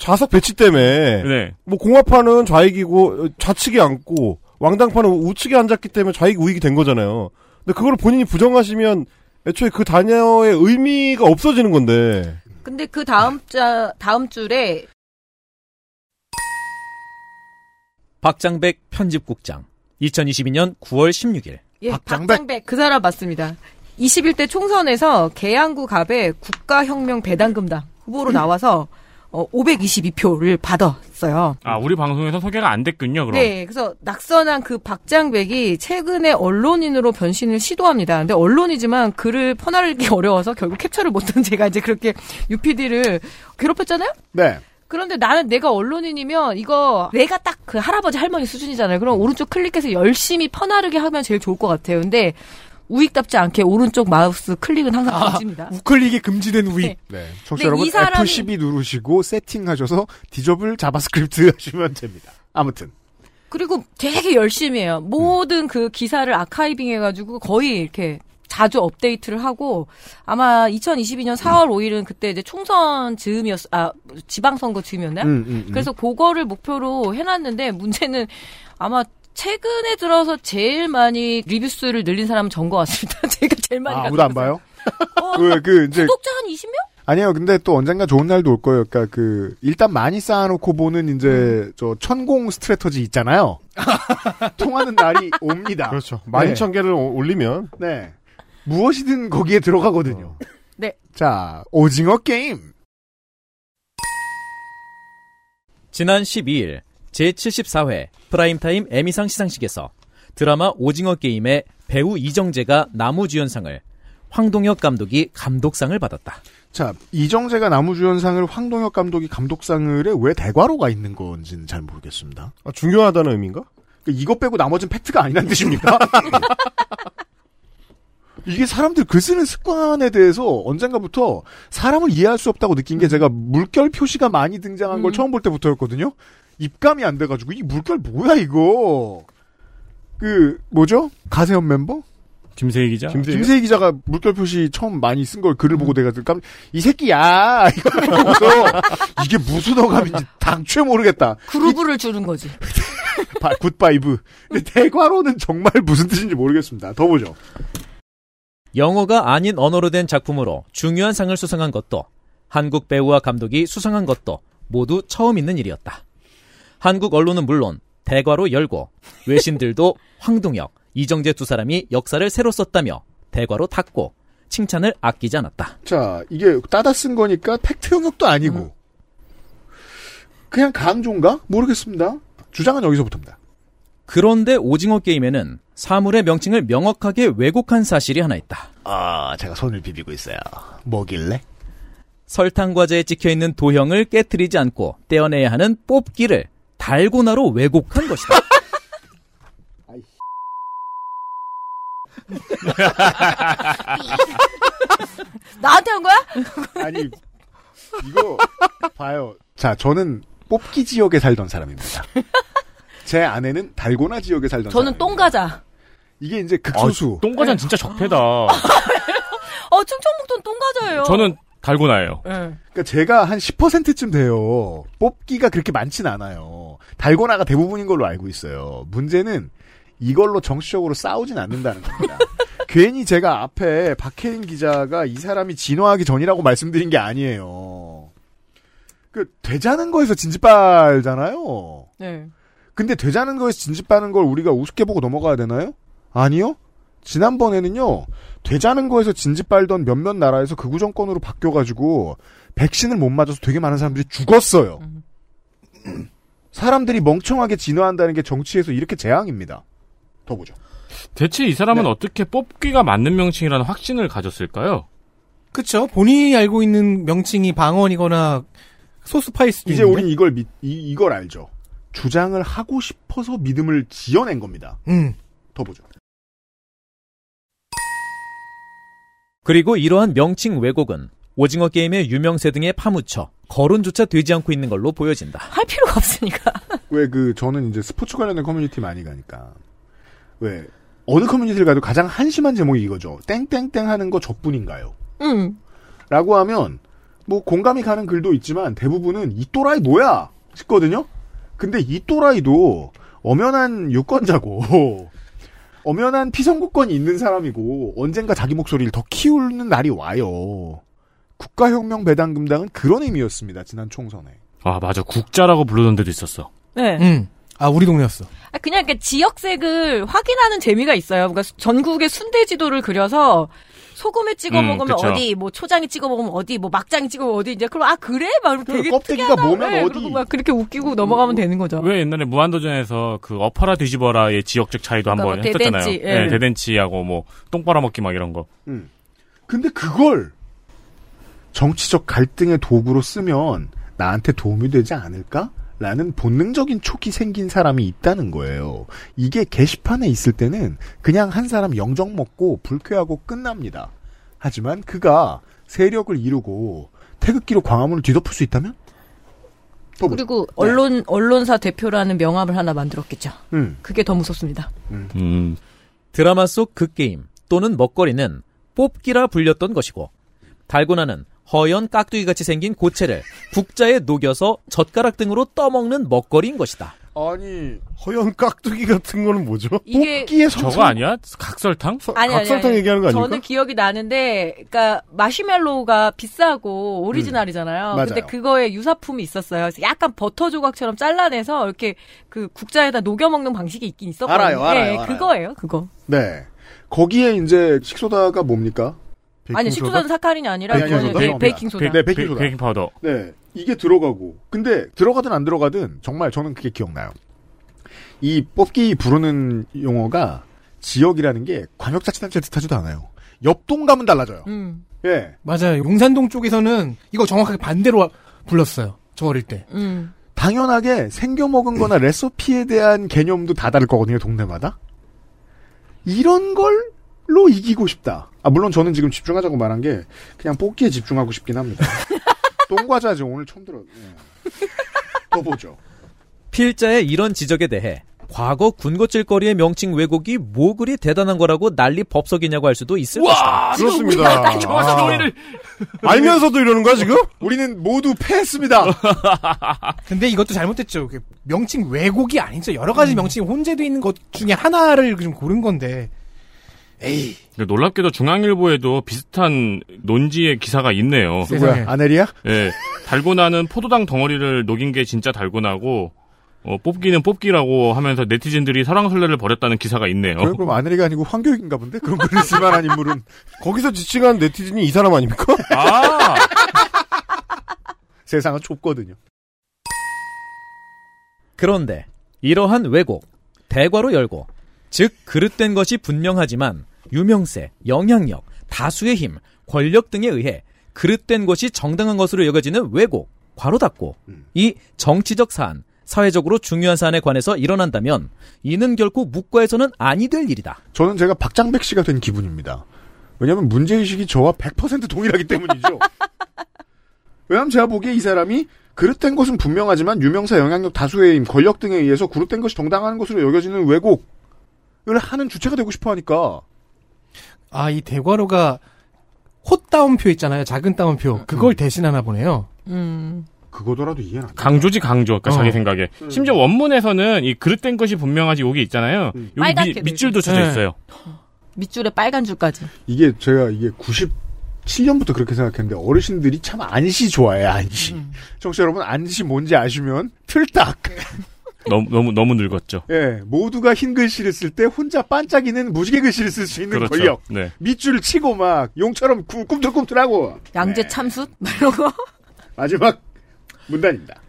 좌석 배치 때문에 네. 뭐 공화파는 좌익이고 좌측에 앉고 왕당파는 우측에 앉았기 때문에 좌익 우익이 된 거잖아요. 근데 그걸 본인이 부정하시면 애초에 그 단어의 의미가 없어지는 건데. 근데 그 다음 자 다음 줄에 박장백 편집국장 2022년 9월 16일 예, 박장백. 그 사람 맞습니다. 21대 총선에서 계양구 갑의 국가혁명 배당금당 후보로 나와서 어, 522표를 받았어요. 아, 우리 방송에서 소개가 안 됐군요, 그럼. 네, 그래서 낙선한 그 박장백이 최근에 언론인으로 변신을 시도합니다. 근데 언론이지만 글을 퍼나르기 어려워서 결국 캡처를 못한 제가 이제 그렇게 UPD를 괴롭혔잖아요? 네. 그런데 나는 내가 언론인이면 이거 내가 딱 그 할아버지 할머니 수준이잖아요. 그럼 오른쪽 클릭해서 열심히 퍼나르게 하면 제일 좋을 것 같아요. 근데 우익답지 않게 오른쪽 마우스 클릭은 항상 금지입니다. 우클릭이 금지된 우익. 네. 근데 청취자 여러분 이 사람이- F12 누르시고 세팅하셔서 disable JavaScript 하시면 됩니다. 아무튼 그리고 되게 열심히 해요. 모든 그 기사를 archiving 해가지고 거의 이렇게 자주 업데이트를 하고 아마 2022년 4월 5일은 그때 이제 총선 즈음이었, 아, 지방선거 즈음이었나요? 음, 음, 음. 그래서 그거를 목표로 해놨는데 문제는 아마 최근에 들어서 제일 많이 리뷰 수를 늘린 사람은 전 것 같습니다. 제가 제일 많이 아, 아무도 안. 봐요? 그, 그, 이제. 구독자 한 20명? 아니에요. 근데 또 언젠가 좋은 날도 올 거예요. 그러니까 그, 일단 많이 쌓아놓고 보는 이제, 저, 천공 strategy 있잖아요. 통하는 날이 옵니다. 그렇죠. 12,000개를 올리면. 네. 무엇이든 거기에 들어가거든요. 네. 자, 오징어 게임. 지난 12일 제74회 프라임타임 에미상 시상식에서 드라마 오징어 게임의 배우 이정재가 남우주연상을 황동혁 감독이 감독상을 받았다. 자, 이정재가 남우주연상을 황동혁 감독이 감독상을 해왜 대괄호가 있는 건지는 잘 모르겠습니다. 아, 중요하다는 의미인가? 이것 빼고 나머지는 팩트가 아니란 뜻입니까? 이게 사람들 글 쓰는 습관에 대해서 언젠가부터 사람을 이해할 수 없다고 느낀 게 제가 물결 표시가 많이 등장한 걸 처음 볼 때부터였거든요. 입감이 안 돼가지고 이 물결 뭐야 이거? 그 뭐죠? 가세현 멤버? 김세희 기자. 김세희, 기자가 물결 표시 처음 많이 쓴 걸 글을 보고 내가 깜, 이 새끼야! 보고서 이게 무슨 어감인지 당최 모르겠다. groove를 주는 거지. 바- good vibe. 근데 대괄호는 정말 무슨 뜻인지 모르겠습니다. 더 보죠. 영어가 아닌 언어로 된 작품으로 중요한 상을 수상한 것도 한국 배우와 감독이 수상한 것도 모두 처음 있는 일이었다. 한국 언론은 물론 대괄호 열고 외신들도 황동혁, 이정재 두 사람이 역사를 새로 썼다며 대괄호 닫고 칭찬을 아끼지 않았다. 자, 이게 따다 쓴 거니까 팩트 영역도 아니고. 그냥 강조인가? 모르겠습니다. 주장은 여기서부터입니다. 그런데 오징어 게임에는 사물의 명칭을 명확하게 왜곡한 사실이 하나 있다. 아, 제가 손을 비비고 있어요. 뭐길래? 설탕 과자에 찍혀 있는 도형을 깨뜨리지 않고 떼어내야 하는 뽑기를 달고나로 왜곡한 것이다. 나한테 한 거야? 아니 이거 봐요. 자, 저는 뽑기 지역에 살던 사람입니다. 제 아내는 달고나 지역에 살던 저는 사람. 똥가자. 이게 이제 극소수. 똥과자는 진짜 적폐다. 어, 충청북도는 똥가자예요. 저는 달고나예요. 예. 그러니까 제가 한 10%쯤 돼요. 뽑기가 그렇게 많진 않아요. 달고나가 대부분인 걸로 알고 있어요. 문제는 이걸로 정치적으로 싸우진 않는다는 겁니다. 괜히 제가 앞에 박혜인 기자가 이 사람이 진화하기 전이라고 말씀드린 게 아니에요. 그 되자는 거에서 진지빨잖아요. 네. 근데 되자는 거에서 진지빠는 걸 우리가 우습게 보고 넘어가야 되나요? 아니요. 지난번에는요, 되자는 거에서 진지빨던 몇몇 나라에서 극우 정권으로 바뀌어가지고, 백신을 못 맞아서 되게 많은 사람들이 죽었어요. 사람들이 멍청하게 진화한다는 게 정치에서 이렇게 재앙입니다. 더 보죠. 대체 이 사람은 어떻게 뽑기가 맞는 명칭이라는 확신을 가졌을까요? 그쵸. 본인이 알고 있는 명칭이 방언이거나 소스파일 수도 이제 있는데. 우린 이걸 믿, 이, 이걸 알죠. 주장을 하고 싶어서 믿음을 지어낸 겁니다. 음. 더 보죠. 그리고 이러한 명칭 왜곡은 오징어 게임의 유명세 등에 파묻혀 거론조차 되지 않고 있는 걸로 보여진다. 할 필요가 없으니까. 왜 그 저는 이제 스포츠 관련된 커뮤니티 많이 가니까 왜 어느 커뮤니티를 가도 가장 한심한 제목이 이거죠. 땡땡땡 하는 거 저뿐인가요? 응. 라고 하면 뭐 공감이 가는 글도 있지만 대부분은 이 또라이 뭐야 싶거든요. 근데 이 또라이도 엄연한 유권자고 엄연한 피선거권이 있는 사람이고 언젠가 자기 목소리를 더 키우는 날이 와요. 국가혁명 배당금당은 그런 의미였습니다. 지난 총선에. 아 맞아 국자라고 부르던 데도 있었어. 네. 음. 아, 우리 동네였어. 아, 그냥 이렇게 지역색을 확인하는 재미가 있어요. 그러니까 수- 전국의 순대 지도를 그려서 소금에 찍어 음, 먹으면 그쵸. 어디, 뭐 초장에 찍어 먹으면 어디, 뭐 막장에 찍어 먹으면 어디 이제 그럼 아 그래? 막 되게 껍데기가 특이하다. 뭐면 네, 어디. 막 그렇게 웃기고 넘어가면 되는 거죠. 왜 옛날에 무한도전에서 그 엎어라 뒤집어라의 지역적 차이도 그러니까 한번 뭐 했었잖아요. 대댄치, 네, 예. 대댄치하고 뭐 똥 빨아먹기 막 이런 거. 음. 근데 그걸 정치적 갈등의 도구로 쓰면 나한테 도움이 되지 않을까? 라는 본능적인 촉이 생긴 사람이 있다는 거예요. 이게 게시판에 있을 때는 그냥 한 사람 영정 먹고 불쾌하고 끝납니다. 하지만 그가 세력을 이루고 태극기로 광화문을 뒤덮을 수 있다면? 또 보죠. 그리고 언론 언론사 대표라는 명함을 하나 만들었겠죠. 음. 그게 더 무섭습니다. 음. 드라마 속 그 게임 또는 먹거리는 뽑기라 불렸던 것이고 달고나는 허연 깍두기 같이 생긴 고체를 국자에 녹여서 젓가락 등으로 떠먹는 먹거리인 것이다. 아니 허연 깍두기 같은 거는 뭐죠? 이게 뽑기의 저거 아니야? 각설탕? 아니, 아니, 각설탕 아니. 얘기하는 거 아닙니까? 저는 기억이 나는데, 그러니까 마시멜로우가 비싸고 오리지널이잖아요. 음. 맞아요. 근데 그거에 유사품이 있었어요. 그래서 약간 버터 조각처럼 잘라내서 이렇게 그 국자에다 녹여 먹는 방식이 있긴 있었거든요. 알아요, 알아요, 네, 알아요. 그거예요, 그거. 네. 거기에 이제 식소다가 뭡니까? 아니 식소다는 사카린이 아니라 아니, 아니, 그거는 아니, 베- 베이킹 베이킹 소다. 네, 베이킹 소다. 베이킹 파우더. 네, 이게 들어가고. 근데 들어가든 안 들어가든 정말 저는 그게 기억나요. 이 뽑기 부르는 용어가 지역이라는 게 광역자치단체 뜻하지도 않아요. 옆동 가면 달라져요. 음, 예. 맞아요. 용산동 쪽에서는 이거 정확하게 반대로 불렀어요. 저 어릴 때. 음. 당연하게 생겨 먹은 거나 레시피에 대한 개념도 다 다를 거거든요, 동네마다. 이런 걸 로 이기고 싶다. 아, 물론 저는 지금 집중하자고 말한 게 그냥 뽑기에 집중하고 싶긴 합니다. 똥과자죠, 오늘 처음 들어. 예. 더 보죠. 필자의 이런 지적에 대해 과거 군것질거리의 명칭 왜곡이 뭐 그리 대단한 거라고 난리 법석이냐고 할 수도 있을 것이다. 그렇습니다. 아, 알면서도 이러는 거야 지금? 우리는 모두 패했습니다. 근데 이것도 잘못됐죠. 그 명칭 왜곡이 아니죠. 여러 가지 명칭이 혼재되어 있는 것 중에 하나를 좀 고른 건데. 에이. 근데 놀랍게도 중앙일보에도 비슷한 논지의 기사가 있네요. 누구야? 아내리야? 예. 달고나는 포도당 덩어리를 녹인 게 진짜 달고나고 어, 뽑기는 뽑기라고 하면서 네티즌들이 사랑설레를 벌였다는 기사가 있네요. 그럼, 그럼 아내리가 아니고 황교익인가 본데? 그런 글을 쓸만한 인물은. 거기서 지칭한 네티즌이 이 사람 아닙니까? 아! 세상은 좁거든요. 그런데 이러한 왜곡, 대괄호 열고, 즉 그릇된 것이 분명하지만 유명세, 영향력, 다수의 힘, 권력 등에 의해 그릇된 것이 정당한 것으로 여겨지는 왜곡, 괄호 닫고 이 정치적 사안, 사회적으로 중요한 사안에 관해서 일어난다면 이는 결코 묵과에서는 아니 될 일이다. 저는 제가 박장백 씨가 된 기분입니다. 왜냐하면 문제의식이 저와 100% 동일하기 때문이죠. 왜냐하면 제가 보기에 이 사람이 그릇된 것은 분명하지만 유명사 영향력 다수의 힘, 권력 등에 의해서 그릇된 것이 정당한 것으로 여겨지는 왜곡을 하는 주체가 되고 싶어 하니까 아, 이 대괄호가 헛 따옴표 있잖아요. 작은 따옴표. 그걸 대신하나 보네요. 음. 그거더라도 이해는 안 돼. 강조지 강조. 그러니까 어. 자기 생각에. 심지어 원문에서는 이 그릇된 것이 분명하지 여기 있잖아요. 여기 빨갛게 밑, 밑줄도 쳐져 네. 있어요. 밑줄에 빨간 줄까지. 이게 제가 이게 97년부터 그렇게 생각했는데 어르신들이 참 안시 좋아해 안시. 청취자 여러분 안시 뭔지 아시면 틀딱. 너무 너무 너무 늙었죠. 예, 모두가 흰 글씨를 쓸 때 혼자 반짝이는 무지개 글씨를 쓸 수 있는 그렇죠. 권력. 네. 밑줄을 치고 막 용처럼 구- 꿈틀꿈틀하고 양재 참숯? 막 이런 거. 마지막 문단입니다.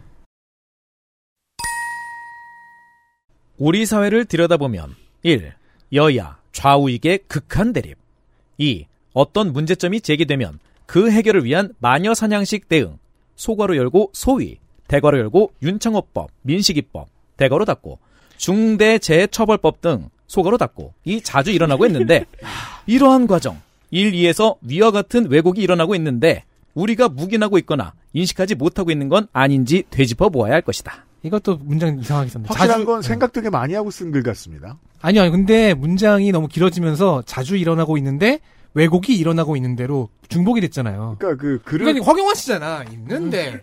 우리 사회를 들여다보면 1. 여야, 좌우익의 극한 대립 2. 어떤 문제점이 제기되면 그 해결을 위한 마녀 사냥식 대응 소괄호 열고 소위 대괄호 열고 윤창호법, 민식이법 대괄호 닫고 중대재해처벌법 등 소괄호 닫고 이 자주 일어나고 있는데 이러한 과정 1, 2에서 위와 같은 왜곡이 일어나고 있는데 우리가 묵인하고 있거나 인식하지 못하고 있는 건 아닌지 되짚어 보아야 할 것이다. 이것도 문장 이상하게 썼네. 확실한 자주- 건 생각 되게 많이 하고 쓴 글 같습니다. 아니요, 근데 문장이 너무 길어지면서 자주 일어나고 있는데 왜곡이 일어나고 있는 대로 중복이 됐잖아요. 그러니까 그 글을 그러니까 허경환 씨잖아. 있는데.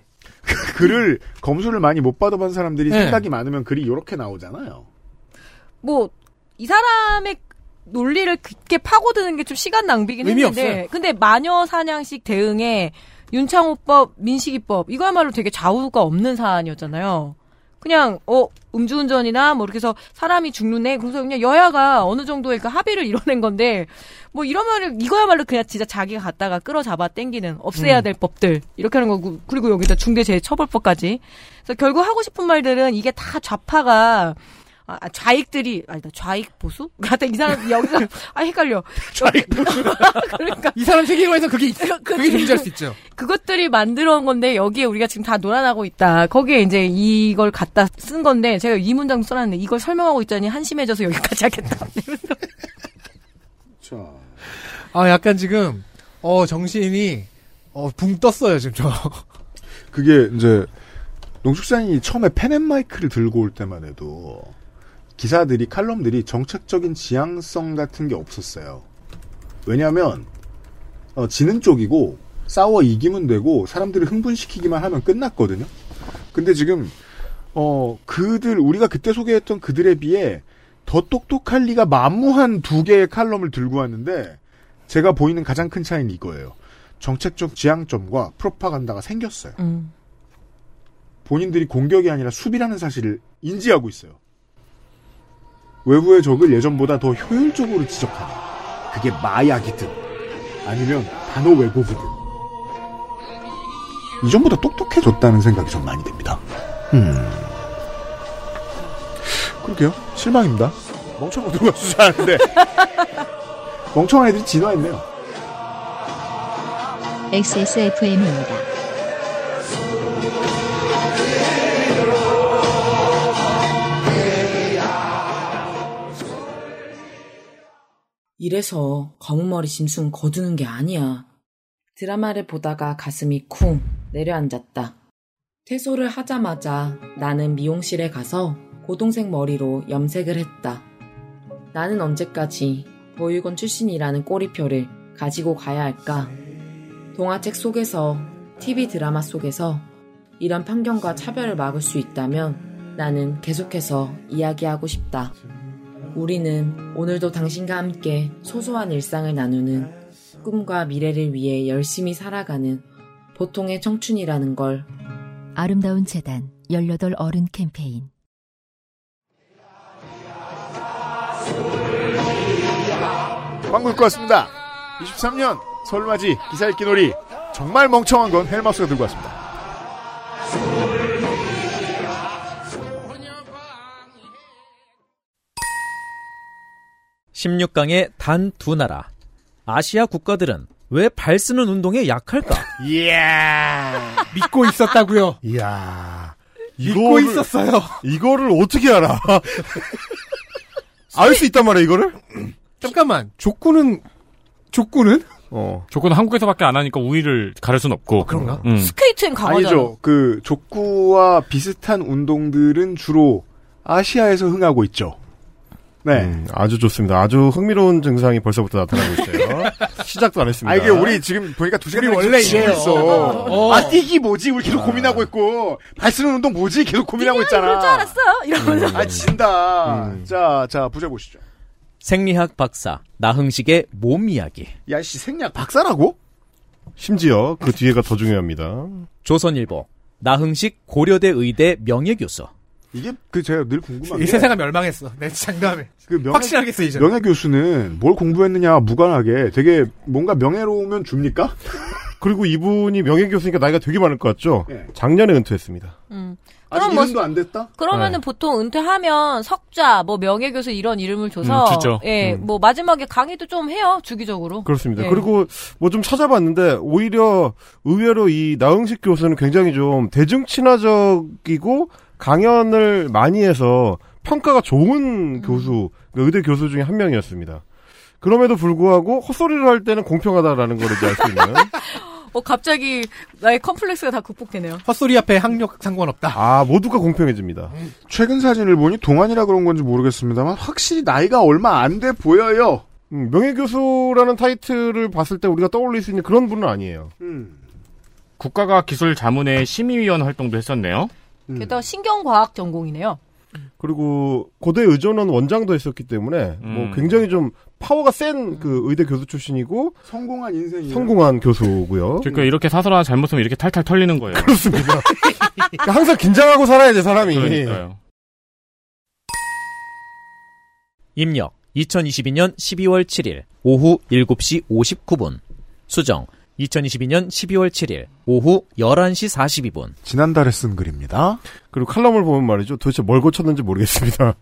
글을 검수를 많이 못 받아본 사람들이 네. 생각이 많으면 글이 이렇게 나오잖아요. 뭐, 이 사람의 논리를 깊게 파고드는 게 좀 시간 낭비긴 의미 했는데, 없어요. 근데 마녀 사냥식 대응에 윤창호법, 민식이법, 이거야말로 되게 좌우가 없는 사안이었잖아요. 그냥, 어, 음주운전이나 뭐 이렇게 해서 사람이 죽는데, 그래서 그냥 여야가 어느 정도의 그 합의를 이뤄낸 건데, 뭐 이러면은, 이거야말로 그냥 진짜 자기가 갖다가 끌어잡아 땡기는, 없애야 음. 될 법들, 이렇게 하는 거고, 그리고 여기다 중대재해처벌법까지. 그래서 결국 하고 싶은 말들은 이게 다 좌파가, 아, 아, 좌익들이 아니다 좌익 보수? 하여튼 이 사람 여기서 아 헷갈려. 좌익 보수. 그러니까 이 사람 세계관에서 그게 있, 그게 존재할 수 있죠. 그것들이 만들어 온 건데 여기에 우리가 지금 다 놀아나고 있다. 거기에 이제 이걸 갖다 쓴 건데 제가 이 문장도 써놨는데 이걸 설명하고 있자니 한심해져서 여기까지 하겠다. 자, 아, 약간 지금, 어, 정신이, 어, 붕 떴어요, 지금 저. 그게 이제 농축산이 처음에 펜앤마이크를 들고 올 때만 해도 기사들이 칼럼들이 정책적인 지향성 같은 게 없었어요. 왜냐하면 어, 지는 쪽이고 싸워 이기면 되고 사람들을 흥분시키기만 하면 끝났거든요. 근데 지금 어 그들 우리가 그때 소개했던 그들에 비해 더 똑똑할 리가 만무한 두 개의 칼럼을 들고 왔는데 제가 보이는 가장 큰 차이는 이거예요. 정책적 지향점과 프로파간다가 생겼어요. 음. 본인들이 공격이 아니라 수비라는 사실을 인지하고 있어요. 외부의 적을 예전보다 더 효율적으로 지적하네. 그게 마약이든 아니면 단어 왜곡이든 이전보다 똑똑해졌다는 생각이 좀 많이 듭니다. 음. 그러게요. 실망입니다. 멍청한 누가 수사하는데 멍청한 애들이 진화했네요. XSFM입니다. 이래서 검은머리 짐승 거두는 게 아니야. 드라마를 보다가 가슴이 쿵 내려앉았다. 퇴소를 하자마자 나는 미용실에 가서 고동색 머리로 염색을 했다. 나는 언제까지 보육원 출신이라는 꼬리표를 가지고 가야 할까? 동화책 속에서, TV 드라마 속에서 이런 편견과 차별을 막을 수 있다면 나는 계속해서 이야기하고 싶다. 우리는 오늘도 당신과 함께 소소한 일상을 나누는 꿈과 미래를 위해 열심히 살아가는 보통의 청춘이라는 걸 아름다운 재단 18 어른 캠페인 광고 듣고 왔습니다. 23년 설맞이 기사 읽기 놀이 정말 멍청한 건 헬마우스가 들고 왔습니다. 16강의 단 두 나라. 아시아 국가들은 왜 발 쓰는 운동에 약할까? 이야. 믿고 있었다고요. 이야. 믿고 있었어요. 이거를 어떻게 알아? 알 수 있단 말이야, 이거를? 잠깐만. 족구는 족구는 어. 조건 한국에서밖에 안 하니까 우위를 가릴 순 없고. 그런가? 음. 스케이트는 강하잖아. 아니죠. 그 족구와 비슷한 운동들은 주로 아시아에서 흥하고 있죠. 네. 음, 아주 좋습니다. 아주 흥미로운 증상이 벌써부터 나타나고 있어요. 시작도 안 했습니다. 아 이게 우리 지금 보니까 두 시간 우리 원래 이래요. 있어. 어. 아 뛰기 뭐지? 우리 계속 고민하고 있고 발 쓰는 운동 뭐지? 계속 고민하고 있잖아. 그럴 줄 알았어. 이러면서. 아 진다. 음. 자, 자 부제 보시죠. 생리학 박사 나흥식의 몸 이야기. 야 씨 생략 박사라고? 심지어 그 뒤에가 더 중요합니다. 조선일보 나흥식 고려대 의대 명예교수. 이게 그 제가 늘 궁금한 이게 세상은 멸망했어. 내 장담해. 그 명예, 확실하겠어 이제. 명예 교수는 뭘 공부했느냐 무관하게 되게 뭔가 명예로우면 줍니까? 그리고 이분이 명예 교수니까 나이가 되게 많을 것 같죠? 네. 작년에 은퇴했습니다. 음. 아직 그럼 뭐- 이름도 안 됐다? 그러면은 보통 은퇴하면 석좌, 뭐 명예교수 이런 이름을 줘서 음, 주죠. 예, 음. 뭐 마지막에 강의도 좀 해요 주기적으로. 그렇습니다. 예. 그리고 뭐 좀 찾아봤는데 오히려 의외로 이 나흥식 교수는 굉장히 좀 대중 친화적이고 강연을 많이 해서 평가가 좋은 교수, 그 의대 교수 중에 한 명이었습니다. 그럼에도 불구하고 헛소리를 할 때는 공평하다라는 걸 이제 알 수 있는. 어 갑자기 나의 컴플렉스가 다 극복되네요. 헛소리 앞에 학력 상관없다. 아, 모두가 공평해집니다. 최근 사진을 보니 동안이라 그런 건지 모르겠습니다만 확실히 나이가 얼마 안 돼 보여요. 음, 명예교수라는 타이틀을 봤을 때 우리가 떠올릴 수 있는 그런 분은 아니에요. 음. 국가가 기술 자문회 심의위원 활동도 했었네요. 게다가 신경과학 전공이네요. 그리고 고대 의존원 원장도 했었기 때문에 음. 뭐 굉장히 좀 파워가 센 그 의대 교수 출신이고 성공한 인생이에요. 성공한 교수고요. 그러니까 이렇게 사소한 잘못하면 이렇게 탈탈 털리는 거예요. 그렇습니다. 그러니까 항상 긴장하고 살아야 돼 사람이. 그러니까요. 입력 2022년 12월 7일 오후 7시 59분. 수정 2022년 12월 7일 오후 11시 42분. 지난달에 쓴 글입니다. 그리고 칼럼을 보면 말이죠. 도대체 뭘 고쳤는지 모르겠습니다.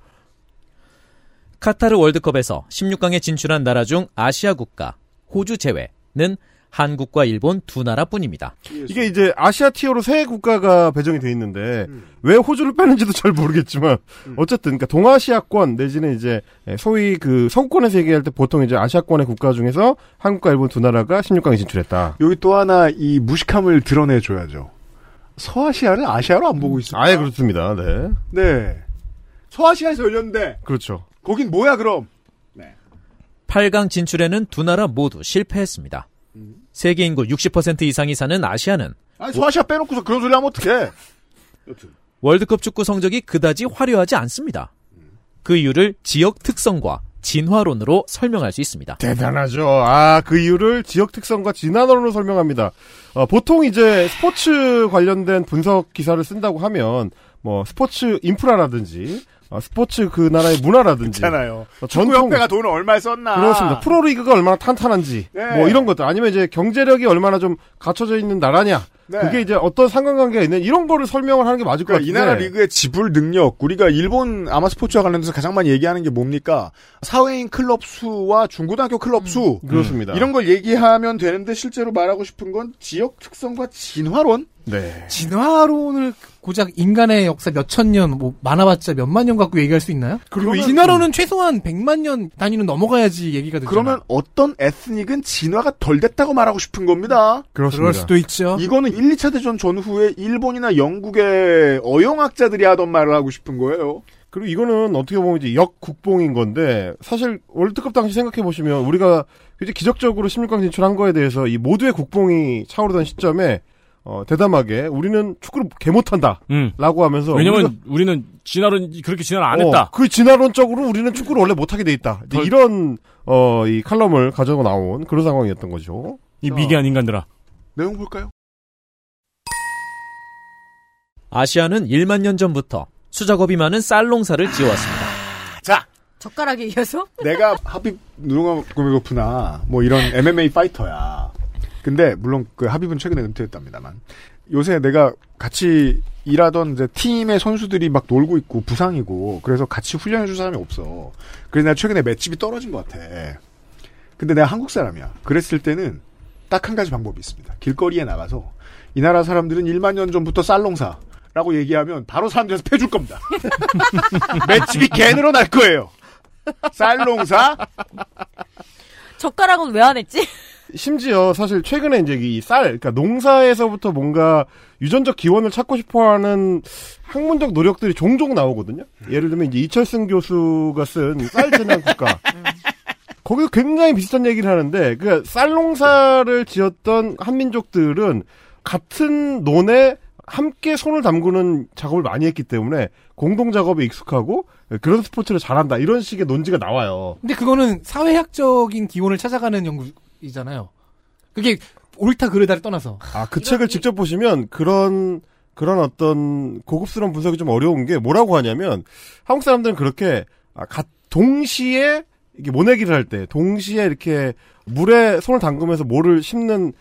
카타르 월드컵에서 16강에 진출한 나라 중 아시아 국가 호주 제외는 한국과 일본 두 나라뿐입니다. 이게 이제 아시아 티어로 세 국가가 배정이 돼 있는데 왜 호주를 빼는지도 잘 모르겠지만 어쨌든 그러니까 동아시아권 내지는 이제 소위 그 서구권에서 얘기할 때 보통 이제 아시아권의 국가 중에서 한국과 일본 두 나라가 16강에 진출했다. 여기 또 하나 이 무식함을 드러내 줘야죠. 서아시아를 아시아로 안 보고 있습니다. 아예 그렇습니다. 네. 네. 서아시아에서 열렸는데 그렇죠. 거긴 뭐야 그럼? 8강 진출에는 두 나라 모두 실패했습니다. 세계 인구 60% 이상이 사는 아시아는 아니 서아시아 빼놓고서 그런 소리 하면 어떡해? 월드컵 축구 성적이 그다지 화려하지 않습니다. 그 이유를 지역 특성과 진화론으로 설명할 수 있습니다. 대단하죠. 아, 그 이유를 지역 특성과 진화론으로 설명합니다. 어, 보통 이제 스포츠 관련된 분석 기사를 쓴다고 하면, 뭐, 스포츠 인프라라든지, 어, 스포츠 그 나라의 문화라든지. 있잖아요. 어, 축구협회가 돈을 얼마 썼나? 그렇습니다. 프로리그가 얼마나 탄탄한지. 네. 뭐 이런 것들. 아니면 이제 경제력이 얼마나 좀 갖춰져 있는 나라냐. 네. 그게 이제 어떤 상관관계가 있는 이런 거를 설명을 하는 게 맞을 것 그러니까 이. 나라 리그의 지불 능력, 우리가 일본 아마 스포츠와 관련돼서 가장 많이 얘기하는 게 뭡니까? 사회인 클럽 수와 중고등학교 클럽 수. 그렇습니다. 이런 걸 얘기하면 되는데 실제로 말하고 싶은 건 지역 특성과 진화론? 네. 진화론을 고작 인간의 역사 몇천 년, 뭐 많아봤자 몇만 년 갖고 얘기할 수 있나요? 그리고 이- 진화론은 최소한 100만 년 단위는 넘어가야지 얘기가 되잖아. 그러면 어떤 에스닉은 진화가 덜 됐다고 말하고 싶은 겁니다. 그렇습니다. 그럴 수도 있죠. 이거는 1, 2차 대전 전후에 일본이나 영국의 어영학자들이 하던 말을 하고 싶은 거예요. 그리고 이거는 어떻게 보면 이제 역국뽕인 건데 사실 월드컵 당시 생각해 보시면 우리가 이제 기적적으로 16강 진출한 거에 대해서 이 모두의 국뽕이 차오르던 시점에 어, 대담하게 우리는 축구를 개 못한다. 음. 라고 하면서 왜냐면 우리가- 우리는 진화론 그렇게 진화를 안 어, 했다. 그 진화론적으로 우리는 축구를 원래 못하게 돼 있다. 덜- 이런 어, 이 칼럼을 가져고 나온 그런 상황이었던 거죠. 이 미개한 인간들아. 내용 볼까요? 아시아는 1만 년 전부터 수작업이 많은 쌀 농사를 지어왔습니다. 자, 젓가락에 이어서 내가 하빕 누르마고메고프나 뭐 이런 MMA 파이터야. 근데 물론 그 하빕은 최근에 은퇴했답니다만 요새 내가 같이 일하던 이제 팀의 선수들이 막 놀고 있고 부상이고 그래서 같이 훈련해 줄 사람이 없어. 그래서 내가 최근에 맷집이 떨어진 것 같아. 근데 내가 한국 사람이야. 그랬을 때는 딱 한 가지 방법이 있습니다. 길거리에 나가서 이 나라 사람들은 1만 년 전부터 쌀농사 라고 얘기하면 바로 사람들에서 패줄 겁니다. 맷집이 개 늘어날 거예요. 쌀농사? 젓가락은 왜 안 했지? 심지어 사실 최근에 이제 이 쌀, 그러니까 농사에서부터 뭔가 유전적 기원을 찾고 싶어하는 학문적 노력들이 종종 나오거든요. 예를 들면 이제 이철승 교수가 쓴 쌀 재난 국가. 거기서 굉장히 비슷한 얘기를 하는데 그쌀 농사를 지었던 한민족들은 같은 논에 함께 손을 담그는 작업을 많이 했기 때문에 공동 작업에 익숙하고 그런 스포츠를 잘한다 이런 식의 논지가 나와요. 근데 그거는 사회학적인 기원을 찾아가는 연구 이잖아요. 그게 옳다 그르다를 떠나서. 아, 그 책을 직접 보시면 그런 그런 어떤 고급스러운 분석이 좀 어려운 게 뭐라고 하냐면 한국 사람들은 그렇게 아, 가- 동시에 이게 모내기를 할 때 동시에 이렇게 물에 손을 담그면서 모를 심는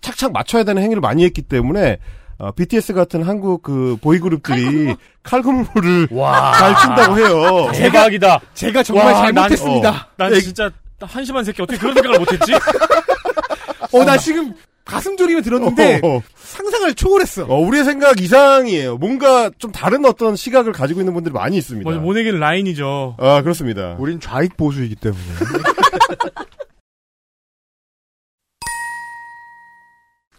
착착 맞춰야 되는 행위를 많이 했기 때문에 어, BTS 같은 한국 그 보이그룹들이 칼군무를 잘 친다고 해요. 대박이다. 제가 정말 와, 난- 잘못했습니다. 어, 난 진짜 한심한 새끼 어떻게 그런 생각을 못했지? 어, 나 지금 가슴 졸이며 들었는데 어, 어. 상상을 초월했어. 어, 우리의 생각 이상이에요. 뭔가 좀 다른 어떤 시각을 가지고 있는 분들이 많이 있습니다. 뭐, 모내기는 라인이죠. 아, 그렇습니다. 우린 좌익 보수이기 때문에.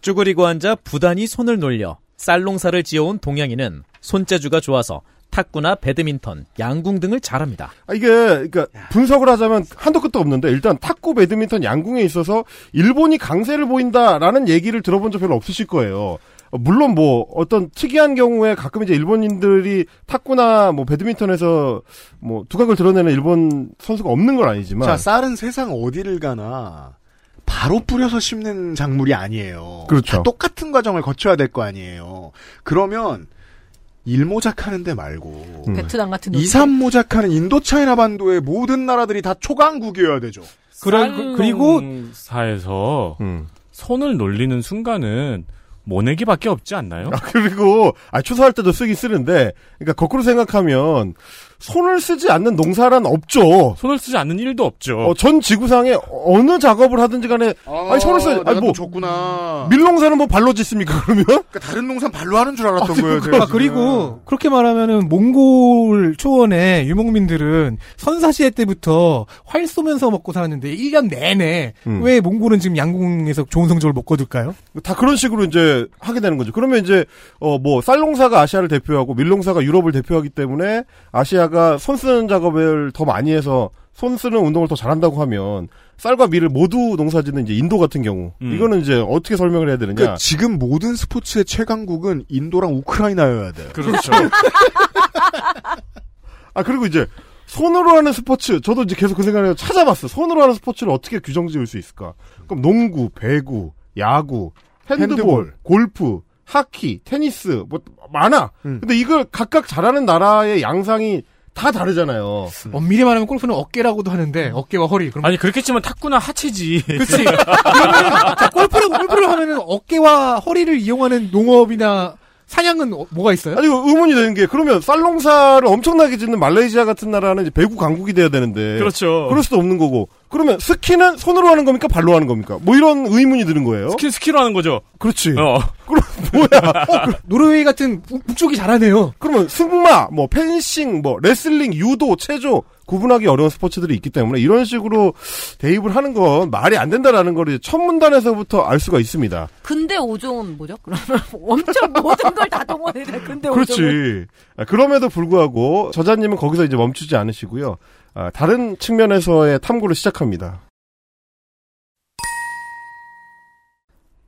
쭈그리고 앉아 부단히 손을 놀려 쌀농사를 지어온 동양인은 손재주가 좋아서 탁구나 배드민턴, 양궁 등을 잘합니다. 아, 이게, 그러니까 분석을 하자면 한도 끝도 없는데 일단 탁구, 배드민턴, 양궁에 있어서 일본이 강세를 보인다라는 얘기를 들어본 적 별로 없으실 거예요. 어, 물론 뭐 어떤 특이한 경우에 가끔 이제 일본인들이 탁구나 뭐 배드민턴에서 뭐 두각을 드러내는 일본 선수가 없는 건 아니지만 자, 쌀은 세상 어디를 가나 바로 뿌려서 심는 작물이 아니에요. 그렇죠. 다 똑같은 과정을 거쳐야 될 거 아니에요. 그러면 일모작하는데 말고 음. 베트남 같은 이 2, 3모작하는 인도차이나 반도의 모든 나라들이 다 초강국이어야 되죠. 그리고 사에서 음. 손을 놀리는 순간은 모내기밖에 없지 않나요? 아, 그리고 아 추수할 때도 쓰기 쓰는데 그러니까 거꾸로 생각하면 손을 쓰지 않는 농사란 없죠. 손을 쓰지 않는 일도 없죠. 어, 전 지구상에 어느 작업을 하든지 간에 아 니 손을 써 내가 아니 뭐또 줬구나. 밀농사는 뭐 발로 짓습니까 그러면? 그러니까 다른 농사 발로 하는 줄 알았던 거예요. 제가 아, 그리고 그렇게 말하면은 몽골 초원의 유목민들은 선사시대 때부터 활 쏘면서 먹고 살았는데 1년 내내 음. 왜 몽골은 지금 양궁에서 좋은 성적을 못 거둘까요? 다 그런 식으로 이제 하게 되는 거죠. 그러면 이제 어 뭐 쌀농사가 아시아를 대표하고 밀농사가 유럽을 대표하기 때문에 아시아 가 손 쓰는 작업을 더 많이 해서 손 쓰는 운동을 더 잘한다고 하면 쌀과 밀을 모두 농사짓는 이제 인도 같은 경우 음. 이거는 이제 어떻게 설명을 해야 되느냐? 그러니까 지금 모든 스포츠의 최강국은 인도랑 우크라이나여야 돼요. 그렇죠. 아 그리고 이제 손으로 하는 스포츠 저도 이제 계속 그 생각을 찾아봤어. 손으로 하는 스포츠를 어떻게 규정 지을 수 있을까? 그럼 농구, 배구, 야구, 핸드볼, 핸드볼. 골프, 하키, 테니스 뭐 많아. 근데 이걸 각각 잘하는 나라의 양상이 다 다르잖아요. 엄밀히 말하면 골프는 어깨라고도 하는데 어깨와 허리. 그럼 아니 그렇게 치면 탁구나 하체지. 자, 골프를 골프를 하면은 어깨와 허리를 이용하는 농업이나 사냥은 어- 뭐가 있어요? 아니 의문이 되는 게 그러면 쌀농사를 엄청나게 짓는 말레이시아 같은 나라는 이제 배구 강국이 돼야 되는데 그렇죠. 그럴 수도 없는 거고 그러면 스키는 손으로 하는 겁니까 발로 하는 겁니까? 뭐 이런 의문이 드는 거예요. 스키 스키로 하는 거죠. 그렇지. 어. 그럼 뭐야? 어, 노르웨이 같은 북- 북쪽이 잘하네요. 그러면 승마, 뭐 펜싱, 뭐 레슬링, 유도, 체조 구분하기 어려운 스포츠들이 있기 때문에 이런 식으로 대입을 하는 건 말이 안 된다라는 걸 이제 첫 문단에서부터 알 수가 있습니다. 근대 5종은 뭐죠? 그러면 엄청 모든 걸 다 동원해야 돼. 근대 5종은. 그렇지. 아, 그럼에도 불구하고 저자님은 거기서 이제 멈추지 않으시고요. 아, 다른 측면에서의 탐구를 시작합니다.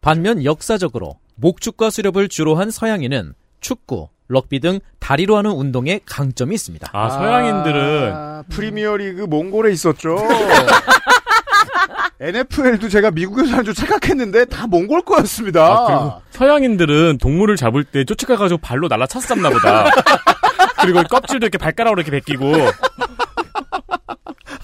반면 역사적으로 목축과 수렵을 주로 한 서양인은 축구, 럭비 등 다리로 하는 운동에 강점이 있습니다. 아 서양인들은 아, 프리미어리그 몽골에 있었죠. NFL도 제가 미국에서 한줄 착각했는데 다 몽골 거였습니다. 아, 그리고 서양인들은 동물을 잡을 때 쫓아가가지고 발로 날라찼었나 보다. 그리고 껍질도 이렇게 발가락으로 이렇게 벗기고.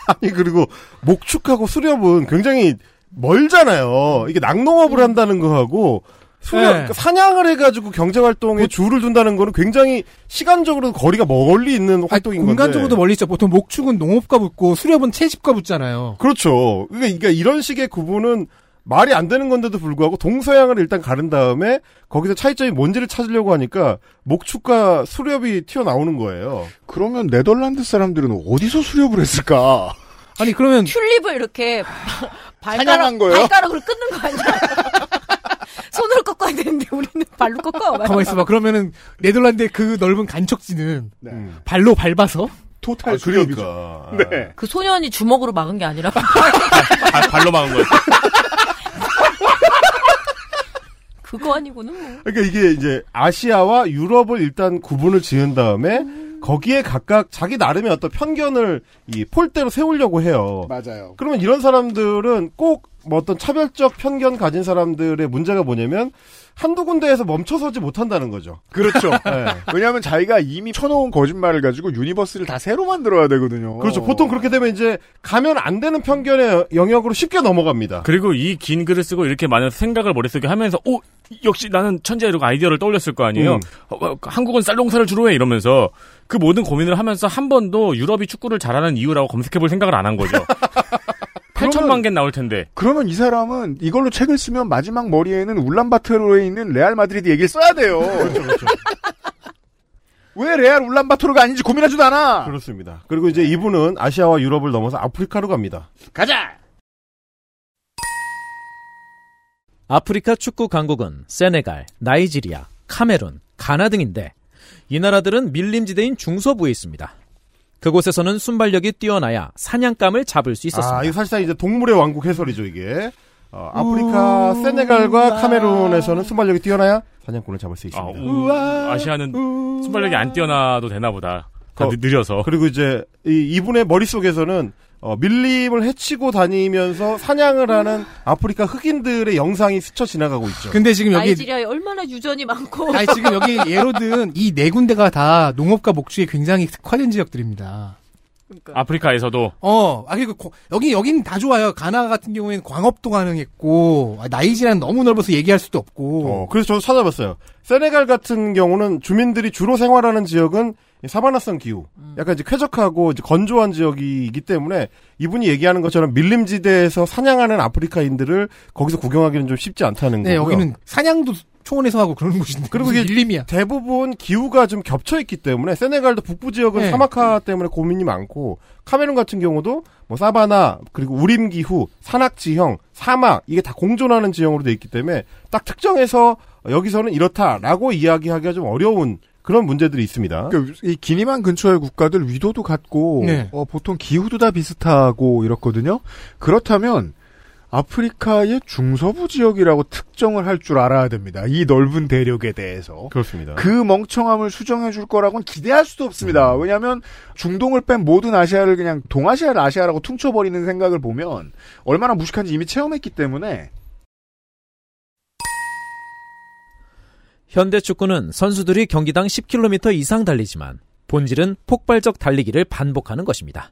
아니 그리고 목축하고 수렵은 굉장히 멀잖아요. 이게 낙농업을 한다는 거하고 수렵, 네. 그러니까 사냥을 해가지고 경제 활동에 줄을 둔다는 거는 굉장히 시간적으로 거리가 멀리 있는 활동인 건데. 공간적으로도 멀리 있죠. 보통 목축은 농업과 붙고 수렵은 채집과 붙잖아요. 그렇죠. 그러니까, 그러니까 이런 식의 구분은 말이 안 되는 건데도 불구하고 동서양을 일단 가른 다음에 거기서 차이점이 뭔지를 찾으려고 하니까 목축과 수렵이 튀어나오는 거예요. 그러면 네덜란드 사람들은 어디서 수렵을 했을까? 아니 그러면 튤립을 이렇게 발가락, 사냥한 거예요? 발가락으로 끊는 거 아니야? 꺾어야 되는데 우리는 발로 꺾어. 가만 있어봐. 그러면은 네덜란드의 그 넓은 간척지는 네. 발로 밟아서 토탈 수렵이죠. 네. 그 소년이 주먹으로 막은 게 아니라 발- 발로 막은 거예요. 그거 아니고는 뭐. 그러니까 이게 이제 아시아와 유럽을 일단 구분을 지은 다음에 거기에 각각 자기 나름의 어떤 편견을 이 폴대로 세우려고 해요. 맞아요. 그러면 이런 사람들은 꼭 뭐 어떤 차별적 편견 가진 사람들의 문제가 뭐냐면 한두 군데에서 멈춰서지 못한다는 거죠. 그렇죠. 네. 왜냐하면 자기가 이미 쳐놓은 거짓말을 가지고 universe를 다 새로 만들어야 되거든요. 그렇죠. 보통 그렇게 되면 이제 가면 안 되는 편견의 영역으로 쉽게 넘어갑니다. 그리고 이 긴 글을 쓰고 이렇게 많은 생각을 머릿속에 하면서 오 역시 나는 천재 이러고 아이디어를 떠올렸을 거 아니에요. 음. 어, 어, 한국은 쌀농사를 주로 해 이러면서 그 모든 고민을 하면서 한 번도 유럽이 축구를 잘하는 이유라고 검색해볼 생각을 안 한 거죠. 8천만 개 나올 텐데. 그러면 이 사람은 이걸로 책을 쓰면 마지막 머리에는 울란바토르에 있는 레알 마드리드 얘기를 써야 돼요. 그렇죠, 그렇죠. 왜 레알 울란바토르가 아닌지 고민하지도 않아. 그렇습니다. 그리고 이제 이분은 아시아와 유럽을 넘어서 아프리카로 갑니다. 가자. 아프리카 축구 강국은 세네갈, 나이지리아, 카메룬, 가나 등인데 이 나라들은 밀림지대인 중서부에 있습니다. 그곳에서는 순발력이 뛰어나야 사냥감을 잡을 수 있었습니다. 아, 이거 사실상 이제 동물의 왕국 해설이죠, 이게. 어, 아프리카, 세네갈과 카메룬에서는 순발력이 뛰어나야 사냥꾼을 잡을 수 있습니다. 아, 아시아는 순발력이 안 뛰어나도 되나 보다. 다 어, 느- 느려서. 그리고 이제 이, 이분의 머릿속에서는 어, 밀림을 해치고 다니면서 사냥을 하는 아프리카 흑인들의 영상이 스쳐 지나가고 있죠. 근데 지금 여기 나이지리아에 얼마나 유전이 많고. 아니 지금 여기 예로 든 이 네 군데가 다 농업과 목축에 굉장히 특화된 지역들입니다. 아프리카에서도 어, 아, 그리고 고- 여기, 여긴 다 좋아요. 가나 같은 경우에는 광업도 가능했고, 아, 나이지리아는 너무 넓어서 얘기할 수도 없고. 어, 그래서 저도 찾아봤어요. 세네갈 같은 경우는 주민들이 주로 생활하는 지역은 이 사바나성 기후, 약간 이제 쾌적하고 이제 건조한 지역이기 때문에 이분이 얘기하는 것처럼 밀림지대에서 사냥하는 아프리카인들을 거기서 구경하기는 좀 쉽지 않다는 네, 거고요. 여기는 사냥도 초원에서 하고 그러는 곳인데. 그리고 이게 밀림이야. 대부분 기후가 좀 겹쳐 있기 때문에 세네갈도 북부 지역은 네. 사막화 때문에 고민이 많고 카메룬 같은 경우도 뭐 사바나 그리고 우림 기후, 산악 지형, 사막 이게 다 공존하는 지형으로 돼 있기 때문에 딱 특정해서 여기서는 이렇다라고 이야기하기가 좀 어려운 그런 문제들이 있습니다. 그, 이 기니만 근처의 국가들 위도도 같고 네. 어, 보통 기후도 다 비슷하고 이렇거든요. 그렇다면 아프리카의 중서부 지역이라고 특정을 할 줄 알아야 됩니다. 이 넓은 대륙에 대해서. 그렇습니다. 그 멍청함을 수정해 줄 거라고는 기대할 수도 없습니다. 왜냐하면 중동을 뺀 모든 아시아를 그냥 동아시아를 아시아라고 퉁쳐버리는 생각을 보면 얼마나 무식한지 이미 체험했기 때문에 현대 축구는 선수들이 경기당 10km 이상 달리지만 본질은 폭발적 달리기를 반복하는 것입니다.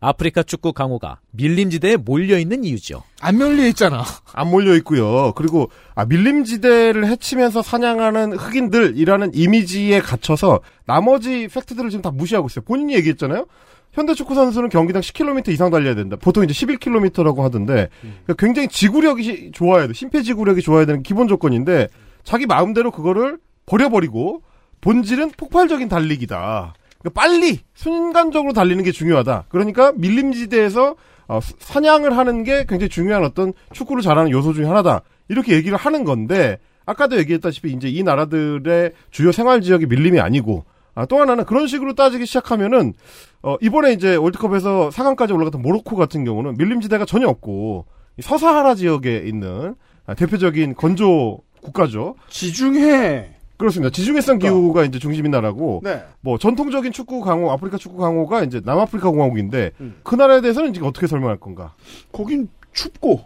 아프리카 축구 강호가 밀림지대에 몰려있는 이유죠. 안 몰려 있잖아. 안 몰려 있고요. 그리고 아, 밀림지대를 해치면서 사냥하는 흑인들이라는 이미지에 갇혀서 나머지 팩트들을 지금 다 무시하고 있어요. 본인이 얘기했잖아요. 현대 축구 선수는 경기당 10km 이상 달려야 된다. 보통 이제 11km라고 하던데 그러니까 굉장히 지구력이 시- 좋아야 돼. 심폐지구력이 좋아야 되는 기본 조건인데 자기 마음대로 그거를 버려버리고 본질은 폭발적인 달리기다. 그러니까 빨리 순간적으로 달리는 게 중요하다. 그러니까 밀림지대에서 어, 수- 사냥을 하는 게 굉장히 중요한 어떤 축구를 잘하는 요소 중에 하나다. 이렇게 얘기를 하는 건데 아까도 얘기했다시피 이제 이 나라들의 주요 생활 지역이 밀림이 아니고 아, 또 하나는 그런 식으로 따지기 시작하면은 어, 이번에 이제 월드컵에서 4강까지 올라갔던 모로코 같은 경우는 밀림 지대가 전혀 없고 이 서사하라 지역에 있는 아, 대표적인 건조 국가죠. 지중해 그렇습니다. 지중해성 기후가 이제 중심인 나라고 네. 뭐 전통적인 축구 강호 아프리카 축구 강호가 이제 남아프리카 공화국인데 음. 그 나라에 대해서는 지금 어떻게 설명할 건가? 거긴 춥고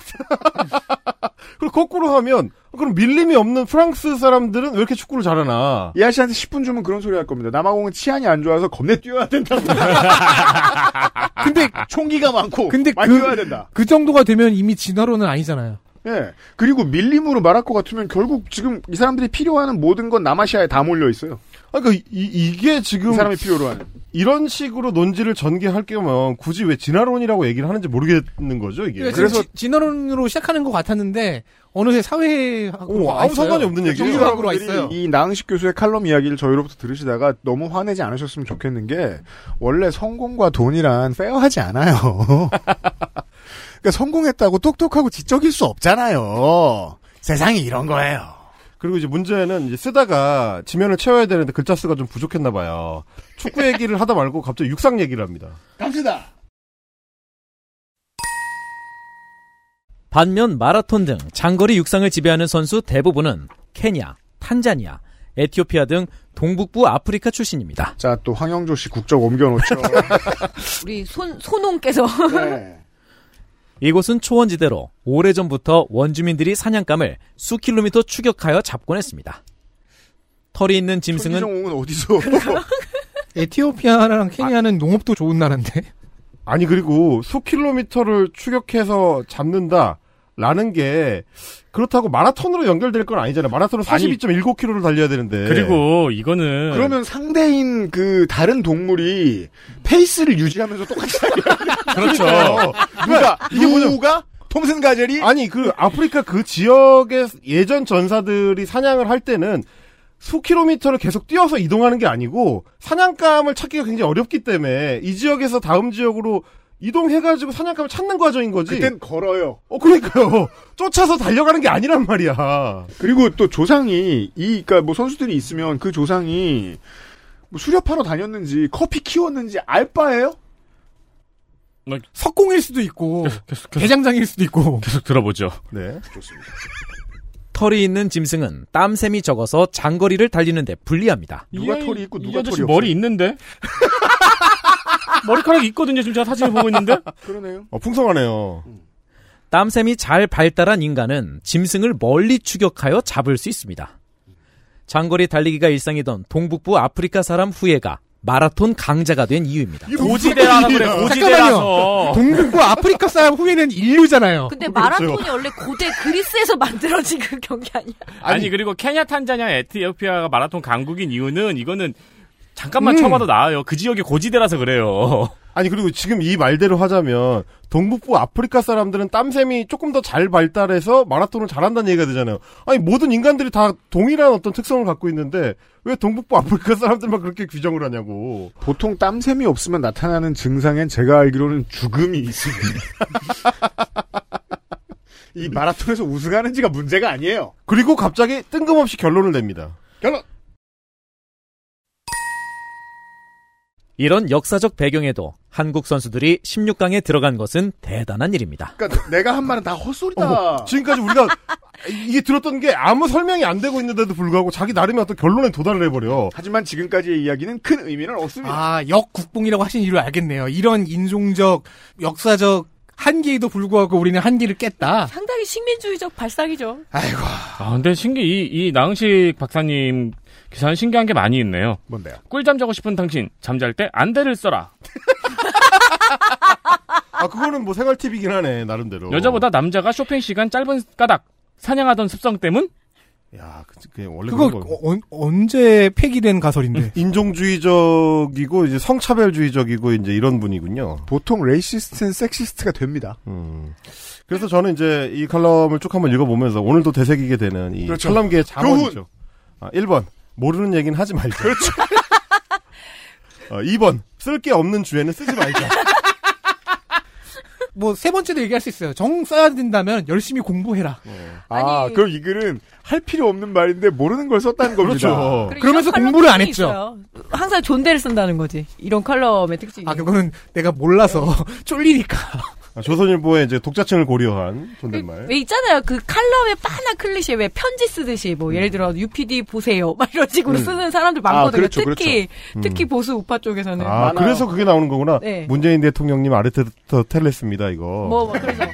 그리고 거꾸로 하면 그럼 밀림이 없는 프랑스 사람들은 왜 이렇게 축구를 잘하나? 이 아저씨한테 10분 주면 그런 소리 할 겁니다. 남아공은 치안이 안 좋아서 겁내 뛰어야 된다고. 근데 총기가 많고 근데 많이 그, 뛰어야 된다. 그 정도가 되면 이미 진화론은 아니잖아요. 예. 그리고 밀림으로 말할 것 같으면 결국 지금 이 사람들이 필요하는 모든 건 남아시아에 다 몰려 있어요. 아, 그러니까 이, 게 지금 이 사람이 필요로 하는. 이런 식으로 논지를 전개할 거면 굳이 왜 진화론이라고 얘기를 하는지 모르겠는 거죠 이게. 그러니까 그래서 진화론으로 시작하는 것 같았는데 어느새 사회하고 오, 아무 상관이 없는 얘기예요. 정치학으로 와 있어요. 이 나흥식 교수의 칼럼 이야기를 저희로부터 들으시다가 너무 화내지 않으셨으면 좋겠는 게 원래 성공과 돈이란 페어하지 않아요. 그러니까 성공했다고 똑똑하고 지적일 수 없잖아요. 세상이 이런 거예요. 그리고 이제 문제는 이제 쓰다가 지면을 채워야 되는데 글자 수가 좀 부족했나 봐요. 축구 얘기를 하다 말고 갑자기 육상 얘기를 합니다. 갑시다. 반면 마라톤 등 장거리 육상을 지배하는 선수 대부분은 케냐, 탄자니아, 에티오피아 등 동북부 아프리카 출신입니다. 자, 또 황영조 씨 국적 옮겨놓죠. 우리 손, 손홍께서. 네. 이곳은 초원지대로 오래전부터 원주민들이 사냥감을 수 킬로미터 추격하여 잡곤 했습니다. 털이 있는 짐승은 은 어디서? 에티오피아랑 케냐는 농업도 좋은 나라인데. 아니 그리고 수 킬로미터를 추격해서 잡는다. 라는 게 그렇다고 마라톤으로 연결될 건 아니잖아요. 마라톤은 42.19km를 달려야 되는데. 그리고 이거는 그러면 상대인 그 다른 동물이 페이스를 유지하면서 똑같이 그렇죠. 누가 이게 뭐냐- 누가 톰슨 가젤이 아니 그 아프리카 그 지역의 예전 전사들이 사냥을 할 때는 수 킬로미터를 계속 뛰어서 이동하는 게 아니고 사냥감을 찾기가 굉장히 어렵기 때문에 이 지역에서 다음 지역으로 이동해가지고 사냥감을 찾는 과정인 거지. 그땐 걸어요. 어 그러니까요. 쫓아서 달려가는 게 아니란 말이야. 그리고 또 조상이 이 그러니까 뭐 선수들이 있으면 그 조상이 뭐 수렵하러 다녔는지 커피 키웠는지 알 바예요? 석공일 수도 있고 계속, 대장장일 수도 있고. 계속 들어보죠. 네. 좋습니다. 털이 있는 짐승은 땀샘이 적어서 장거리를 달리는데 불리합니다. 누가 이 털이 있고 이 누가 털이 머리 없어요? 있는데? 머리카락이 있거든요. 지금 제가 사진을 보고 있는데? 그러네요. 어, 풍성하네요. 땀샘이 잘 발달한 인간은 짐승을 멀리 추격하여 잡을 수 있습니다. 장거리 달리기가 일상이던 동북부 아프리카 사람 후예가 마라톤 강자가 된 이유입니다. 고지대라서 그래, 고지대라서. 동북부 아프리카 사람 후에는 인류잖아요. 근데 마라톤이 원래 고대 그리스에서 만들어진 그 경기 아니야? 아니, 그리고 케냐, 탄자니아, 에티오피아가 마라톤 강국인 이유는 이거는 잠깐만 음. 쳐봐도 나아요. 그 지역이 고지대라서 그래요. 아니 그리고 지금 이 말대로 하자면 동북부 아프리카 사람들은 땀샘이 조금 더 잘 발달해서 마라톤을 잘한다는 얘기가 되잖아요. 아니 모든 인간들이 다 동일한 어떤 특성을 갖고 있는데 왜 동북부 아프리카 사람들만 그렇게 규정을 하냐고. 보통 땀샘이 없으면 나타나는 증상엔 제가 알기로는 죽음이 있습니다. 이 마라톤에서 우승하는지가 문제가 아니에요. 그리고 갑자기 뜬금없이 결론을 냅니다. 결론. 이런 역사적 배경에도 한국 선수들이 16강에 들어간 것은 대단한 일입니다. 그러니까 내가 한 말은 다 헛소리다. 어, 지금까지 우리가 이게 들었던 게 아무 설명이 안 되고 있는데도 불구하고 자기 나름의 어떤 결론에 도달을 해버려. 하지만 지금까지의 이야기는 큰 의미는 없습니다. 아, 역국뽕이라고 하신 이유를 알겠네요. 이런 인종적, 역사적 한계에도 불구하고 우리는 한계를 깼다. 상당히 식민주의적 발상이죠. 아이고. 아, 근데 신기, 이, 이 나흥식 박사님 기사는 신기한 게 많이 있네요. 뭔데요? 꿀잠 자고 싶은 당신, 잠잘 때 안대를 써라. 아 그거는 뭐 생활 팁이긴 하네 나름대로. 여자보다 남자가 쇼핑 시간 짧은 까닭, 사냥하던 습성 때문? 야, 그, 그 원래 그거 그런 거. 어, 언제 폐기된 가설인데? 인종주의적이고 이제 성차별주의적이고 이제 이런 분이군요. 보통 racist는 sexist가 됩니다. 음. 그래서 저는 이제 이 칼럼을 쭉 한번 읽어보면서 오늘도 되새기게 되는 이 그렇죠. 칼럼계의 자원이죠. 아, 1번 모르는 얘기는 하지 말자. 그렇죠. 어, 2번 쓸 게 없는 주에는 쓰지 말자. 뭐 세 번째도 얘기할 수 있어요. 정 써야 된다면 열심히 공부해라. 아, 아니- 그럼 이 글은 할 필요 없는 말인데 모르는 걸 썼다는 겁니다. 그렇죠. 그리고 그러면서 이런 공부를 안 칼럼이 했죠. 있어요. 항상 존대를 쓴다는 거지. 이런 컬럼의 특징이. 아, 그거는 내가 몰라서 쫄리니까. 아, 조선일보의 이제 독자층을 고려한 존댓말. 왜 있잖아요. 그 칼럼에 빤한 클리셰 왜 편지 쓰듯이 뭐 예를 들어 UPD 보세요. 막 이런 식으로 음. 쓰는 사람들 많거든요. 그렇죠, 특히 그렇죠. 특히 보수 우파 쪽에서는 아, 많아요. 그래서 그게 나오는 거구나. 네. 문재인 대통령님 아르테르텔레스입니다, 이거. 뭐, 뭐 그래서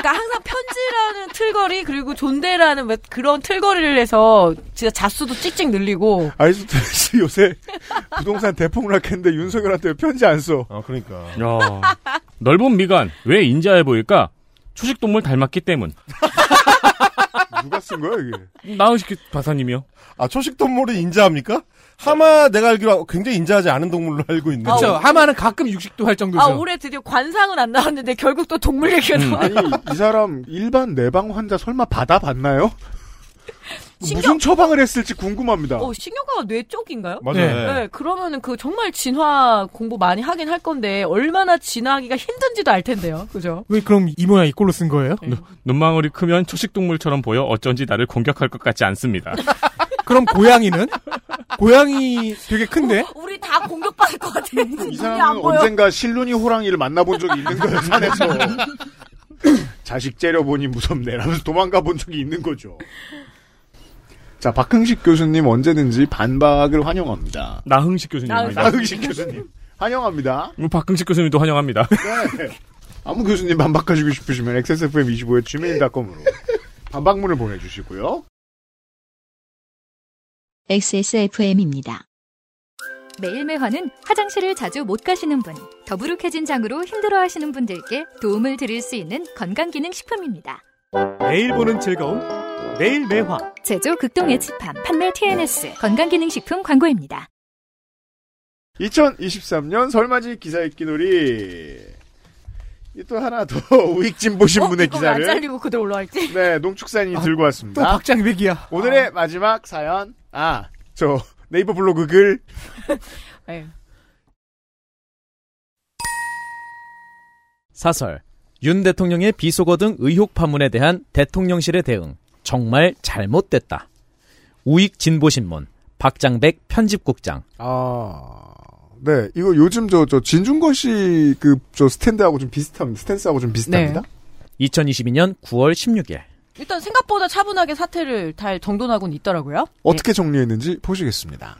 그러니까 항상 편지라는 틀거리 그리고 존대라는 뭐 그런 틀거리를 해서 진짜 자수도 찍찍 늘리고 아리스토텔레스 요새 부동산 대폭락했는데 윤석열한테 왜 편지 안 써? 아, 그러니까. 야 넓은 미간, 왜 인자해 보일까? 초식동물 닮았기 때문. 누가 쓴 거야 이게? 나은식 박사님이요. 아 초식 동물을 인자합니까? 하마 내가 알기로 굉장히 인자하지 않은 동물로 알고 있는데. 그렇죠. 하마는 가끔 육식도 할 정도죠. 아 올해 드디어 관상은 안 나왔는데 결국 또 동물 얘기가 음. 나와. 아니 이 사람 일반 내방 환자 설마 받아봤나요? 무슨 신경- 처방을 했을지 궁금합니다. 어, 신경과가 뇌 쪽인가요? 맞아요. 네. 네, 그러면은 그 정말 진화 공부 많이 하긴 할 건데 얼마나 진화하기가 힘든지도 알 텐데요. 그죠? 왜 그럼 이 모양 이 꼴로 쓴 거예요? 눈망울이 크면 초식동물처럼 보여 어쩐지 나를 공격할 것 같지 않습니다. 그럼 고양이는? 고양이 되게 큰데? 우리 다 공격받을 것 같아. 이 사람은. 언젠가 실눈이 호랑이를 만나본 적이 있는 거예요 산에서. 자식 째려보니 무섭네 라면서 도망가 본 적이 있는 거죠. 자 박흥식 교수님 언제든지 반박을 환영합니다. 나흥식 교수님입니다. 나흥식 교수님 환영합니다. 뭐 박흥식 교수님도 환영합니다. 네. 아무 교수님 반박하시고 싶으시면 XSFM25의 gmail.com으로 반박문을 보내주시고요. XSFM입니다. 매일매화는 화장실을 자주 못 가시는 분, 더부룩해진 장으로 힘들어하시는 분들께 도움을 드릴 수 있는 건강기능식품입니다. 매일 보는 즐거움 매일 매화 제조 극동 예치팜 판매 TNS 건강기능식품 광고입니다. 2023년 설맞이 기사 읽기 놀이. 이또 하나 더 우익진 보 신문의 어, 왜안 기사를 잘리고 그대로 올라갈지? 네 농축산이 들고 왔습니다. 또 박장백이야. 오늘의 마지막 사연. 아, 저 네이버 블로그 글. 네. 사설 윤 대통령의 비속어 등 의혹 파문에 대한 대통령실의 대응 정말 잘못됐다. 우익 진보신문 박장백 편집국장 아, 네. 이거 요즘 저, 저, 진중권 씨 그, 저 스탠드하고 좀 비슷합니다. 스탠스하고 좀 비슷합니다. 2022년 9월 16일 일단 생각보다 차분하게 사태를 잘 정돈하고는 있더라고요. 어떻게 정리했는지 보시겠습니다.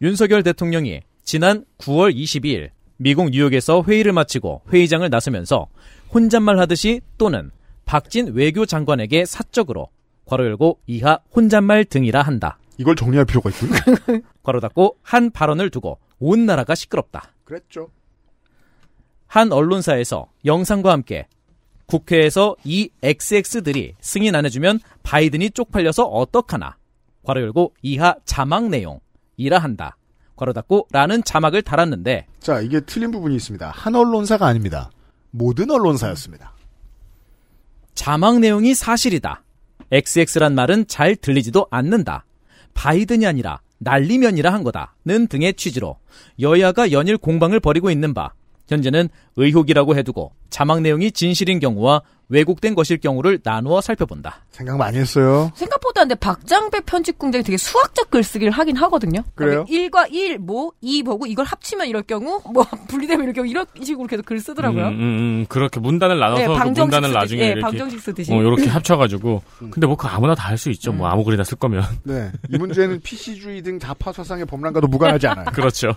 윤석열 대통령이 지난 9월 22일 미국 뉴욕에서 회의를 마치고 회의장을 나서면서 혼잣말 하듯이 또는 박진 외교 장관에게 사적으로 괄호 열고 이하 혼잣말 등이라 한다. 이걸 정리할 필요가 있군요. 괄호 닫고 한 발언을 두고 온 나라가 시끄럽다. 그랬죠. 한 언론사에서 영상과 함께 국회에서 이 XX들이 승인 안 해주면 바이든이 쪽팔려서 어떡하나. 괄호 열고 이하 자막 내용 이라 한다. 괄호 닫고 라는 자막을 달았는데 자, 이게 틀린 부분이 있습니다. 한 언론사가 아닙니다. 모든 언론사였습니다. 자막 내용이 사실이다. XX란 말은 잘 들리지도 않는다. 바이든이 아니라 날리면이라 한 거다.는 등의 취지로 여야가 연일 공방을 벌이고 있는 바 현재는 의혹이라고 해두고 자막 내용이 진실인 경우와 왜곡된 것일 경우를 나누어 살펴본다. 생각 많이 했어요. 생각보다 근데 박장배 편집 공장이 되게 수학적 글쓰기를 하긴 하거든요. 그래요? 1과 1, 뭐, 2 보고 이걸 합치면 이럴 경우, 뭐, 분리되면 이럴 경우 이런 식으로 계속 글 쓰더라고요. 음, 음, 음, 그렇게 문단을 나눠서 네, 그 방정식 문단을 쓰듯이, 나중에 예, 이렇게 방정식 쓰듯이. 어, 이렇게 합쳐가지고 근데 뭐 그 아무나 다 할 수 있죠. 뭐 아무 글이나 쓸 거면 네. 이 문제는 PC주의 등 좌파 사상의 범람과도 무관하지 않아요. 그렇죠.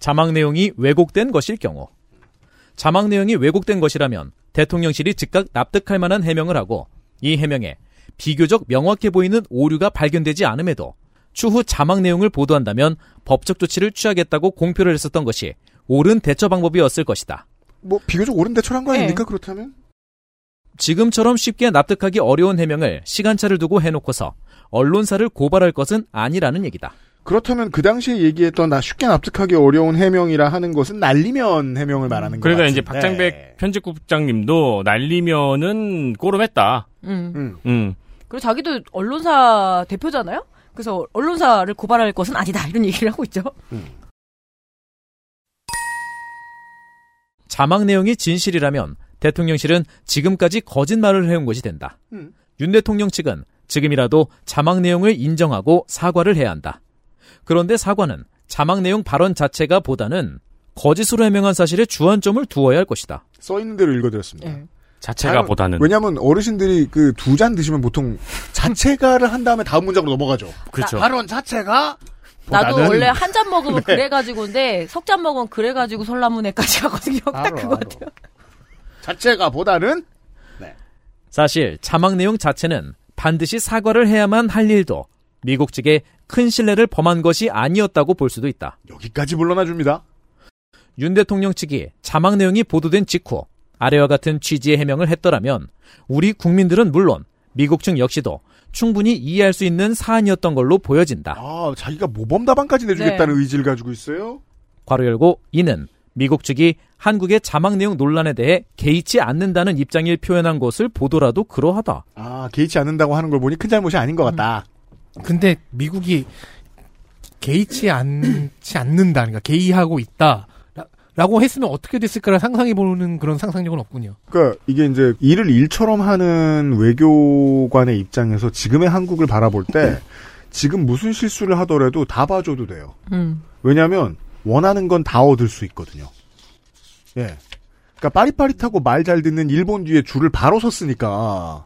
자막 내용이 왜곡된 것일 경우 자막 내용이 왜곡된 것이라면 대통령실이 즉각 납득할 만한 해명을 하고 이 해명에 비교적 명확해 보이는 오류가 발견되지 않음에도 추후 자막 내용을 보도한다면 법적 조치를 취하겠다고 공표를 했었던 것이 옳은 대처 방법이었을 것이다. 뭐 비교적 옳은 대처를 한거 아닙니까? 네. 그렇다면? 지금처럼 쉽게 납득하기 어려운 해명을 시간차를 두고 해놓고서 언론사를 고발할 것은 아니라는 얘기다. 그렇다면 그 당시에 얘기했던 나 쉽게 납득하기 어려운 해명이라 하는 것은 날리면 해명을 말하는 거 그러니까. 이제 박장백 편집국장님도 날리면은 꼬름했다. 음. 음. 음. 그리고 자기도 언론사 대표잖아요? 그래서 언론사를 고발할 것은 아니다. 이런 얘기를 하고 있죠. 자막 내용이 진실이라면 대통령실은 지금까지 거짓말을 해온 것이 된다. 음. 윤 대통령 측은 지금이라도 자막 내용을 인정하고 사과를 해야 한다. 그런데 사과는 자막 내용 발언 자체가 보다는 거짓으로 해명한 사실에 주안점을 두어야 할 것이다. 써 있는 대로 읽어드렸습니다. 네. 자체가 보다는 왜냐하면 어르신들이 그 두 잔 드시면 보통 자체가를 한 다음에 다음 문장으로 넘어가죠. 그렇죠. 발언 자체가 나도 보다는- 원래 한 잔 먹으면 네. 그래가지고인데 석 잔 먹으면 그래가지고 설라문회까지 가거든요. 딱 그거. 같아요. 자체가 보다는 사실 자막 내용 자체는 반드시 사과를 해야만 할 일도 미국 측에 큰 신뢰를 범한 것이 아니었다고 볼 수도 있다. 여기까지 물러나 줍니다. 윤 대통령 측이 자막 내용이 보도된 직후 아래와 같은 취지의 해명을 했더라면 우리 국민들은 물론 미국 측 역시도 충분히 이해할 수 있는 사안이었던 걸로 보여진다. 아, 자기가 모범 답안까지 내주겠다는 네. 의지를 가지고 있어요? 괄호 열고 이는 미국 측이 한국의 자막 내용 논란에 대해 개의치 않는다는 입장을 표현한 것을 보더라도 그러하다. 아, 개의치 않는다고 하는 걸 보니 큰 잘못이 아닌 것 같다. 근데 미국이 개의치 않지 않는다, 그러니까 개의하고 있다. 라- 라고 했으면 어떻게 됐을까를 상상해보는 그런 상상력은 없군요. 그러니까 이게 이제 일을 일처럼 하는 외교관의 입장에서 지금의 한국을 바라볼 때 지금 무슨 실수를 하더라도 다 봐줘도 돼요. 음. 왜냐하면 원하는 건 다 얻을 수 있거든요. 예. 그러니까 빠릿빠릿하고 말 잘 듣는 일본 뒤에 줄을 바로 섰으니까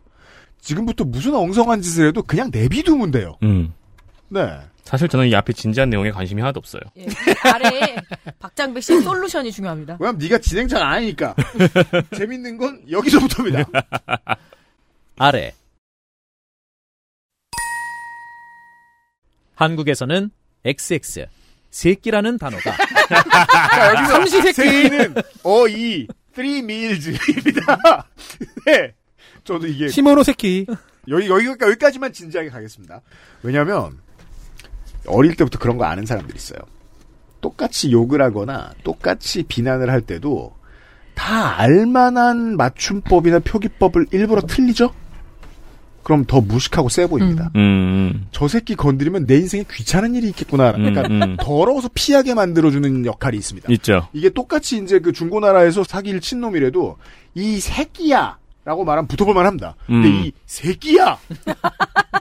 지금부터 무슨 엉성한 짓을 해도 그냥 내비두면 돼요. 음. 네. 사실 저는 이 앞에 진지한 내용에 관심이 하나도 없어요. 예, 그 아래에 박장배 씨의 솔루션이 중요합니다. 왜냐면 네가 진행자가 아니니까. 재밌는 건 여기서부터입니다. 아래. 한국에서는 XX 새끼라는 단어가 자, 여기서 삼시세끼. 새끼는 어이 three meals입니다. 네. 저도 이게 시모노 새끼. 여기 여기 여기까지만 진지하게 가겠습니다. 왜냐하면 어릴 때부터 그런 거 아는 사람들이 있어요. 똑같이 욕을 하거나 똑같이 비난을 할 때도 다 알만한 맞춤법이나 표기법을 일부러 틀리죠? 그럼 더 무식하고 세 보입니다. 음. 저 새끼 건드리면 내 인생에 귀찮은 일이 있겠구나. 그러니까 음, 음. 더러워서 피하게 만들어주는 역할이 있습니다. 있죠. 이게 똑같이 이제 그 중고나라에서 사기를 친 놈이라도 이 새끼야! 라고 말하면 붙어볼만 합니다. 근데 음. 이 새끼야!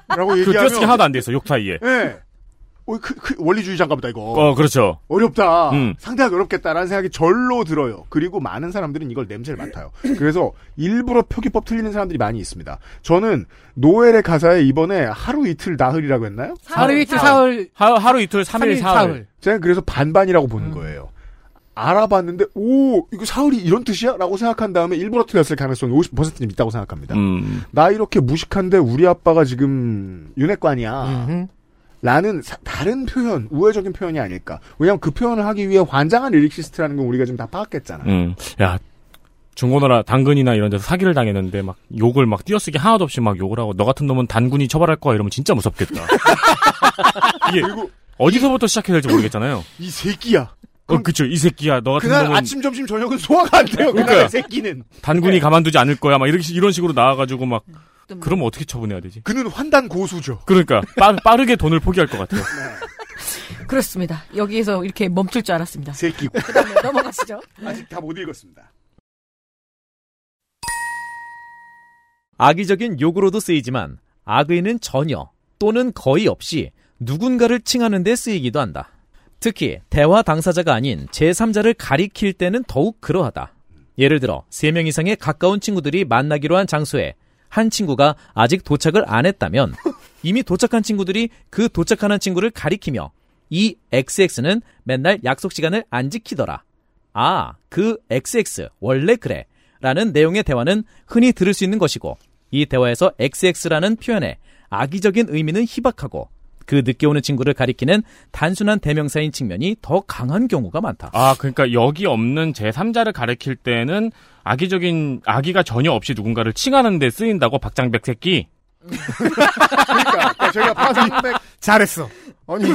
라고 그 얘기하면. 띄어쓰기 하나도 안 돼 있어, 욕 사이에. 예. 어, 그, 그 원리주의자인가 보다, 이거. 어, 그렇죠. 어렵다. 음. 상당히 어렵겠다라는 생각이 절로 들어요. 그리고 많은 사람들은 이걸 냄새를 맡아요. 그래서 일부러 표기법 틀리는 사람들이 많이 있습니다. 저는 노엘의 가사에 이번에 하루 이틀 나흘이라고 했나요? 하루 이틀 사흘. 하루, 하루 이틀, 삼일 사흘. 사흘. 제가 그래서 반반이라고 보는 거예요. 알아봤는데 오 이거 사흘이 이런 뜻이야? 라고 생각한 다음에 일부러 틀렸을 가능성이 50%는 있다고 생각합니다. 음. 나 이렇게 무식한데 우리 아빠가 지금 윤핵관이야. 음흠. 라는 사- 다른 표현, 우회적인 표현이 아닐까. 왜냐면 그 표현을 하기 위해 환장한 lyricist라는 건 우리가 지금 다 파악했잖아. 음. 야, 중고나라 당근이나 이런 데서 사기를 당했는데 막 욕을 막 띄어쓰기 하나도 없이 막 욕을 하고 너 같은 놈은 단군이 처벌할 거야 이러면 진짜 무섭겠다. 이게 어디서부터 시작해야 될지 모르겠잖아요. 이 새끼야. 어, 그쵸. 이 새끼야. 너 같은 그날 놈은 아침, 점심, 저녁은 소화가 안 돼요. 그날 그러니까요. 새끼는. 단군이 가만두지 않을 거야. 막 이렇게 이런 식으로 나와가지고 막 그러면 어떻게 처분해야 되지? 그는 환단 고수죠. 그러니까 빠, 빠르게 돈을 포기할 것 같아요. 그렇습니다. 여기에서 이렇게 멈출 줄 알았습니다. 새끼. 그다음에 넘어가시죠. 아직 다 못 읽었습니다. 악의적인 욕으로도 쓰이지만 악의는 전혀 또는 거의 없이 누군가를 칭하는 데 쓰이기도 한다. 특히 대화 당사자가 아닌 제3자를 가리킬 때는 더욱 그러하다. 예를 들어 3명 이상의 가까운 친구들이 만나기로 한 장소에 한 친구가 아직 도착을 안 했다면 이미 도착한 친구들이 그 도착하는 친구를 가리키며 이 XX는 맨날 약속 시간을 안 지키더라. 아, 그 XX 원래 그래. 라는 내용의 대화는 흔히 들을 수 있는 것이고 이 대화에서 XX라는 표현에 악의적인 의미는 희박하고 그 늦게 오는 친구를 가리키는 단순한 대명사인 측면이 더 강한 경우가 많다. 아, 그러니까 여기 없는 제3자를 가리킬 때는 악의적인 악의가 전혀 없이 누군가를 칭하는 데 쓰인다고 박장백 새끼. 그러니까 저희가 박장백 잘했어. 아니 이,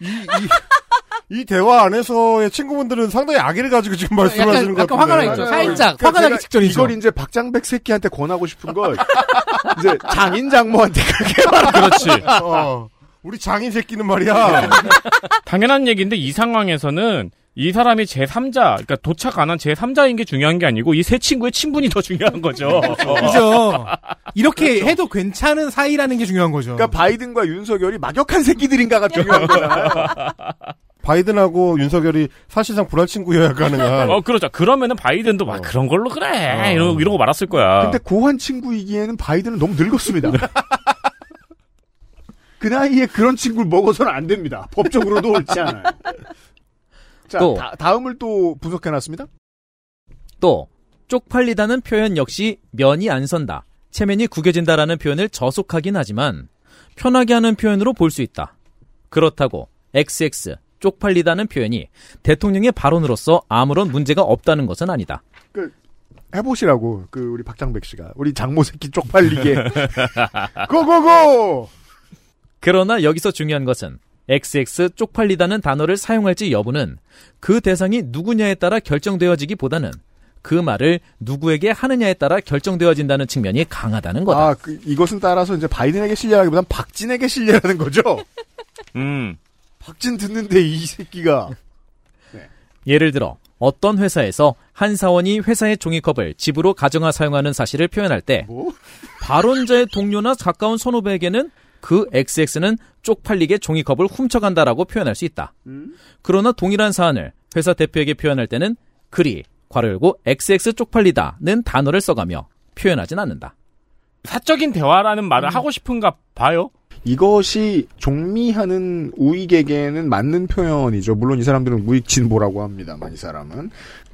이, 이, 이 대화 안에서의 친구분들은 상당히 악의를 가지고 지금 말씀하시는 것 약간 같은데. 화가 나 있죠. 살짝 화가 나기 직전이죠. 이걸 이제 박장백 새끼한테 권하고 싶은 걸 이제 장인 장모한테 그렇게 말하 그렇지. 어, 우리 장인 새끼는 말이야. 당연한 얘기인데 이 상황에서는 이 사람이 제3자, 그러니까 도착 안 한 제3자인 게 중요한 게 아니고 이 세 친구의 친분이 더 중요한 거죠. 그죠. 이렇게 해도 괜찮은 사이라는 게 중요한 거죠. 그러니까 바이든과 윤석열이 막역한 새끼들인가가 중요한 거잖아요. 바이든하고 윤석열이 사실상 불알 친구여야 가능한. 어, 그렇죠. 그러면은 바이든도 막 그런 걸로 그래. 이러고, 이러고 말았을 거야. 근데 고한 친구이기에는 바이든은 너무 늙었습니다. 그 나이에 그런 친구를 먹어서는 안 됩니다. 법적으로도 옳지 않아요. 자, 또. 다, 다음을 또 분석해놨습니다. 또 쪽팔리다는 표현 역시 면이 안 선다, 체면이 구겨진다라는 표현을 저속하긴 하지만 편하게 하는 표현으로 볼 수 있다. 그렇다고 XX 쪽팔리다는 표현이 대통령의 발언으로서 아무런 문제가 없다는 것은 아니다. 그, 해보시라고 그 우리 박장백 씨가 우리 장모 새끼 쪽팔리게 고고고. 그러나 여기서 중요한 것은 XX 쪽팔리다는 단어를 사용할지 여부는 그 대상이 누구냐에 따라 결정되어지기보다는 그 말을 누구에게 하느냐에 따라 결정되어진다는 측면이 강하다는 거다. 아, 그, 이것은 따라서 이제 바이든에게 신뢰하기보단 박진에게 신뢰라는 거죠. 음. 박진 듣는데 이 새끼가 예를 들어 어떤 회사에서 한 사원이 회사의 종이컵을 집으로 가져가 사용하는 사실을 표현할 때 발언자의 동료나 가까운 선후배에게는 그 XX는 쪽팔리게 종이컵을 훔쳐간다라고 표현할 수 있다. 그러나 동일한 사안을 회사 대표에게 표현할 때는 그리 괄호 열고 XX 쪽팔리다는 단어를 써가며 표현하진 않는다. 사적인 대화라는 말을 하고 싶은가 봐요. 이것이 종미하는 우익에게는 맞는 표현이죠. 물론 이 사람들은 우익 진보라고 합니다만 이 사람은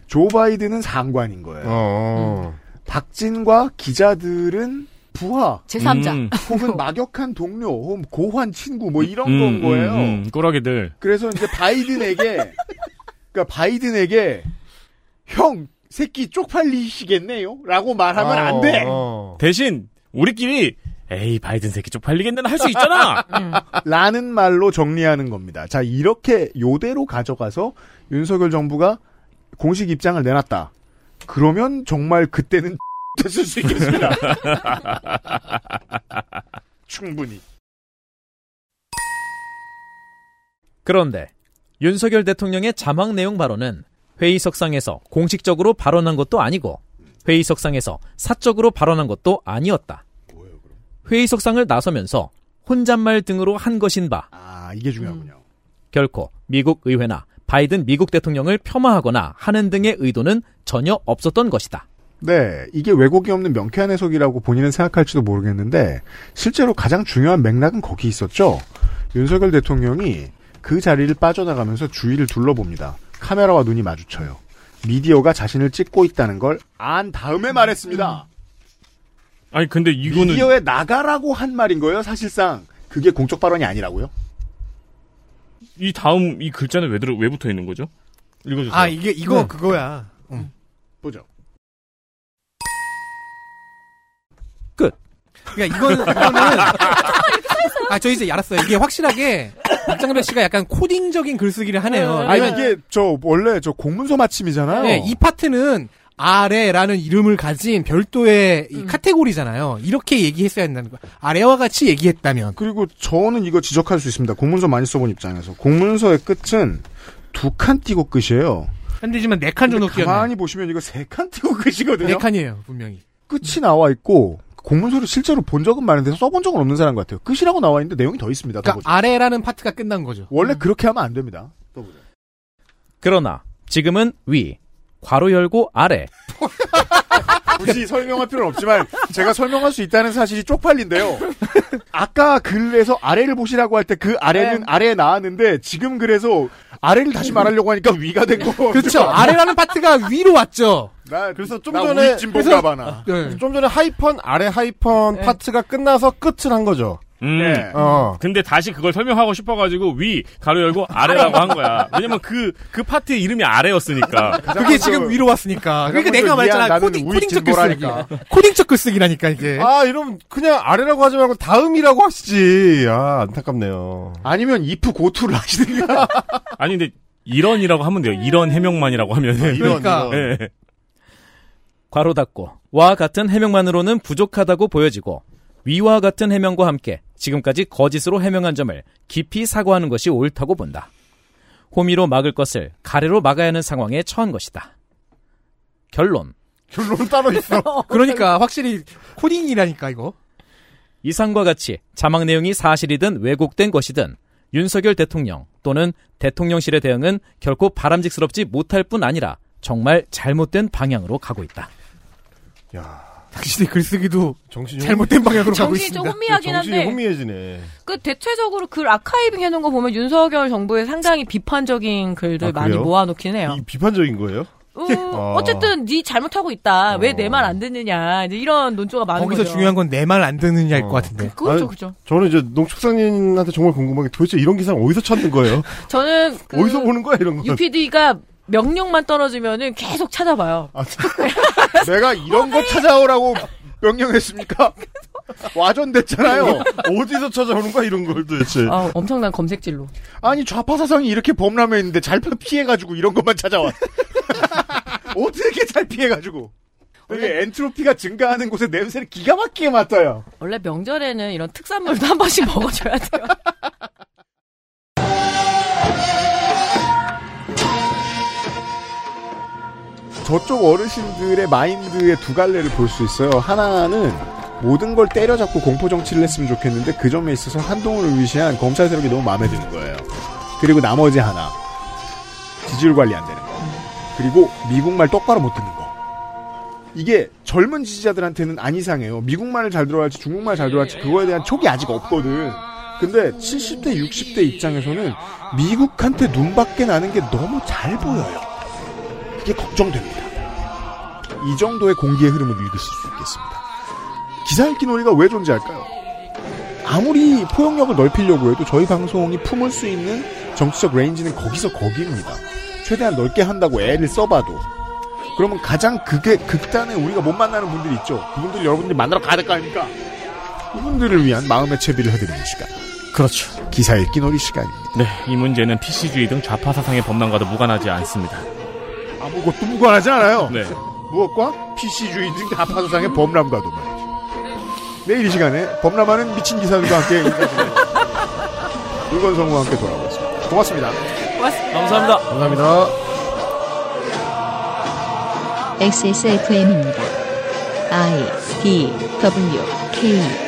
조 바이든은 상관인 거예요. 어. 박진과 기자들은 부하, 제3자. 음. 혹은 막역한 동료, 혹은 고환 친구 뭐 이런 음, 건 거예요. 음, 음, 꾸러기들. 그래서 이제 바이든에게 그러니까 바이든에게 형 새끼 쪽팔리시겠네요? 라고 말하면 안 돼. 어. 대신 우리끼리 에이 바이든 새끼 쪽팔리겠네 할수 있잖아. 라는 말로 정리하는 겁니다. 자, 이렇게 요대로 가져가서 윤석열 정부가 공식 입장을 내놨다. 그러면 정말 그때는 됐을 수 있겠습니다. 충분히. 그런데 윤석열 대통령의 자막 내용 발언은 회의석상에서 공식적으로 발언한 것도 아니고 회의석상에서 사적으로 발언한 것도 아니었다. 회의석상을 나서면서 혼잣말 등으로 한 것인 바 아, 이게 중요하군요. 결코 미국 의회나 바이든 미국 대통령을 폄하하거나 하는 등의 의도는 전혀 없었던 것이다. 네, 이게 왜곡이 없는 명쾌한 해석이라고 본인은 생각할지도 모르겠는데 실제로 가장 중요한 맥락은 거기 있었죠. 윤석열 대통령이 그 자리를 빠져나가면서 주위를 둘러봅니다. 카메라와 눈이 마주쳐요. 미디어가 자신을 찍고 있다는 걸 안 다음에 말했습니다. 아니 근데 이거는 미디어에 나가라고 한 말인 거예요, 사실상. 그게 공적 발언이 아니라고요? 이 다음 이 글자는 왜 들어 왜 붙어 있는 거죠? 읽어주세요. 아 이게 이거 네. 그거야. 보죠. 끝. 그러니까 이거는 이거는 아 저 이제 알았어요. 이게 확실하게 박장배 씨가 약간 코딩적인 글쓰기를 하네요. 아, 이게 저 원래 저 공문서 마침이잖아요. 네, 이 파트는 아래라는 이름을 가진 별도의 이 카테고리잖아요. 이렇게 얘기했어야 한다는 거. 아래와 같이 얘기했다면. 그리고 저는 이거 지적할 수 있습니다. 공문서 많이 써본 입장에서. 공문서의 끝은 두 칸 띄고 끝이에요. 현대지만 네 칸 정도 끼었네. 가만히 보시면 이거 세 칸 띄고 끝이거든요. 네 칸이에요, 분명히. 끝이 나와 있고 공문서를 실제로 본 적은 많은데 써본 적은 없는 사람 같아요. 끝이라고 나와 있는데 내용이 더 있습니다. 더 그러니까. 아래라는 파트가 끝난 거죠. 원래 그렇게 하면 안 됩니다. 그러나 지금은 위, 괄호 열고 아래, 굳이 설명할 필요는 없지만 제가 설명할 수 있다는 사실이 쪽팔린데요. 아까 글에서 아래를 보시라고 할 때 그 아래는 네. 아래에 나왔는데 지금 그래서 아래를 다시 말하려고 하니까 위가 된 거. 그렇죠. 아래라는 파트가 위로 왔죠. 나 그래서 좀 나 전에 우리 진보인가 봐, 나. 네. 좀 전에 하이픈 아래 하이픈 파트가 끝나서 끝을 한 거죠. 음. 네. 어. 근데 다시 그걸 설명하고 싶어가지고 위 가로 열고 아래라고 한 거야. 왜냐면 그 그 파트의 이름이 아래였으니까. 그게 지금 위로 왔으니까. 그러니까 내가 말했잖아. 코딩, 코딩적. 글쓰기. 코딩적 글쓰기라니까, 이게. 아, 이러면 그냥 아래라고 하지 말고 다음이라고 하시지. 아, 안타깝네요. 아니면 if 고투를 하시든가. 아니 근데 이런이라고 하면 돼요. 이런 해명만이라고 하면. 이런, 그러니까. 이런. 예. 괄호 닫고 와 같은 해명만으로는 부족하다고 보여지고 위와 같은 해명과 함께 지금까지 거짓으로 해명한 점을 깊이 사과하는 것이 옳다고 본다. 호미로 막을 것을 가래로 막아야 하는 상황에 처한 것이다. 결론. 결론은 따로 있어. 그러니까 확실히 코딩이라니까, 이거. 이상과 같이 자막 내용이 사실이든 왜곡된 것이든 윤석열 대통령 또는 대통령실의 대응은 결코 바람직스럽지 못할 뿐 아니라 정말 잘못된 방향으로 가고 있다. 당신의 글쓰기도 정신이 잘못된 방향으로 가고 정신이 좀 있습니다. 혼미하긴 정신이 한데 혼미해지네. 그 대체적으로 글 아카이빙 해놓은 거 보면 윤석열 정부의 상당히 비판적인 글들 아, 많이? 모아놓긴 해요. 이 비판적인 거예요? 음, 아. 어쨌든 네 잘못하고 있다. 왜내 말 안 듣느냐. 이제 이런 논조가 많은 거기서 거죠. 중요한 건 내 말 안 듣느냐일 어. 것 같은데. 그렇죠, 아니, 그죠. 저는 이제 농축산인한테 정말 궁금한 게 도대체 이런 기사를 어디서 찾는 거예요? 저는 그 어디서 보는 거야 이런 거? UPD가 명령만 떨어지면은 계속 찾아봐요. 내가 이런 거 찾아오라고 명령했습니까? 와전됐잖아요. 어디서 찾아오는 거야 이런 걸 도대체. 아, 엄청난 검색질로. 아니 좌파 사상이 이렇게 범람해 있는데 잘 피해가지고 이런 것만 찾아와. 어떻게 잘 피해가지고. 이게 엔트로피가 증가하는 곳에 냄새를 기가 막히게 맡아요. 원래 명절에는 이런 특산물도 한 번씩 먹어줘야 돼요. 저쪽 어르신들의 마인드의 두 갈래를 볼 수 있어요. 하나는 모든 걸 때려잡고 공포 정치를 했으면 좋겠는데 그 점에 있어서 한동훈을 위시한 검찰 세력이 너무 마음에 드는 거예요. 그리고 나머지 하나 지지율 관리 안 되는 거. 그리고 미국 말 똑바로 못 듣는 거. 이게 젊은 지지자들한테는 안 이상해요. 미국말을 잘 들어갈지 중국말 잘 들어갈지 그거에 대한 촉이 아직 없거든. 근데 70대, 60대 입장에서는 미국한테 눈밖에 나는 게 너무 잘 보여요. 그게 걱정됩니다. 이 정도의 공기의 흐름을 읽으실 수 있겠습니다. 기사 읽기 놀이가 왜 존재할까요? 아무리 포용력을 넓히려고 해도 저희 방송이 품을 수 있는 정치적 range는 거기서 거기입니다. 최대한 넓게 한다고 애를 써봐도. 그러면 가장 극의, 극단에 우리가 못 만나는 분들이 있죠. 그분들 여러분들이 만나러 가야 될 거 아닙니까? 그분들을 위한 마음의 채비를 해드리는 시간. 그렇죠. 기사 읽기 놀이 시간입니다. 네, 이 문제는 PC주의 등 좌파 사상의 범람과도 무관하지 않습니다. 아무것도 무관하지 않아요. 네. 무엇과 PC주의 등 좌파 사상의 범람과도 말이죠. 내일 이 시간에 범람하는 미친 기사들과 함께. 물건성우와 함께 돌아오겠습니다. 고맙습니다. 감사합니다. 감사합니다. XSFM입니다. I D W K